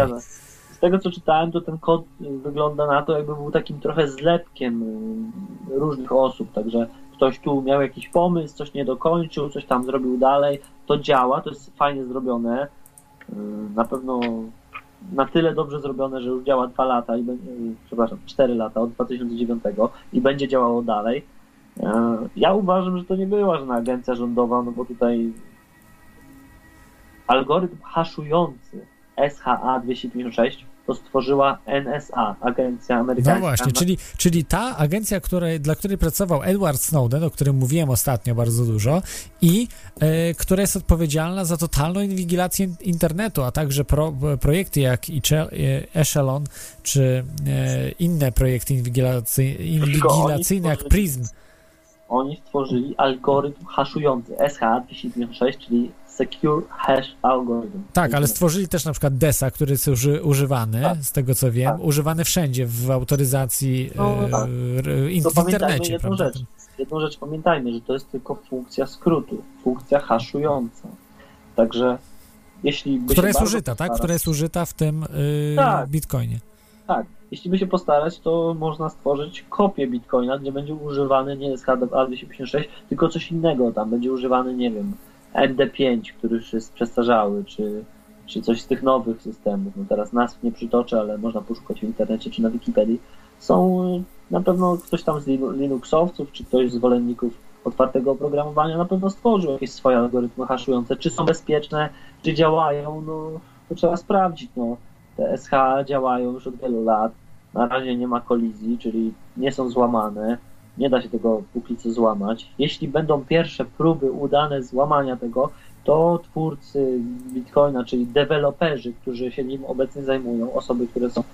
Z tego, co czytałem, to ten kod y, wygląda na to, jakby był takim trochę zlepkiem y, różnych osób. Także ktoś tu miał jakiś pomysł, coś nie dokończył, coś tam zrobił dalej. To działa, to jest fajnie zrobione. Y, Na pewno na tyle dobrze zrobione, że już działa dwa lata, i y, przepraszam, 4 lata od 2009 i będzie działało dalej. Y, Ja uważam, że to nie była żadna agencja rządowa, no bo tutaj algorytm haszujący SHA 256 to stworzyła NSA, agencja amerykańska. No właśnie, czyli, czyli ta agencja, której, dla której pracował Edward Snowden, o którym mówiłem ostatnio bardzo dużo, i e, która jest odpowiedzialna za totalną inwigilację in- internetu, a także pro, projekty jak e, Echelon, czy e, inne projekty inwigilacy, inwigilacyjne jak Prism. Oni stworzyli algorytm haszujący SHA 256, czyli Secure Hash Algorithm. Tak, ale stworzyli też na przykład DESA, który jest uży, używany, Tak. z tego co wiem, używany wszędzie w autoryzacji No, e, tak. in, w internecie, jedną prawda? rzecz. Jedną rzecz pamiętajmy, że to jest tylko funkcja skrótu, funkcja haszująca. Także jeśli by Która jest użyta, tak? postarać- Która jest użyta w tym y, Tak. Bitcoinie. Tak, jeśli by się postarać, to można stworzyć kopię Bitcoina, gdzie będzie używany nie SHA-256, tylko coś innego. Tam będzie używany, nie wiem, MD5, który już jest przestarzały, czy, czy coś z tych nowych systemów. No teraz nazw nie przytoczę, ale można poszukać w internecie czy na Wikipedii. Są y, na pewno ktoś tam z Linu- Linuxowców, czy ktoś z zwolenników otwartego oprogramowania na pewno stworzył jakieś swoje algorytmy haszujące. Czy są bezpieczne, czy działają, no to trzeba sprawdzić. No. Te SH działają już od wielu lat. Na razie nie ma kolizji, czyli nie są złamane. Nie da się tego póki co złamać. Jeśli będą pierwsze próby udane złamania tego, to twórcy Bitcoina, czyli deweloperzy, którzy się nim obecnie zajmują, osoby, które są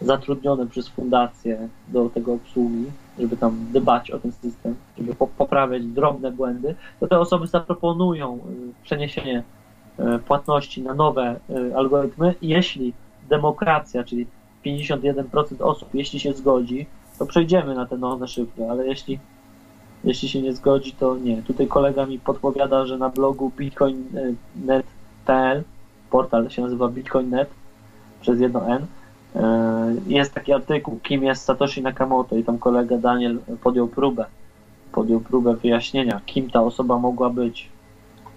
zatrudnione przez fundację do tego obsługi, żeby tam dbać o ten system, żeby po- poprawiać drobne błędy, to te osoby zaproponują y, przeniesienie y, płatności na nowe y, algorytmy. Jeśli demokracja, czyli 51% osób, jeśli się zgodzi, to przejdziemy na te nowe szyfry, ale jeśli, jeśli się nie zgodzi, to nie. Tutaj kolega mi podpowiada, że na blogu bitcoin.net.pl, portal się nazywa bitcoin.net przez jedno N, e, jest taki artykuł, kim jest Satoshi Nakamoto i tam kolega Daniel podjął próbę, podjął próbę wyjaśnienia, kim ta osoba mogła być.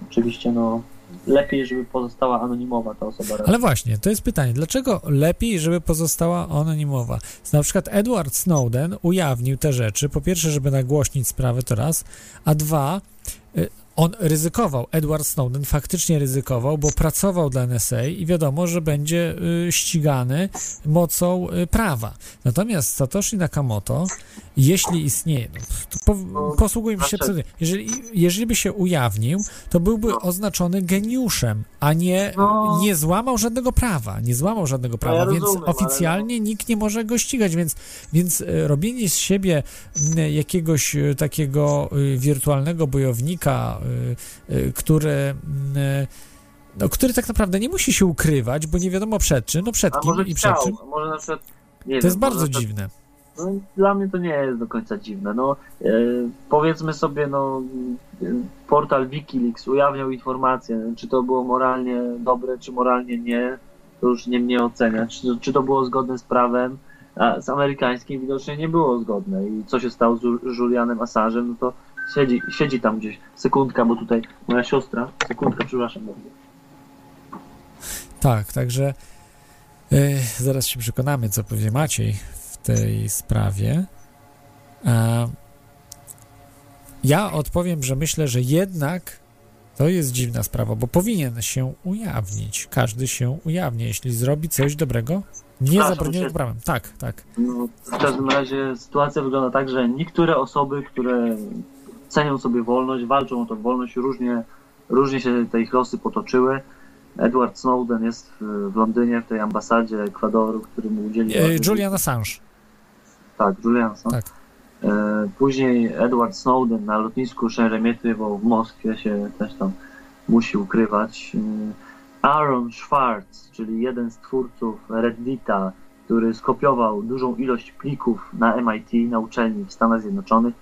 Oczywiście, no, lepiej, żeby pozostała anonimowa ta osoba. Ale właśnie, to jest pytanie, dlaczego lepiej, żeby pozostała anonimowa? Na przykład Edward Snowden ujawnił te rzeczy, po pierwsze, żeby nagłośnić sprawę to raz, a dwa, y, on ryzykował, Edward Snowden faktycznie ryzykował, bo pracował dla NSA i wiadomo, że będzie y, ścigany mocą y, prawa. Natomiast Satoshi Nakamoto, jeśli istnieje, no, po, posługujmy się znaczy- jeżeli, jeżeli by się ujawnił, to byłby oznaczony geniuszem, a nie, No. nie złamał żadnego prawa, nie złamał żadnego prawa, ja więc rozumiem, ale oficjalnie nikt nie może go ścigać, więc, więc e, robienie z siebie jakiegoś takiego wirtualnego bojownika, e, e, który m, e, no, który tak naprawdę nie musi się ukrywać, bo nie wiadomo przed czym, no przed kim i przed czym. może na przykład, To wiem, jest bardzo przykład- dziwne. No, dla mnie to nie jest do końca dziwne. No, e, powiedzmy sobie, no, e, portal Wikileaks ujawniał informacje, czy to było moralnie dobre, czy moralnie nie, to już nie mnie oceniać. Czy, czy to było zgodne z prawem, a z amerykańskim widocznie nie było zgodne. I co się stało z Ju- Julianem Assange'em, no to siedzi, siedzi tam gdzieś. Sekundka, bo tutaj moja siostra, sekundka, przepraszam. Tak, także e, zaraz się przekonamy, co powie Maciej w tej sprawie. E, ja odpowiem, że myślę, że jednak to jest dziwna sprawa, bo powinien się ujawnić. Każdy się ujawni. Jeśli zrobi coś dobrego, nie zabronionym prawem. Tak, tak. No, w każdym razie sytuacja wygląda tak, że niektóre osoby, które cenią sobie wolność, walczą o tą wolność, różnie, różnie się te ich losy potoczyły. Edward Snowden jest w, Londynie, w tej ambasadzie Ekwadoru, który mu udzielił... E, Julian Assange. Tak, Julian Assange. Tak. E, Później Edward Snowden na lotnisku Szeremiety, bo w Moskwie się też tam musi ukrywać. E, Aaron Schwartz, czyli jeden z twórców Reddita, który skopiował dużą ilość plików na MIT, na uczelni w Stanach Zjednoczonych,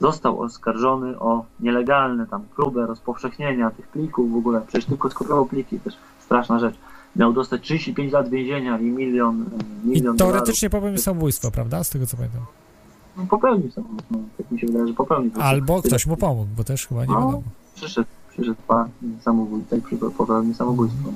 został oskarżony o nielegalne tam próbę rozpowszechnienia tych plików w ogóle. Przecież tylko skopiował pliki, też straszna rzecz. Miał dostać 35 lat więzienia i milion, e, I milion dolarów. teoretycznie popełnił samobójstwo, prawda? Z tego co pamiętam. No, popełnił samobójstwo. No, tak mi się wydaje, że popełnił. Albo ktoś mu pomógł, bo też chyba nie No. wiadomo. Przyszedł, przyszedł pan samobójca i przy- popełnił samobójstwo.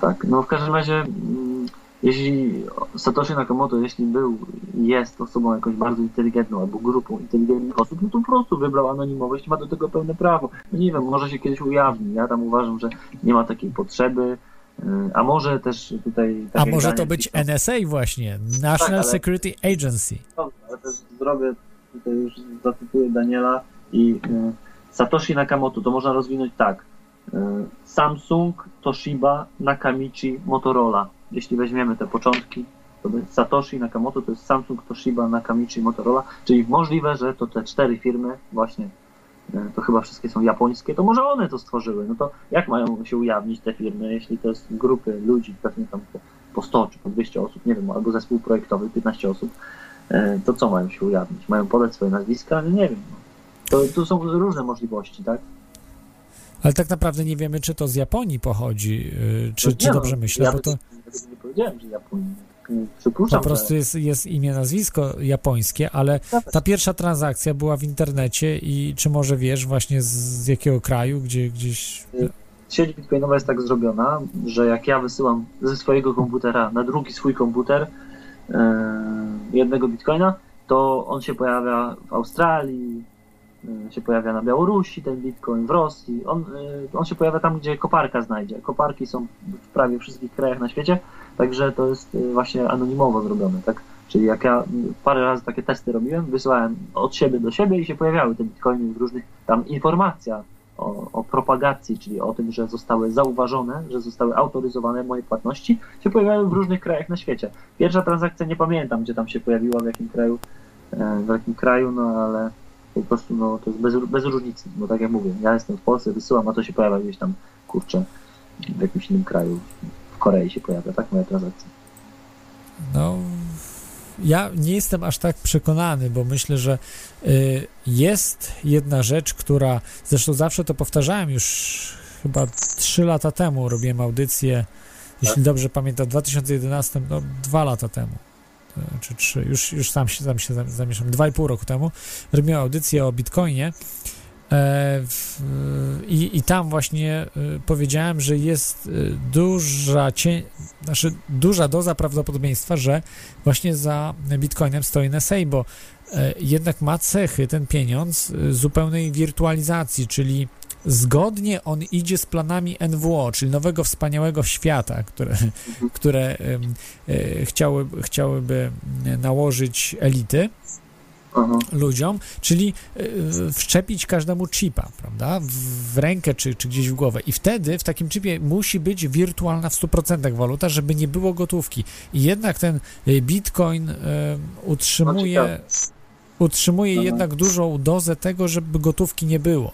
Tak, no w każdym razie, mm, jeśli Satoshi Nakamoto, jeśli był i jest osobą jakąś bardzo inteligentną albo grupą inteligentnych osób, no to po prostu wybrał anonimowość i ma do tego pełne prawo. No nie wiem, może się kiedyś ujawni. Ja tam uważam, że nie ma takiej potrzeby. y, A może też tutaj. tak A może to być NSA właśnie, National ale- Security Agency. Dobrze, ale też zrobię, tutaj już zacytuję Daniela i y, Satoshi Nakamoto, to można rozwinąć tak. Y, Samsung, Toshiba, Nakamichi, Motorola. Jeśli weźmiemy te początki, to by Satoshi Nakamoto to jest Samsung, Toshiba, Nakamichi, Motorola, czyli możliwe, że to te cztery firmy właśnie y, to chyba wszystkie są japońskie, to może one to stworzyły. No to jak mają się ujawnić te firmy, jeśli to jest grupy ludzi, pewnie tam po, po 100 czy po 200 osób, nie wiem, albo zespół projektowy, 15 osób, e, to co mają się ujawnić? Mają podać swoje nazwiska? No nie wiem. No. To, to są różne możliwości, tak? Ale tak naprawdę nie wiemy, czy to z Japonii pochodzi, yy, czy, No czy dobrze myślę, ja bo to nie powiedziałem, że. Przypuszczam, po prostu jest, jest imię, nazwisko japońskie, ale ta pierwsza transakcja była w internecie i czy może wiesz właśnie z, z jakiego kraju, gdzie gdzieś... sieć bitcoinowa jest tak zrobiona, że jak ja wysyłam ze swojego komputera na drugi swój komputer e, jednego bitcoina, to on się pojawia w Australii, się pojawia na Białorusi ten bitcoin, w Rosji. On, e, on się pojawia tam, gdzie koparka znajdzie. Koparki są w prawie wszystkich krajach na świecie, także to jest e, właśnie anonimowo zrobione, tak? Czyli jak ja parę razy takie testy robiłem, wysyłałem od siebie do siebie i się pojawiały te bitcoiny w różnych tam informacja o, o propagacji, czyli o tym, że zostały zauważone, że zostały autoryzowane moje płatności, się pojawiały w różnych krajach na świecie. Pierwsza transakcja nie pamiętam, gdzie tam się pojawiła, w jakim kraju, w jakim kraju, no ale po prostu no, to jest bez, bez różnicy, bo tak jak mówię, ja jestem w Polsce, wysyłam, a to się pojawia gdzieś tam, kurczę, w jakimś innym kraju, w Korei się pojawia, tak, moja transakcja. No, ja nie jestem aż tak przekonany, bo myślę, że y, jest jedna rzecz, która, zresztą zawsze to powtarzałem już chyba 3 lata temu, robiłem audycję, jeśli dobrze pamiętam, w 2011, no dwa lata temu, czy trzy, już, już sam się, sam się zam- zamieszam, dwa i pół roku temu, robiłem audycję o Bitcoinie e, w, i, i tam właśnie y, powiedziałem, że jest duża, znaczy duża doza prawdopodobieństwa, że właśnie za Bitcoinem stoi NSA, bo e, jednak ma cechy ten pieniądz zupełnej wirtualizacji, czyli zgodnie on idzie z planami NWO, czyli nowego wspaniałego świata, które, które em, e, chciały, chciałyby nałożyć elity Aha. ludziom, czyli y, wszczepić każdemu chipa, prawda, w, w rękę czy, czy gdzieś w głowę. I wtedy w takim chipie musi być wirtualna w 100% waluta, żeby nie było gotówki. I jednak ten y, bitcoin y, utrzymuje No, utrzymuje Aha. jednak dużą dozę tego, żeby gotówki nie było,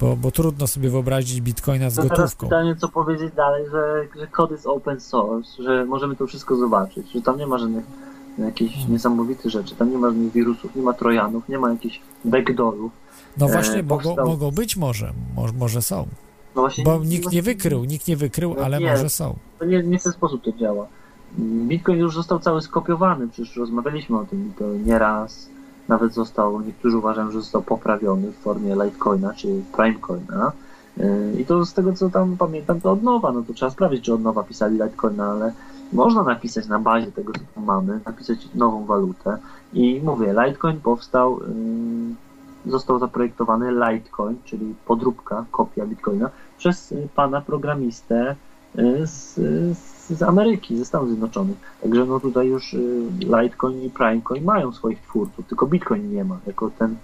bo, bo trudno sobie wyobrazić bitcoina z No teraz gotówką. pytanie, co powiedzieć dalej, że, że kod jest open source, że możemy to wszystko zobaczyć, że tam nie ma żadnych jakichś Hmm. niesamowitych rzeczy, tam nie ma żadnych wirusów, nie ma trojanów, nie ma jakichś backdoorów. No E, właśnie, mogą, powstał- mogą być może, mo, może są, No właśnie, bo nikt nie wykrył, nikt nie wykrył, No ale nie. może są. To nie, nie w ten sposób to działa. Bitcoin już został cały skopiowany, przecież rozmawialiśmy o tym to nieraz. Nawet został, niektórzy uważają, że został poprawiony w formie Litecoina, czy Primecoina. Yy, I to z tego, co tam pamiętam, to od nowa. No to trzeba sprawdzić, czy od nowa pisali Litecoina, ale można napisać na bazie tego, co tu mamy, napisać nową walutę. I mówię, Litecoin powstał, yy, został zaprojektowany Litecoin, czyli podróbka, kopia Bitcoina, przez y, pana programistę y, z, z, z Ameryki, ze Stanów Zjednoczonych. Także no tutaj już y, Litecoin i Primecoin mają swoich twórców, tylko Bitcoin nie ma, jako ten,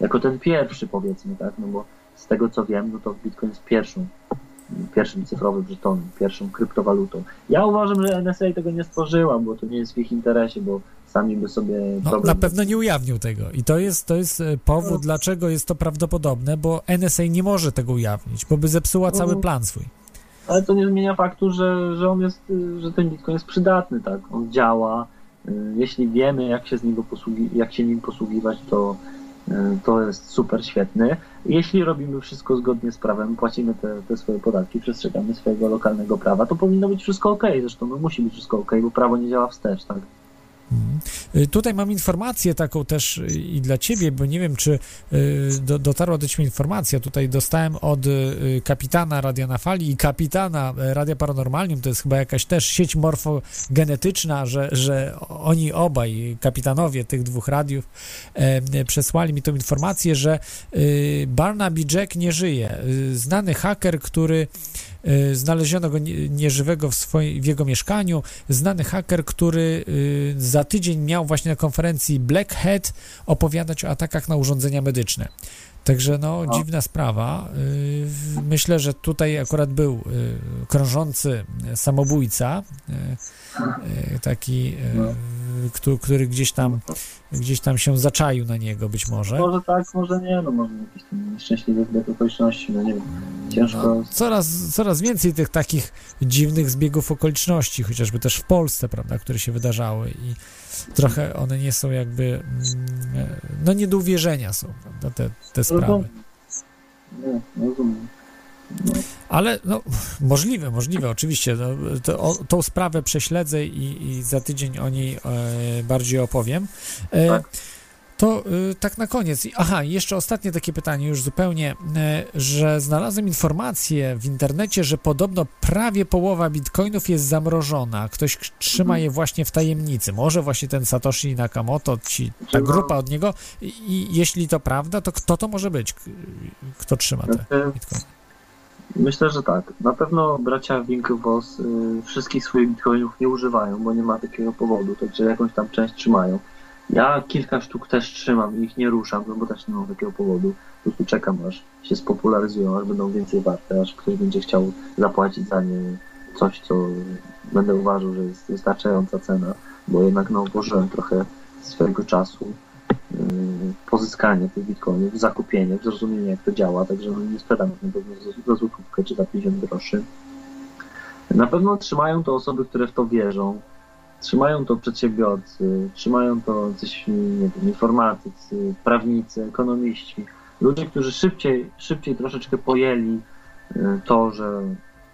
jako ten pierwszy powiedzmy, tak, no bo z tego co wiem, no to Bitcoin jest pierwszą, pierwszym cyfrowym żetonem, pierwszą kryptowalutą. Ja uważam, że NSA tego nie stworzyła, bo to nie jest w ich interesie, bo sami by sobie No, na pewno nie ujawnił tego. I to jest, to jest e, powód, dlaczego jest to prawdopodobne, bo NSA nie może tego ujawnić, bo by zepsuła cały Mhm. plan swój. Ale to nie zmienia faktu, że, że on jest, y, że ten Bitcoin jest przydatny, tak? On działa. Y, Jeśli wiemy, jak się z niego posługi, jak się nim posługiwać, to, y, to jest super świetny. Jeśli robimy wszystko zgodnie z prawem, płacimy te, te swoje podatki, przestrzegamy swojego lokalnego prawa, to powinno być wszystko ok. Zresztą no, musi być wszystko ok, bo prawo nie działa wstecz, tak? Y, Tutaj mam informację taką też i dla ciebie, bo nie wiem, czy y, do, dotarła do ciebie informacja. Tutaj dostałem od y, kapitana Radia na Fali i kapitana e, Radia Paranormalium, to jest chyba jakaś też sieć morfogenetyczna, że, że oni obaj, kapitanowie tych dwóch radiów, e, przesłali mi tą informację, że Barnaby Jack nie żyje. Znany haker, który znaleziono go nie- nieżywego w, swoim, w jego mieszkaniu, znany haker, który y, za tydzień miał właśnie na konferencji Black Hat opowiadać o atakach na urządzenia medyczne. Także no, O. dziwna sprawa. Y, Myślę, że tutaj akurat był y, krążący samobójca, taki, y, któ- który gdzieś tam, gdzieś tam się zaczaił na niego być może. Może tak, może nie, no może jakieś tam nieszczęśliwe zbieg okoliczności, no nie wiem. Ciężko. No, coraz, coraz więcej tych takich dziwnych zbiegów okoliczności, chociażby też w Polsce, prawda, które się wydarzały i trochę one nie są jakby, mm, no nie do uwierzenia są, prawda, te, te sprawy. Rozumiem. Nie, rozumiem. Ale no, możliwe, możliwe, oczywiście. No, to, o, tą sprawę prześledzę i, i za tydzień o niej e, bardziej opowiem. E, Tak. To e, tak na koniec. Aha, jeszcze ostatnie takie pytanie, już zupełnie, e, że znalazłem informację w internecie, że podobno prawie połowa bitcoinów jest zamrożona. Ktoś trzyma Mhm. je właśnie w tajemnicy. Może właśnie ten Satoshi Nakamoto, ci, ta grupa od niego. I, I jeśli to prawda, to kto to może być? Kto trzyma te Znaczy, bitcoiny? Myślę, że tak. Na pewno bracia Winklevoss y, wszystkich swoich bitcoinów nie używają, bo nie ma takiego powodu, także jakąś tam część trzymają. Ja kilka sztuk też trzymam i ich nie ruszam, no bo też nie mam takiego powodu. Po prostu czekam, aż się spopularyzują, aż będą więcej warte, aż ktoś będzie chciał zapłacić za nie coś, co będę uważał, że jest wystarczająca cena, bo jednak no, włożyłem trochę swojego czasu pozyskanie tych bitcoinów, zakupienie, zrozumienie jak to działa, także no, nie sprzedam ich na pewno za- złotówkę czy za 50 groszy. Na pewno trzymają to osoby, które w to wierzą, trzymają to przedsiębiorcy, trzymają to coś, nie wiem, informatycy, prawnicy, ekonomiści, ludzie, którzy szybciej, szybciej troszeczkę pojęli y, to, że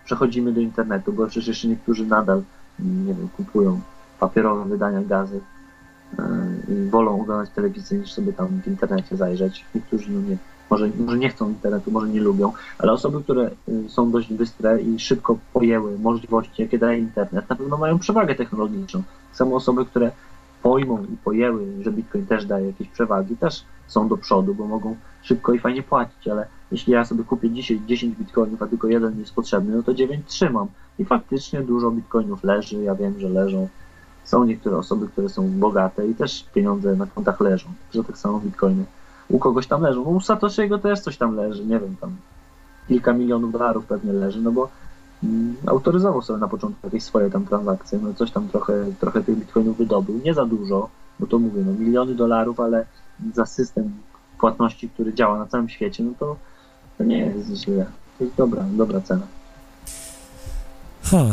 przechodzimy do internetu, bo przecież jeszcze niektórzy nadal, mm, nie wiem, kupują papierowe wydania gazet y, wolą oglądać telewizję niż sobie tam w internecie zajrzeć. Niektórzy no nie, może, może nie chcą internetu, może nie lubią, ale osoby, które y, są dość bystre i szybko pojęły możliwości, jakie daje internet, na pewno mają przewagę technologiczną. Samo osoby, które pojmą i pojęły, że Bitcoin też daje jakieś przewagi, też są do przodu, bo mogą szybko i fajnie płacić, ale jeśli ja sobie kupię dzisiaj 10 bitcoinów, a tylko jeden jest potrzebny, no to 9 trzymam. I faktycznie dużo bitcoinów leży, ja wiem, że leżą. Są niektóre osoby, które są bogate i też pieniądze na kontach leżą, że tak samo bitcoiny u kogoś tam leżą. U Satoshiego też coś tam leży, nie wiem, tam kilka milionów dolarów pewnie leży, no bo mm, autoryzował sobie na początku jakieś swoje tam transakcje, no coś tam trochę, trochę tych bitcoinów wydobył, nie za dużo, bo to mówię, no miliony dolarów, ale za system płatności, który działa na całym świecie, no to, to nie jest źle. To jest dobra, dobra cena. Ha,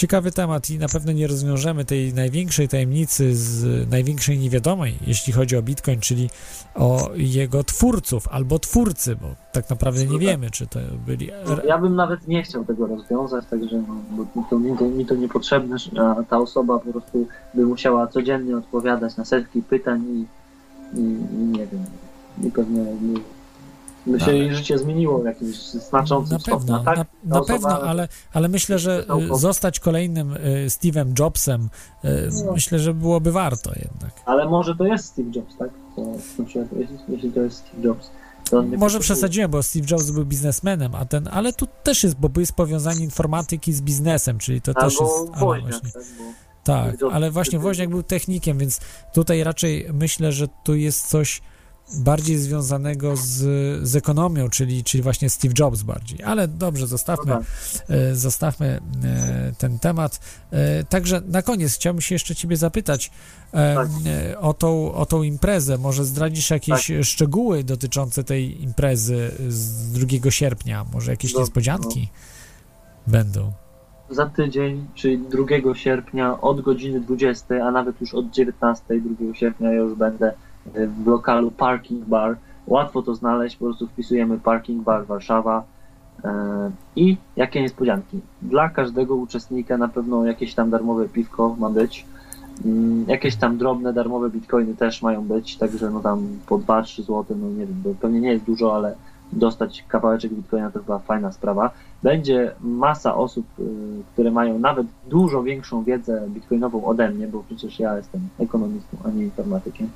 ciekawy temat i na pewno nie rozwiążemy tej największej tajemnicy z największej niewiadomej, jeśli chodzi o Bitcoin, czyli o jego twórców albo twórcy, bo tak naprawdę nie wiemy, czy to byli. Ja bym nawet nie chciał tego rozwiązać, także no, to, mi, to, mi to niepotrzebne, a ta osoba po prostu by musiała codziennie odpowiadać na setki pytań i, i, i nie wiem, i pewnie nie, by się jej życie zmieniło w jakimś znaczącym Na stopniu. pewno, tak, na, na pewno, ale, ale myślę, że y, zostać kolejnym y, Steve'em Jobsem, y, No. myślę, że byłoby warto jednak. Ale może to jest Steve Jobs, tak? To, jeśli, to jest Steve Jobs, Może przesadziłem, bo Steve Jobs był biznesmenem, a ten, ale tu też jest, bo jest powiązanie informatyki z biznesem, czyli to też jest. a, woźniak, właśnie. tak? Bo Tak, ale właśnie Woźniak był technikiem, więc tutaj raczej myślę, że tu jest coś bardziej związanego z, z ekonomią, czyli, czyli właśnie Steve Jobs bardziej. Ale dobrze, zostawmy, No tak. e, zostawmy e, ten temat. E, Także na koniec chciałbym się jeszcze ciebie zapytać Tak. o, tą, o tą imprezę. Może zdradzisz jakieś Tak. szczegóły dotyczące tej imprezy z 2 sierpnia? Może jakieś No, niespodzianki będą? za tydzień, czyli 2 sierpnia od godziny 20, a nawet już od 19 2 sierpnia ja już będę w lokalu Parking Bar. Łatwo to znaleźć, po prostu wpisujemy Parking Bar Warszawa e, i jakie niespodzianki. Dla każdego uczestnika na pewno jakieś tam darmowe piwko ma być. Mm, Jakieś tam drobne, darmowe bitcoiny też mają być, także no tam po 2-3 zł, no nie wiem, to pewnie nie jest dużo, ale dostać kawałeczek bitcoina to chyba fajna sprawa. Będzie masa osób, y, które mają nawet dużo większą wiedzę bitcoinową ode mnie, bo przecież ja jestem ekonomistą, a nie informatykiem.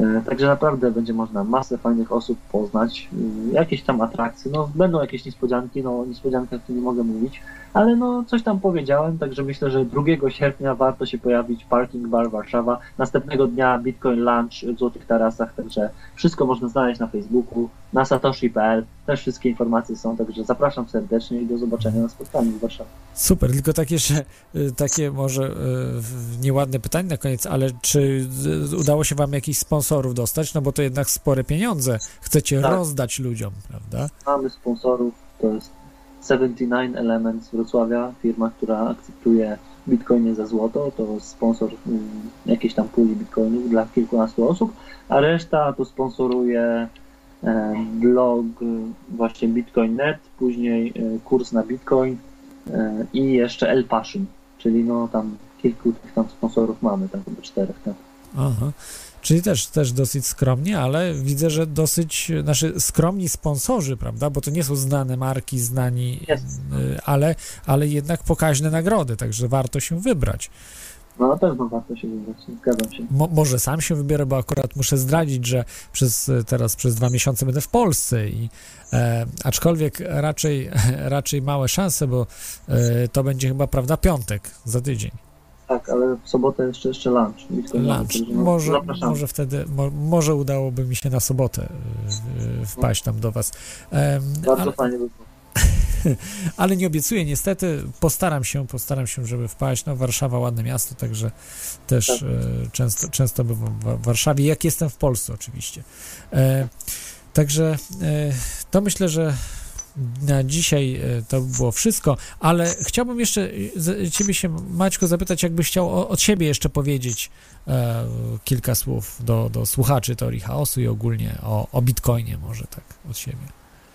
Y, Także naprawdę będzie można masę fajnych osób poznać, y, jakieś tam atrakcje, no będą jakieś niespodzianki, no o niespodziankach tu nie mogę mówić, ale no coś tam powiedziałem, także myślę, że 2 sierpnia warto się pojawić Parking Bar Warszawa, następnego dnia Bitcoin Lunch w Złotych Tarasach, także wszystko można znaleźć na Facebooku, na satoshi.pl, też wszystkie informacje są, także zapraszam serdecznie i do zobaczenia na spotkaniu w Warszawie. Super, tylko takie jeszcze, y, takie może y, nieładne pytanie na koniec, ale czy z- udało się wam jakichś sponsorów dostać? No bo to jednak spore pieniądze chcecie Tak. rozdać ludziom, prawda? Mamy sponsorów, to jest 79 Elements Wrocławia, firma, która akceptuje bitcoiny za złoto, to sponsor mm, jakiejś tam puli bitcoinów dla kilkunastu osób, a reszta to sponsoruje e, blog właśnie Bitcoin.net, później e, kurs na Bitcoin e, i jeszcze El Passion, czyli no tam kilku tych tam sponsorów mamy, tam chyba czterech, tak. Aha. Czyli też, też dosyć skromnie, ale widzę, że dosyć, znaczy skromni sponsorzy, prawda? Bo to nie są znane marki, znani, y, ale, ale jednak pokaźne nagrody, także warto się wybrać. No na pewno warto się wybrać, zgadzam się. Mo, może sam się wybiorę, bo akurat muszę zdradzić, że przez, teraz przez dwa miesiące będę w Polsce i e, aczkolwiek raczej, raczej małe szanse, bo e, to będzie chyba, prawda, piątek za tydzień. Tak, ale w sobotę jeszcze jeszcze lunch. Lunch. Może, zapraszamy. może wtedy, mo, może udałoby mi się na sobotę e, e, wpaść tam do was. Em, Bardzo ale, fajnie by było. ale nie obiecuję niestety, postaram się, postaram się, żeby wpaść. No Warszawa ładne miasto, także też Tak. e, często, często bywam w Warszawie, jak jestem w Polsce oczywiście. E, także e, to myślę, że na dzisiaj e, to by było wszystko, ale chciałbym jeszcze z- ciebie się, Maćko, zapytać, jakbyś chciał od siebie jeszcze powiedzieć e, kilka słów do, do słuchaczy teorii chaosu i ogólnie o, o Bitcoinie może tak od siebie.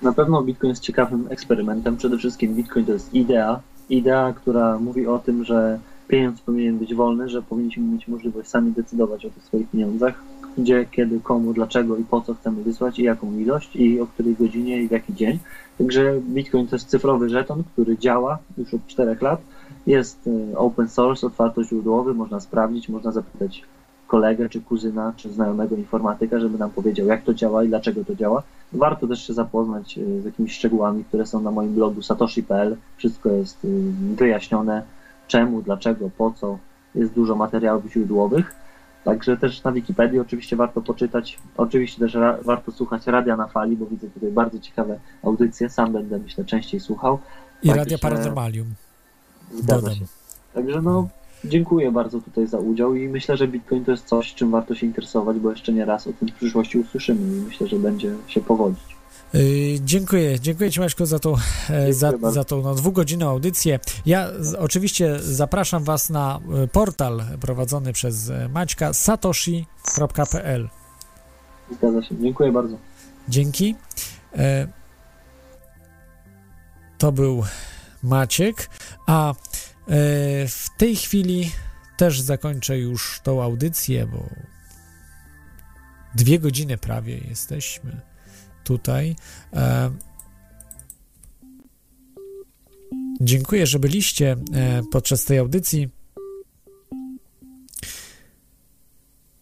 Na pewno Bitcoin jest ciekawym eksperymentem. Przede wszystkim Bitcoin to jest idea. Idea, która mówi o tym, że pieniądz powinien być wolny, że powinniśmy mieć możliwość sami decydować o tych swoich pieniądzach, gdzie, kiedy, komu, dlaczego i po co chcemy wysłać i jaką ilość i o której godzinie i w jaki dzień. Także Bitcoin to jest cyfrowy żeton, który działa już od 4 lat. Jest y, open source, otwartoźródłowy, można sprawdzić, można zapytać kolegę, czy kuzyna, czy znajomego informatyka, żeby nam powiedział, jak to działa i dlaczego to działa. Warto też się zapoznać y, z jakimiś szczegółami, które są na moim blogu satoshi.pl. Wszystko jest y, wyjaśnione, czemu, dlaczego, po co. Jest dużo materiałów źródłowych. Także też na Wikipedii oczywiście warto poczytać. Oczywiście też ra- warto słuchać Radia na Fali, bo widzę tutaj bardzo ciekawe audycje. Sam będę, myślę, częściej słuchał. I Także Radia Paranormalium. Zgadza Dodam. się. Także no, dziękuję bardzo tutaj za udział i myślę, że Bitcoin to jest coś, czym warto się interesować, bo jeszcze nie raz o tym w przyszłości usłyszymy i myślę, że będzie się powodzić. Yy, dziękuję, dziękuję Ci Maćko za tą, e, za, bardzo. za tą no, dwugodzinną audycję. Ja z, oczywiście zapraszam Was na e, portal prowadzony przez e, Maćka satoshi.pl. Zgadza się. Dziękuję bardzo. Dzięki. To był Maciek, a w tej chwili też zakończę już tą audycję, bo dwie godziny prawie jesteśmy tutaj. E, dziękuję, że byliście e, podczas tej audycji.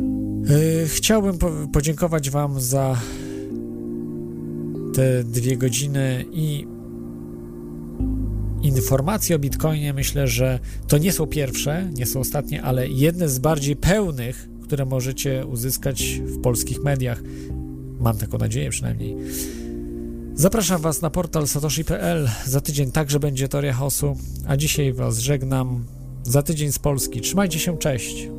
E, chciałbym po, podziękować Wam za te dwie godziny i informacje o Bitcoinie. Myślę, że to nie są pierwsze, nie są ostatnie, ale jedne z bardziej pełnych, które możecie uzyskać w polskich mediach. Mam taką nadzieję przynajmniej. Zapraszam Was na portal satoshi.pl. Za tydzień także będzie teoria a dzisiaj Was żegnam. Za tydzień z Polski. Trzymajcie się, cześć.